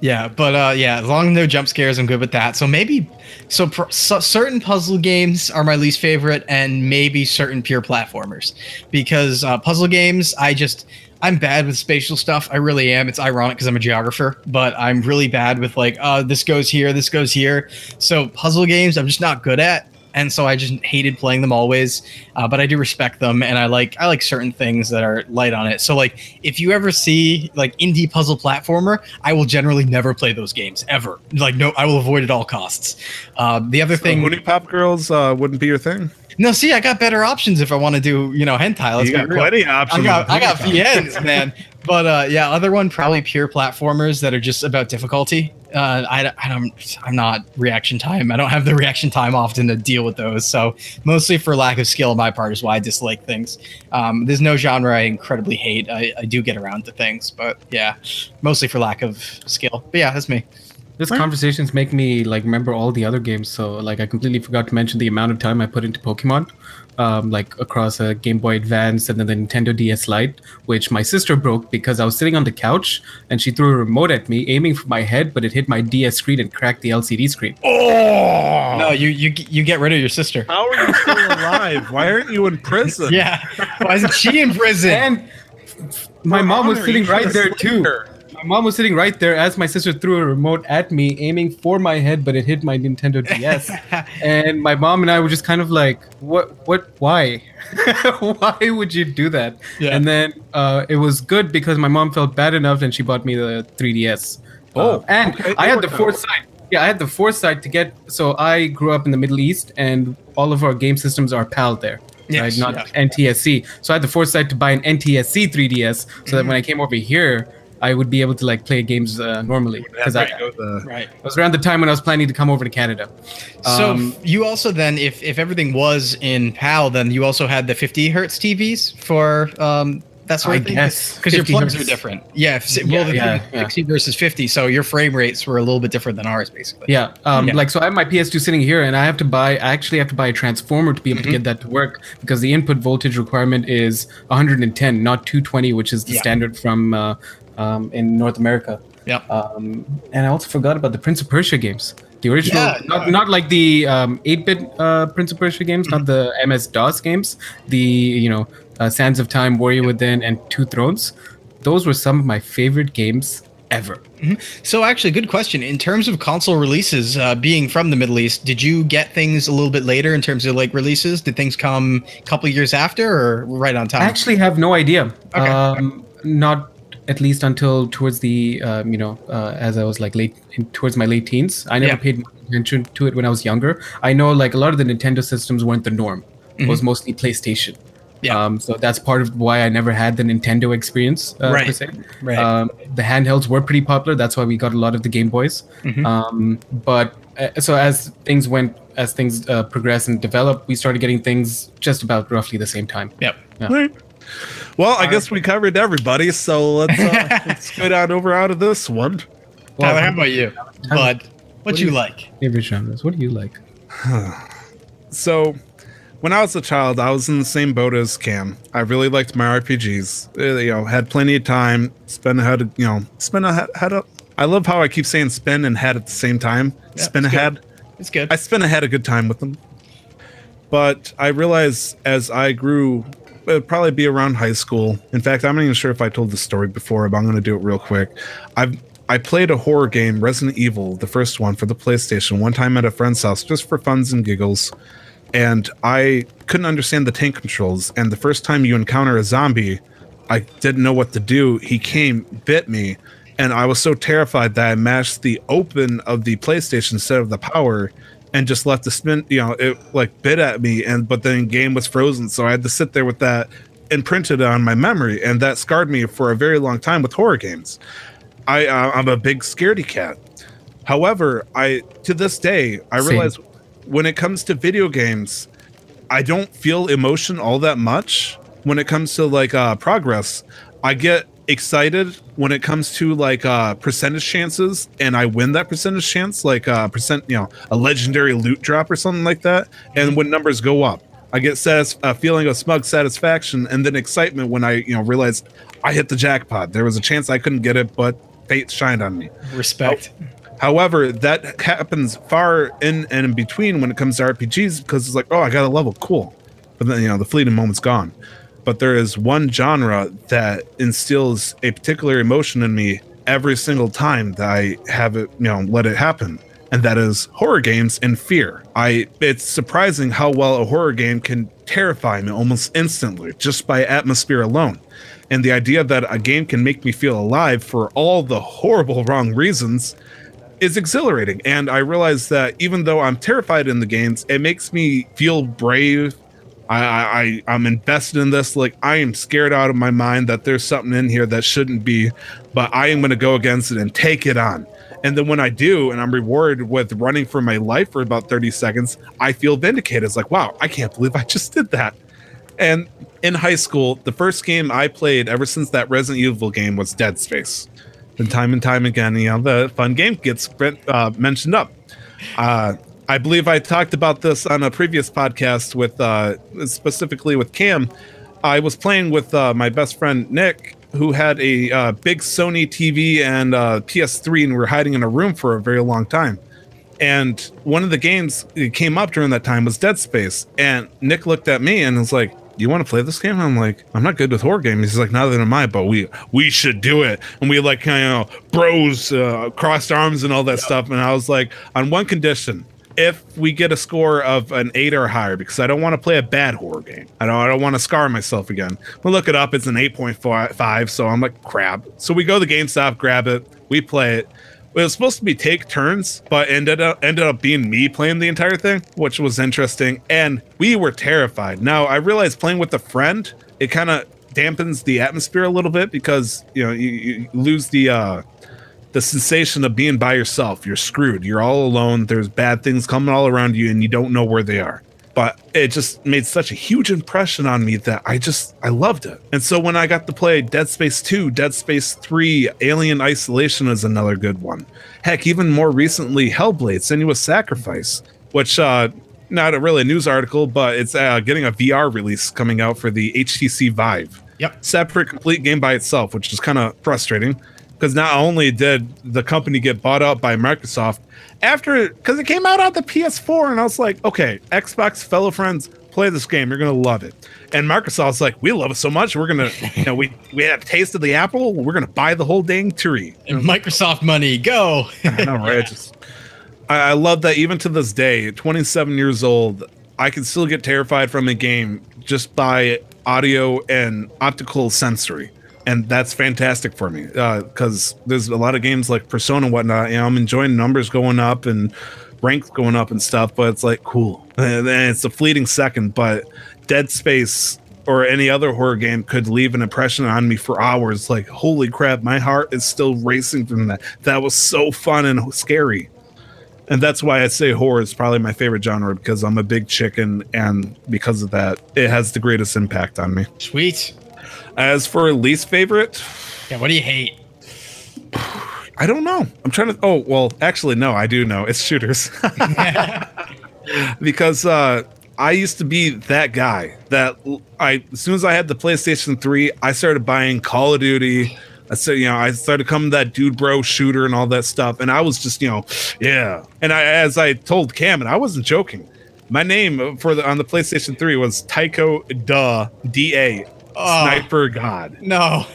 B: Yeah, but uh, yeah, as long as no jump scares, I'm good with that. So maybe, so, pr- so certain puzzle games are my least favorite, and maybe certain pure platformers, because uh, puzzle games, I just I'm bad with spatial stuff. I really am. It's ironic because I'm a geographer, but I'm really bad with like, uh, this goes here, this goes here. So puzzle games, I'm just not good at. And so I just hated playing them always, uh, but I do respect them, and I like I like certain things that are light on it. So like, if you ever see like indie puzzle platformer, I will generally never play those games ever. Like no, I will avoid at all costs. Uh, the other
A: So
B: thing,
A: Mooney Pop Girls uh, wouldn't be your thing.
B: no, see, I got better options if I want to do you know hentai. Let's
A: you got
B: real.
A: plenty of options.
B: I got <laughs> I got VNs, man. But uh, yeah, other one probably pure platformers that are just about difficulty. Uh, I, I don't I'm not reaction time. I don't have the reaction time often to deal with those. So mostly for lack of skill on my part is why I dislike things. Um, there's no genre I incredibly hate. I, I do get around to things, but yeah, mostly for lack of skill. But yeah, that's me.
E: This conversations make me like remember all the other games. So like I completely forgot to mention the amount of time I put into Pokemon, um, like across a Game Boy Advance and then the Nintendo DS Lite, which my sister broke because I was sitting on the couch and she threw a remote at me, aiming for my head, but it hit my DS screen and cracked the LCD screen.
A: Oh,
B: No, you you you get rid of your sister.
A: how are you still alive? Why aren't you in prison? <laughs>
B: Yeah, why isn't she in prison?
E: And my
A: For
E: mom was sitting right there too.
A: her.
E: My mom was sitting right there as my sister threw a remote at me, aiming for my head, but it hit my Nintendo DS. <laughs> and my mom and I were just kind of like, "What? What? Why? <laughs> why would you do that?"
B: Yeah.
E: And then uh, it was good because my mom felt bad enough, and she bought me the 3DS.
A: Oh,
E: Uh, and
A: okay,
E: I had the foresight. Yeah, I had the foresight to get. So I grew up in the Middle East, and all of our game systems are PAL there.
B: Yes,
E: right? Not
B: yeah.
E: NTSC. So I had the foresight to buy an NTSC 3DS, so that when I came over here, I would be able to like play games uh, normally. Because I,
A: Go the-
B: Right.
E: it was around the time when I was planning to come over to Canada.
B: So
E: Um,
B: f- you also then, if if everything was in PAL, then you also had the 50 hertz TVs for um, that sort
E: I
B: of thing.
E: guess.
B: because your
E: 50
B: plugs are different. Yeah. f- well,
E: Yeah,
B: the
E: yeah,
B: 50
E: yeah.
B: 60 versus 50, so your frame rates were a little bit different than ours, basically.
E: Yeah, um,
B: Yeah.
E: like so I have my PS2 sitting here, and I have to buy. I actually have to buy a transformer to be able
B: Mm-hmm.
E: to get that to work because the input voltage requirement is 110, not 220, which is the
B: Yeah.
E: standard from uh, um, in North America.
B: Yep.
E: Um, and I also forgot about the Prince of Persia games. The original,
B: Yeah,
E: not,
B: yeah.
E: not like the um, 8-bit uh, Prince of Persia games, not the MS DOS games. The you know uh, Sands of Time, Warrior Within, and Two Thrones. Those were some of my favorite games ever.
B: So actually, good question. In terms of console releases, uh, being from the Middle East, did you get things a little bit later in terms of like releases? Did things come a couple years after, or right on time?
E: I actually have no idea.
B: Okay.
E: Um, not at least until towards the um, you know uh, as I was like late in, towards my late teens. I never
B: Yeah.
E: paid attention to it when I was younger. I know like a lot of the Nintendo systems weren't the norm. It was mostly PlayStation.
B: Mm-hmm. Yeah.
E: Um, so that's part of why I never had the Nintendo experience uh,
B: Right.
E: per se.
B: Right.
E: Um, the handhelds were pretty popular. That's why we got a lot of the Game Boys.
B: Mm-hmm.
E: Um, but so as things went, as things uh, progressed and developed, we started getting things just about roughly the same time.
B: Yep.
A: Right. Well, I guess we covered everybody, so let's uh, <laughs> let's go down over out of this one.
B: Tyler, how about you, Bud? What
E: do
B: you
E: you-
B: like?
E: Favorite genres? What do you like? <sighs>
A: So, when I was a child, I was in the same boat as Cam. I really liked my RPGs. Uh, You know, had plenty of time. Spend ahead, you know, spend ahead. Had a, I love how I keep saying spin and head at the same time.
B: Yeah,
A: spin
B: it's good.
A: ahead.
B: It's good.
A: I spin ahead a good time with them. But I realized as I grew, it'd probably be around high school. In fact, I'm not even sure if I told this story before, but I'm going to do it real quick. I've I played a horror game, Resident Evil, the first one for the PlayStation, one time at a friend's house just for funs and giggles. And I couldn't understand the tank controls. And the first time you encounter a zombie, I didn't know what to do. He came, bit me, and I was so terrified that I mashed the open of the PlayStation instead of the power and just left the spin, you know, it like bit at me and but then game was frozen, so I had to sit there with that imprinted on my memory and that scarred me for a very long time with horror games. I uh, I'm a big scaredy cat. However, I to this day I
E: Same.
A: realize when it comes to video games, I don't feel emotion all that much when it comes to like uh progress. I get excited when it comes to like uh percentage chances and I win that percentage chance like uh percent you know a legendary loot drop or something like that and when numbers go up I get satis- a feeling of smug satisfaction and then excitement when I you know realize I hit the jackpot there was a chance I couldn't get it but fate shined on me
B: Respect.
A: However, that happens far in and in between when it comes to RPGs because it's like, oh, I got a level, cool. But then, you know, the fleeting moment's gone. But there is one genre that instills a particular emotion in me every single time that I have it, you know, let it happen. And that is horror games and fear. I it's surprising how well a horror game can terrify me almost instantly just by atmosphere alone. And the idea that a game can make me feel alive for all the horrible <laughs> wrong reasons is exhilarating. And I realize that even though I'm terrified in the games, it makes me feel brave. I, I, I'm invested in this. Like I am scared out of my mind that there's something in here that shouldn't be, but I am going to go against it and take it on. And then when I do, and I'm rewarded with running for my life for about 30 seconds, I feel vindicated. It's like, wow, I can't believe I <laughs> just did that. And in high school, the first game I played ever since that Resident Evil game was Dead Space. And time and time again, you know, the fun game gets uh, mentioned up. Uh, I believe I talked about this on a previous podcast with uh, specifically with Cam. I was playing with uh, my best friend Nick, who had a uh, big Sony TV and uh, PS3, and we were hiding in a room for a very long time. And one of the games that came up during that time was Dead Space. And Nick looked at me and was like, you want to play this game?" I'm like, "I'm not good with horror games." He's like, "Neither am I, but we we should do it." And we like kind of you know, bros uh, crossed arms and all that stuff. And I was like, on one condition. If we get a score of an eight or higher, because I don't want to play a bad horror game, I don't. I don't want to scar myself again. We look it up; it's an eight point five. So I'm like, crap. So we go to GameStop, grab it, we play it. It was supposed to be take turns, but ended up ended up being me playing the entire thing, which was interesting. And we were terrified. Now I realized playing with a friend, it kind of dampens the atmosphere a little bit because you know you, you lose the uh the sensation of being by yourself. You're screwed. You're all alone. There's bad things coming all around you, and you don't know where they are. But it just made such a huge impression on me that I just I loved it. And so when I got to play Dead Space 2, Dead Space 3, Alien Isolation is another good one. Heck, even more recently, Hellblade: Senua's Sacrifice, which uh not a really news article, but it's uh, getting a VR release coming out for the HTC Vive.
B: Yep.
A: Separate, complete game by itself, which is kind of frustrating because not only did the company get bought out by Microsoft after because it came out on the PS4, and I was like, okay, Xbox fellow friends, play this game, you're gonna love it. And Microsoft's like, we love it so much, we're gonna, <laughs> you know, we we taste of the apple, we're gonna buy the whole dang tree.
B: And Microsoft money, go. <laughs>
A: I know, right? Just, I, I love that even to this day, 27 years old, I can still get terrified from a game just by audio and optical sensory. And that's fantastic for me uh, because there's a lot of games like Persona and whatnot. You know, I'm enjoying numbers going up and ranks going up and stuff, but it's like cool. <laughs> And then it's a fleeting second, but Dead Space or any other horror game could leave an impression on me for hours. Like, holy crap, my heart is still racing from that. That was so fun and scary and that's why I say horror is probably my favorite genre because I'm a big chicken, and because of that, it has the greatest impact on me.
B: Sweet.
A: As for least favorite,
B: Yeah, what do you hate?
A: I don't know. I'm trying to. Oh well, actually, no, I do know. It's shooters <laughs> because uh, I used to be that guy that I as soon as I had the PlayStation 3, I started buying Call of Duty. I said, you know, I started coming that dude bro shooter and all that stuff. And I was just, you know, yeah. And I, as I told Cam, and I wasn't joking, my name for the on the PlayStation 3 was Tycho Duh DA
B: Oh.
A: Sniper God.
B: No.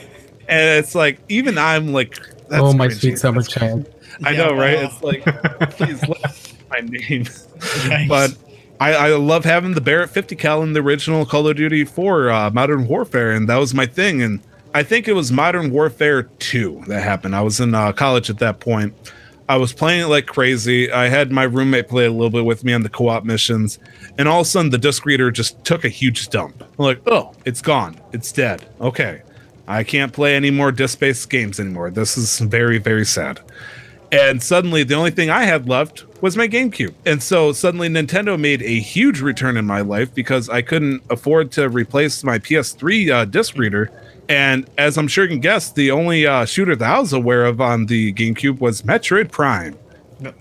A: And it's like, even I'm like, that's
E: oh my
A: cringy.
E: sweet summer
A: That's-
E: child.
A: I
B: Yeah,
A: know, right? It's like, <laughs> please let my name. <laughs>
B: Yikes.
A: But I, I love having the Barrett 50 cal in the original Call of Duty 4 uh, Modern Warfare, and that was my thing. And I think it was Modern Warfare 2 that happened. I was in uh, college at that point. I was playing it like crazy. I had my roommate play a little bit with me on the co-op missions, and all of a sudden the disc reader just took a huge dump. I'm like, oh, it's gone. It's dead. Okay. I can't play any more disc-based games anymore. This is very, very sad. And suddenly, the only thing I had left was my GameCube. And so suddenly, Nintendo made a huge return in my life because I couldn't afford to replace my PS3 uh, disc reader. And as I'm sure you can guess, the only uh, shooter that I was aware of on the GameCube was Metroid Prime.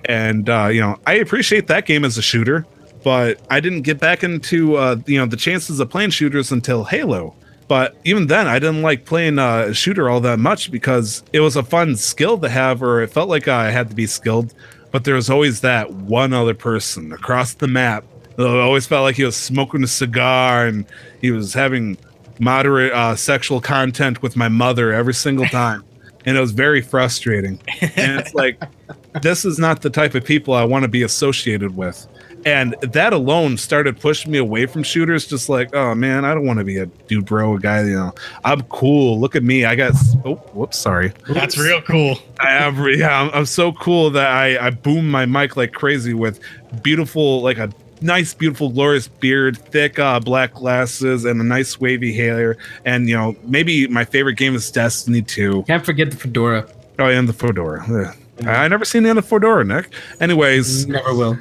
A: And uh, you know, I appreciate that game as a shooter, but I didn't get back into uh, you know the chances of playing shooters until Halo. But even then, I didn't like playing uh, shooter all that much because it was a fun skill to have, or it felt like I had to be skilled. But there was always that one other person across the map. It always felt like he was smoking a cigar and he was having moderate uh, sexual content with my mother every single time. and it was very frustrating. And it's like, <laughs> this is not the type of people I want to be associated with. And that alone started pushing me away from shooters. Just like, oh man, I don't want to be a dude, bro, a guy. You know, I'm cool. Look at me. I got. Oh, whoops, sorry.
B: That's real cool.
A: I am. Yeah, I'm, I'm so cool that I I boom my mic like crazy with beautiful, like a nice, beautiful, glorious beard, thick uh, black glasses, and a nice wavy hair. And you know, maybe my favorite game is Destiny 2.
E: Can't forget the fedora.
A: Oh, and the fedora. Ugh. I, I never seen the end of fedora, Nick. Anyways,
E: Never will.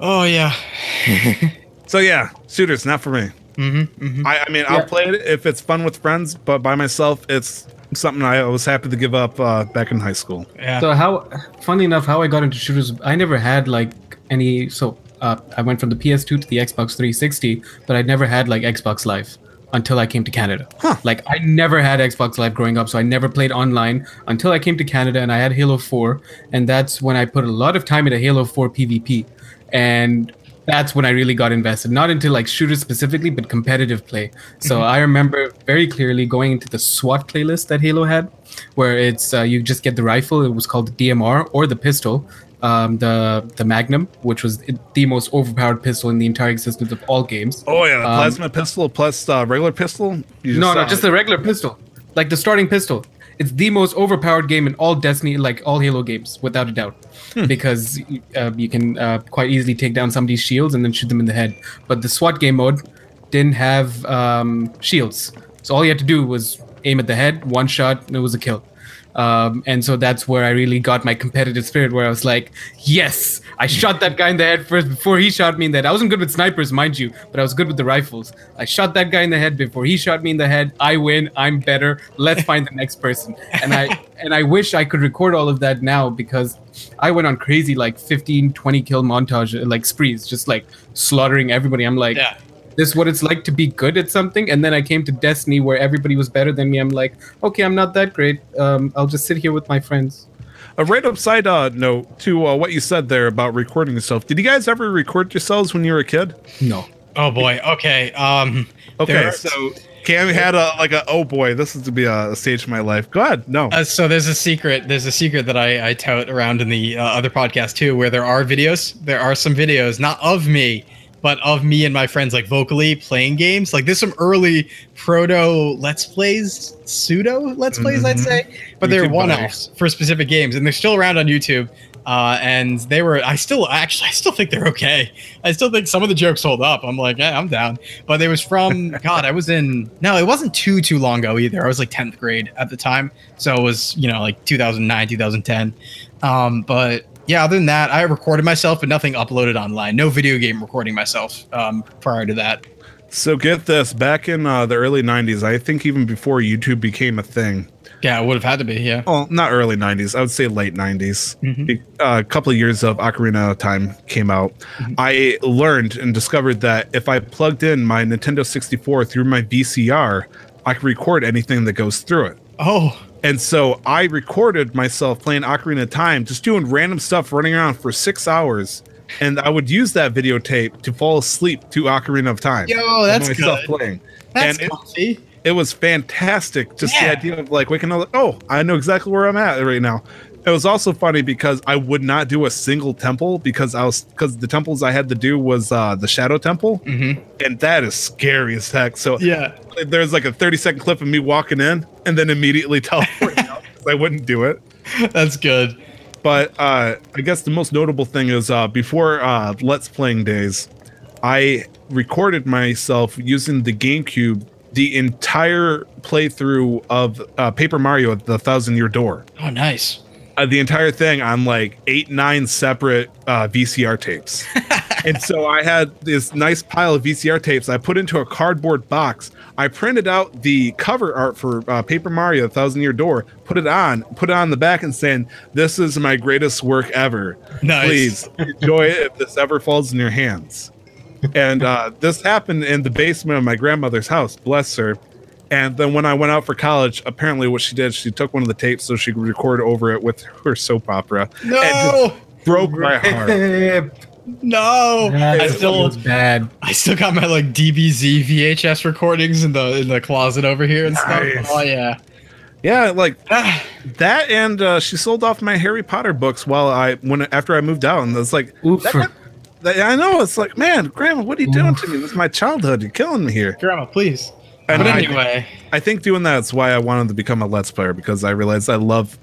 B: Oh yeah. <laughs>
A: so yeah, shooters not for me.
B: Mm-hmm,
A: I, I mean, I'll play it if it's fun with friends, but by myself, it's something I was happy to give up uh, back in high school.
B: Yeah.
E: So how, funny enough, how I got into shooters, I never had like any. So uh, I went from the PS2 to the Xbox 360, but I never had like Xbox Live until I came to Canada. Like I never had Xbox Live growing up, so I never played online until I came to Canada and I had Halo 4, and that's when I put a lot of time into Halo 4 PvP. And that's when I really got invested. Not into like shooters specifically, but competitive play. So
B: Mm-hmm.
E: I remember very clearly going into the SWAT playlist that Halo had, where it's uh, you just get the rifle. It was called the DMR or the pistol, um, the the Magnum, which was the most overpowered pistol in the entire existence of all games.
A: Oh yeah, the
E: Um,
A: plasma pistol plus uh, regular pistol.
E: No, no, just the regular pistol, like the starting pistol. It's the most overpowered game in all Destiny, like all Halo games, without a doubt, because uh, you can uh, quite easily take down somebody's shields and then shoot them in the head. But the SWAT game mode didn't have um, shields, so all you had to do was aim at the head, one shot, and it was a kill. Um, and so that's where I really got my competitive spirit, where I was like, "Yes, I shot that guy in the head first before he shot me in the head." I wasn't good with snipers, mind you, but I was good with the rifles. I shot that guy in the head before he shot me in the head. I win. I'm better. Let's find the next person. And I <laughs> and I wish I could record all of that now because I went on crazy like 15, 20 kill montage like sprees, just like slaughtering everybody. I'm like,
B: Yeah.
E: This is what it's like to be good at something and then i came to destiny where everybody was better than me i'm like okay i'm not that great um, i'll just sit here with my friends
A: A right upside uh, note to uh, what you said there about recording yourself. Did you guys ever record yourselves when you were a kid?
E: no
B: Oh boy. Okay. Um.
A: Okay,
B: there-
A: so Cam had a like a oh boy, this is to be a, stage of my life. Go ahead. No.
B: Uh, so there's a secret. There's a secret that I, I tout around in the uh, other podcast too, where there are videos. There are some videos, not of me, but of me and my friends, like vocally playing games. Like there's some early proto Let's Plays, pseudo Let's Plays, I'd say, but they're one-offs for specific games, and they're still around on YouTube. Uh, and they were. I still actually, I still think they're okay. I still think some of the jokes hold up. I'm like, yeah, I'm down. But it was from <laughs> God. I was in. No, it wasn't too too long ago either. I was like 10th grade at the time, so it was you know like 2009, 2010. Um, but yeah, other than that, I recorded myself, but nothing uploaded online. No video game recording myself um, prior to that.
A: So get this, back in uh, the early '90s, I think even before YouTube became a thing.
B: Yeah, it would have had to be. Yeah.
A: Well, not early '90s. I would say late '90s.
B: Mhm.
A: Uh, a couple of years of Ocarina of Time came out. I learned and discovered that if I plugged in my Nintendo 64 through my VCR, I could record anything that goes through it.
B: Oh,
A: And so I recorded myself playing Ocarina of Time, just doing random stuff, running around for six hours. And I would use that videotape to fall asleep to Ocarina of Time.
B: Yo, that's
A: myself
B: good.
A: playing.
B: that's
A: and it, it was fantastic. Just
B: Yeah.
A: the idea of like waking up, like, oh, I know exactly where I'm at right now. It was also funny because I would not do a single temple because I was because the temples I had to do was uh the Shadow Temple,
B: Mhm.
A: and that is scary as heck. So
B: Yeah.
A: there's like a 30 second clip of me walking in and then immediately <laughs> teleporting out I wouldn't do it. <laughs>
B: That's good.
A: But uh, I guess the most notable thing is uh, before uh, Let's Playing days, I recorded myself using the GameCube the entire playthrough of uh, Paper Mario: The Thousand Year Door.
B: Oh, nice.
A: Uh, the entire thing on like eight, nine separate uh, VCR tapes. <laughs> and so I had this nice pile of VCR tapes I put into a cardboard box. I printed out the cover art for uh, Paper Mario: The Thousand Year Door, put it on, put it on the back, and saying, "This is my greatest work ever.
B: Nice.
A: Please enjoy it if this ever falls in your hands." and uh, this happened in the basement of my grandmother's house. Bless her. And then when I went out for college, apparently what she did, she took one of the tapes so she could record over it with her soap opera. And
B: No,
A: just broke my heart. <laughs>
B: no. I still,
E: was bad.
B: I still got my like DBZ VHS recordings in the in the closet over here and stuff. Oh yeah.
A: Yeah, like <sighs>
B: Ah,
A: that, and uh, she sold off my Harry Potter books while I when after I moved out, and it's like,
E: Oof.
A: that- that- I know it's like, man, Grandma, what are you doing to me? This is my childhood. You're killing me here.
B: Grandma, please.
A: And
B: but anyway,
A: I think doing that's why I wanted to become a Let's Player because I realized I love,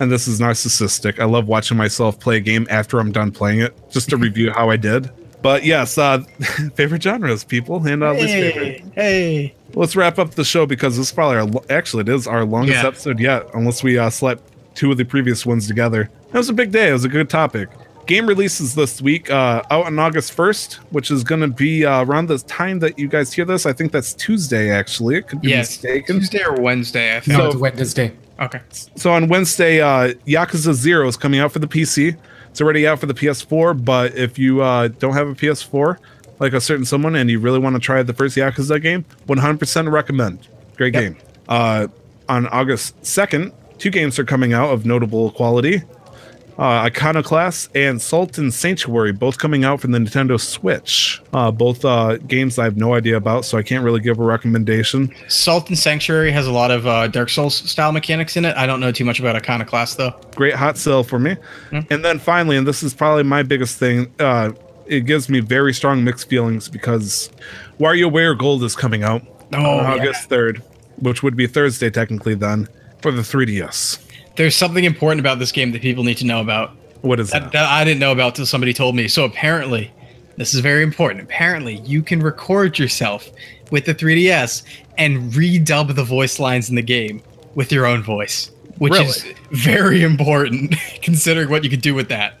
A: and this is narcissistic. I love watching myself play a game after I'm done playing it, just to review how I did. But yes, uh, <laughs> favorite genres, people, and uh, least favorite.
B: hey, hey.
A: Let's wrap up the show because this is probably our actually it is our longest
B: Yeah.
A: episode yet, unless we uh, slept two of the previous ones together. It was a big day. It was a good topic. Game releases this week uh, out on August 1st, which is going to be uh, around the time that you guys hear this. I think that's Tuesday, actually. It could be
B: Yes,
A: mistaken.
B: Tuesday or Wednesday. I think.
E: No,
A: So-
E: it's Wednesday.
B: okay.
A: So on Wednesday, uh, Yakuza Zero is coming out for the PC. It's already out for the PS4, but if you uh, don't have a PS4, like a certain someone, and you really want to try the first Yakuza game, 100% recommend. Great
B: Yep.
A: game. Uh, on August 2nd, two games are coming out of notable quality. Uh, Iconoclast and Salt and Sanctuary, both coming out from the Nintendo Switch. Uh, both uh, games I have no idea about, so I can't really give a recommendation.
B: Salt and Sanctuary has a lot of uh, Dark Souls style mechanics in it. I don't know too much about Iconoclast though.
A: Great hot sale for me. And then finally, and this is probably my biggest thing, uh, it gives me very strong mixed feelings because WarioWare Gold is coming out
B: Oh,
A: on
B: yeah.
A: August 3rd, which would be Thursday technically then, for the 3DS.
B: There's something important about this game that people need to know about.
A: What is
B: that,
A: that?
B: that I didn't know about till somebody told me. So apparently, this is very important. Apparently, you can record yourself with the 3DS and redub the voice lines in the game with your own voice, which is very important <laughs> considering what you could do with that.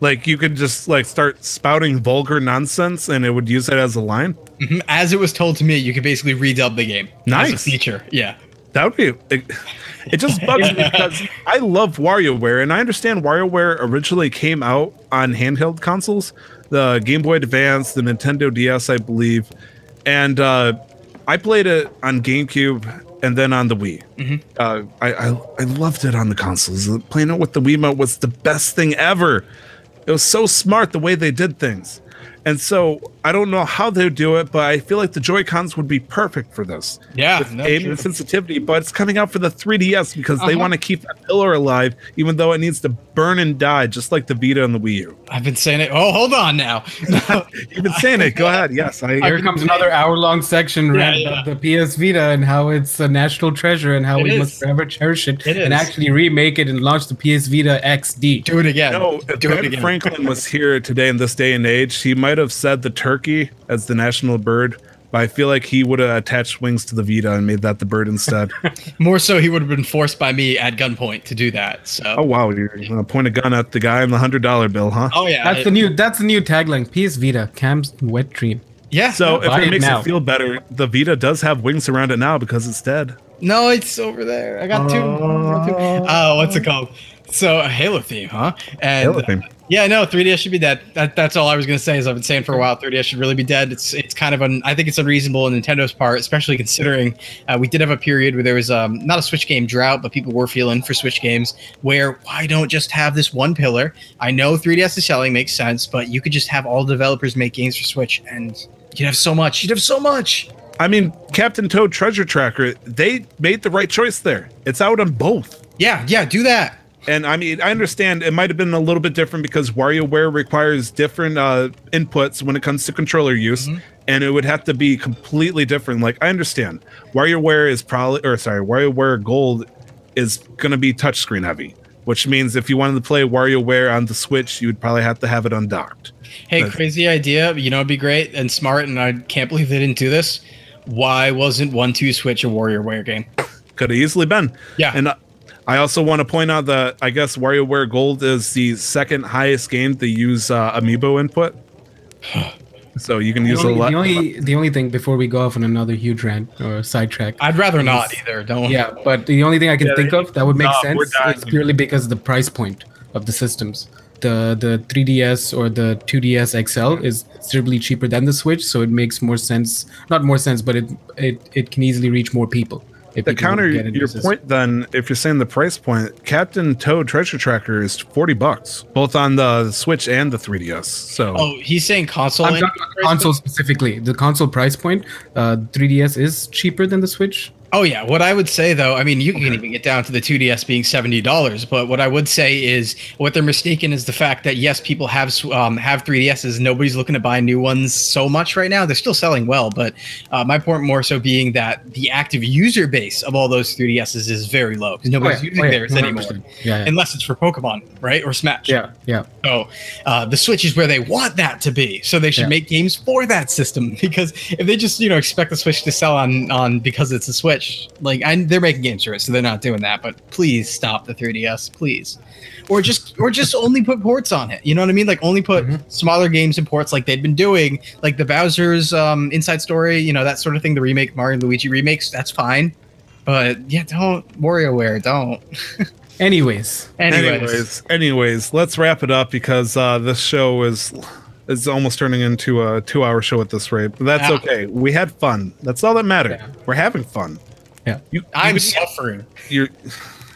A: Like you could just like start spouting vulgar nonsense and it would use it as a line.
B: Mhm. As it was told to me, you could basically redub the game.
A: Nice.
B: feature. Yeah.
A: That would be. It, just <laughs> bugs me because I love WarioWare, and I understand WarioWare originally came out on handheld consoles, the Game Boy Advance, the Nintendo DS, I believe, and uh, I played it on GameCube and then on the Wii. Uh, I, I I loved it on the consoles. Playing it with the Wiimote was the best thing ever. It was so smart the way they did things. And so I don't know how they would do it, but I feel like the Joy Cons would be perfect for this
B: Yeah.
A: with
B: no,
A: aim
B: true.
A: and sensitivity, but it's coming out for the 3DS because they
B: Uh-huh.
A: want to keep that pillar alive, even though it needs to burn and die, just like the Vita and the Wii U.
B: I've been saying it. Oh, hold on now. <laughs>
A: You've been saying it. Go <laughs> ahead. Yes, I.
E: Here comes another hour-long section rant
B: yeah.
E: about the PS Vita and how it's a national treasure and how
B: It
E: we
B: is.
E: must forever cherish it,
B: It
E: and
B: is.
E: actually remake it and launch the PS Vita XD.
B: do it again.
A: No, if
B: do it
A: Ben
B: again.
A: Franklin was here today in this day and age, he might have said the turkey as the national bird, but I feel like he would have attached wings to the Vita and made that the bird instead. <laughs>
B: More so, he would have been forced by me at gunpoint to do that. So.
A: oh wow, you're gonna point a gun at the guy on the hundred dollar bill, huh?
B: Oh, yeah.
E: That's the new. That's the new tagline. PS Vita, Cam's wet dream.
B: yeah.
A: So if it
E: it
A: makes
E: now.
A: you feel better, the Vita does have wings around it now because it's dead.
B: No, it's over there. I got two. I got. Oh, uh, what's it called? So a Halo theme, huh? And
A: Halo theme.
B: yeah, no, 3DS should be dead. That, that's all I was gonna say. Is I've been saying for a while, 3DS should really be dead. It's it's kind of un. I think it's unreasonable on Nintendo's part, especially considering uh, we did have a period where there was um not a Switch game drought, but people were feeling for Switch games. Where why don't just have this one pillar? I know 3DS is selling, makes sense, but you could just have all developers make games for Switch, and you'd have so much. You'd have so much.
A: I mean, Captain Toad Treasure Tracker, they made the right choice there. It's out on both.
B: Yeah, yeah, do that.
A: And I mean, I understand it might have been a little bit different because WarioWare requires different uh, inputs when it comes to controller use, and it would have to be completely different. Like, I understand WarioWare is probably, or sorry, WarioWare Gold is going to be touchscreen heavy, which means if you wanted to play WarioWare on the Switch, you would probably have to have it undocked.
B: Hey,
A: That's-
B: crazy idea. You know, it'd be great and smart, and I can't believe they didn't do this. Why wasn't One Two Switch a WarioWare game?
A: Could have easily been.
B: Yeah.
A: And uh, I also want to point out that I guess WarioWare Gold is the second highest game to use uh, Amiibo input. <sighs> So you can
E: The
A: use a lot.
E: the only the only thing before we go off on another huge rant or sidetrack.
B: I'd rather not either. Don't.
E: Yeah, but the only thing I can
A: Yeah,
E: think of that would make
A: Stop,
E: sense is purely because of the price point of the systems. The the 3DS or the 2DS XL is considerably cheaper than the Switch, so it makes more sense. Not more sense, but it it, it can easily reach more people. If
A: to counter your
E: system.
A: point, then, if you're saying the price point, Captain Toad Treasure Tracker is forty bucks, both on the Switch and the 3DS. So
B: Oh, he's saying console.
E: I'm
B: and-
E: talking about console specifically. The console price point, uh, 3DS is cheaper than the Switch.
B: Oh yeah, what I would say though, I mean, you can even get down to the 2DS being seventy dollars, but what I would say is what they're mistaken is the fact that yes, people have um, have 3DSs. Nobody's looking to buy new ones so much right now. They're still selling well, but uh, my point more so being that the active user base of all those 3DSs is very low because nobody's
E: Oh, yeah.
B: using
E: Oh, yeah.
B: theirs anymore,
E: Yeah, yeah.
B: unless it's for Pokemon, right, or Smash.
E: Yeah, yeah.
B: So uh, the Switch is where they want that to be. So they should make games for that system <laughs> because if they just you know expect the Switch to sell on on because it's a Switch, like I, they're making games for it, so they're not doing that. But please stop the 3DS, please, or just or just <laughs> only put ports on it. You know what I mean? Like only put
E: Mm-hmm.
B: smaller games and ports like they've been doing, like the Bowser's um, Inside Story, you know that sort of thing. The remake Mario and Luigi remakes, that's fine. But yeah, don't WarioWare, don't. <laughs>
E: Anyways,
B: Anyways,
A: anyways, anyways, let's wrap it up because uh, this show is is almost turning into a two hour show at this rate. But that's
B: Yeah.
A: okay. We had fun. That's all that mattered.
E: Yeah.
A: We're having fun.
E: Yeah.
A: You,
B: I'm
A: you-
B: suffering.
A: you're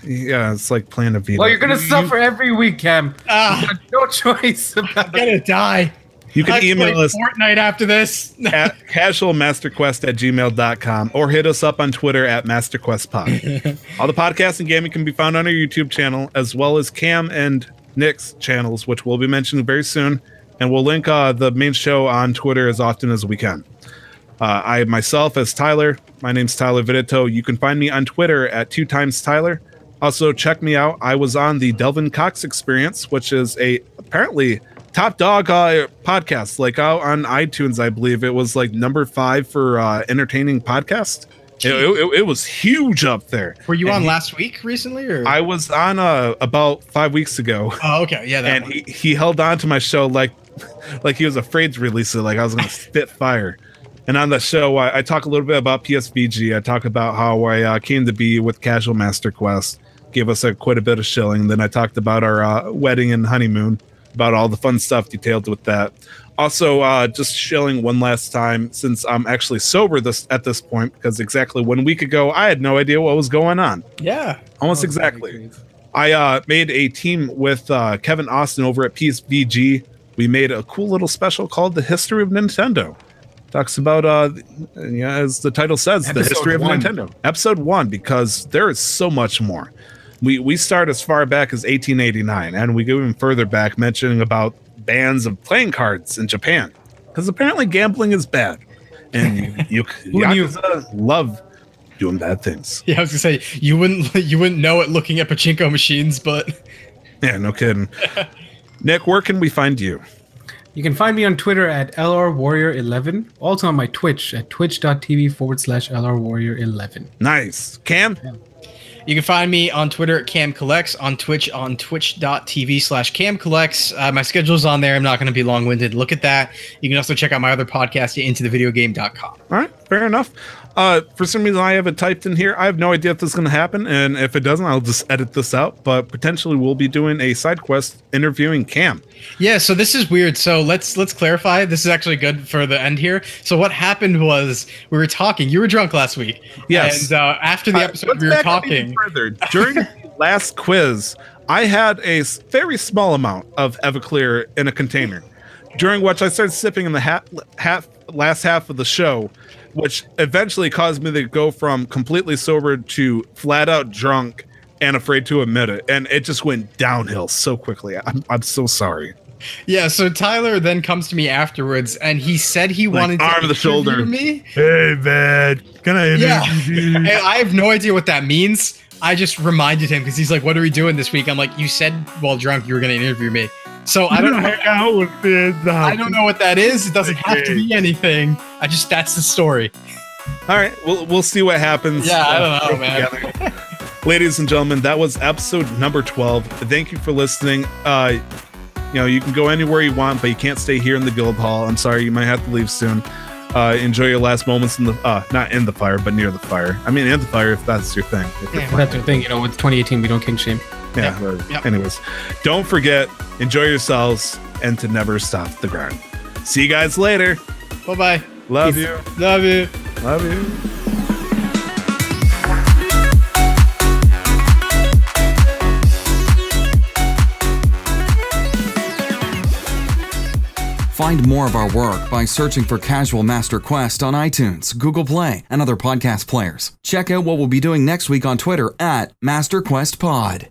A: Yeah, it's like playing a Vita.
E: Well, you're gonna
A: You-
E: suffer every week, Cam.
B: Ah,
E: You got no choice about
B: I'm gonna die.
A: You can
B: I play
A: email us
B: Fortnite after this. <laughs>
A: at casualmasterquest at gmail.com or hit us up on Twitter at masterquestpod. <laughs> All the podcasts and gaming can be found on our YouTube channel, as well as Cam and Nick's channels, which we'll be mentioning very soon. And we'll link uh, the main show on Twitter as often as we can. Uh, I myself as Tyler. My name's Tyler Vidito. You can find me on Twitter at two times Tyler. Also, check me out. I was on the Delvin Cox Experience, which is a apparently top dog uh, podcast, like out on iTunes. I believe it was like number five for uh, entertaining podcast. It, it- it was huge up there.
B: Were you
A: And
B: on
A: he-
B: last week recently, or?
A: I was on uh, about five weeks ago,
B: oh, okay, yeah, that
A: and
B: one.
A: he, he held on to my show like <laughs> like he was afraid to release it, like I was gonna <laughs> spit fire. And on the show, I, I talk a little bit about PSVG. I talk about how I uh, came to be with Casual Master Quest, gave us a, quite a bit of shilling. Then I talked about our uh, wedding and honeymoon, about all the fun stuff detailed with that. Also, uh, just shilling one last time since I'm actually sober this at this point because exactly one week ago I had no idea what was going on.
B: yeah.
A: Almost exactly. I uh, made a team with uh, Kevin Austin over at PSVG. We made a cool little special called "The History of Nintendo." Talks about, uh, yeah, as the title says, the history of
E: one.
A: Nintendo. Episode one, because there is so much more. We we start as far back as 1889, and we go even further back, mentioning about bans of playing cards in Japan, because apparently gambling is bad, and <laughs> you, you? Love doing bad things.
B: Yeah, I was gonna say you wouldn't <laughs> you wouldn't know it looking at pachinko machines, but
A: Yeah, no kidding. <laughs> Nick, where can we find you?
E: You can find me on Twitter at LRWarrior11. Also on my Twitch at twitch.tv forward slash LRWarrior11.
A: Nice. Cam?
B: you can find me on Twitter at Cam Collects, on Twitch on twitch.tv slash Cam Collects. Uh, my schedule's on there. I'm not gonna be long winded. Look at that. You can also check out my other podcast at intothevideogame.com.
A: All right, fair enough. Uh, for some reason, I have it typed in here. I have no idea if this is going to happen, and if it doesn't, I'll just edit this out. But potentially, we'll be doing a side quest interviewing Cam.
B: Yeah, so this is weird. So let's let's clarify. This is actually good for the end here. So what happened was we were talking. You were drunk last week.
A: Yes.
B: And uh, after the
A: Uh,
B: episode,
A: let's
B: we were talking.
A: further. During <laughs> the last quiz, I had a very small amount of Everclear in a container, during which I started sipping in the ha- half, last half of the show, which eventually caused me to go from completely sober to flat out drunk and afraid to admit it. And it just went downhill so quickly. I'm, I'm so sorry.
B: Yeah. So Tyler then comes to me afterwards, and he said he
A: Like,
B: wanted to
A: arm of the shoulder.
B: me.
A: Hey, man. Can I
B: Yeah. <laughs> I have no idea what that means. I just reminded him because he's like, "What are we doing this week?" I'm like, "You said while drunk you were going to interview me." So I don't <laughs> know.
A: out with me.
B: I don't know what that is. It doesn't have to be anything. I just that's the story.
A: All right, we'll we'll see what happens.
B: Yeah, I don't know,
A: uh,
B: man.
A: Ladies and gentlemen, that was episode number 12. Thank you for listening. Uh you know, you can go anywhere you want, but you can't stay here in the guild hall. I'm sorry, you might have to leave soon. Uh enjoy your last moments in the uh not in the fire, but near the fire. I mean in the fire if that's your thing. If you're-
E: That's your thing, you know, with 2018, we don't king shame.
A: Yeah.
B: Yep,
A: but
B: yep.
A: Anyways, don't forget, enjoy yourselves and to never stop the grind. See you guys later.
B: Bye bye.
A: Love
E: Peace.
A: you.
B: Love you.
A: Love you.
D: Find more of our work by searching for Casual Master Quest on iTunes, Google Play, and other podcast players. Check out what we'll be doing next week on Twitter at MasterQuestPod.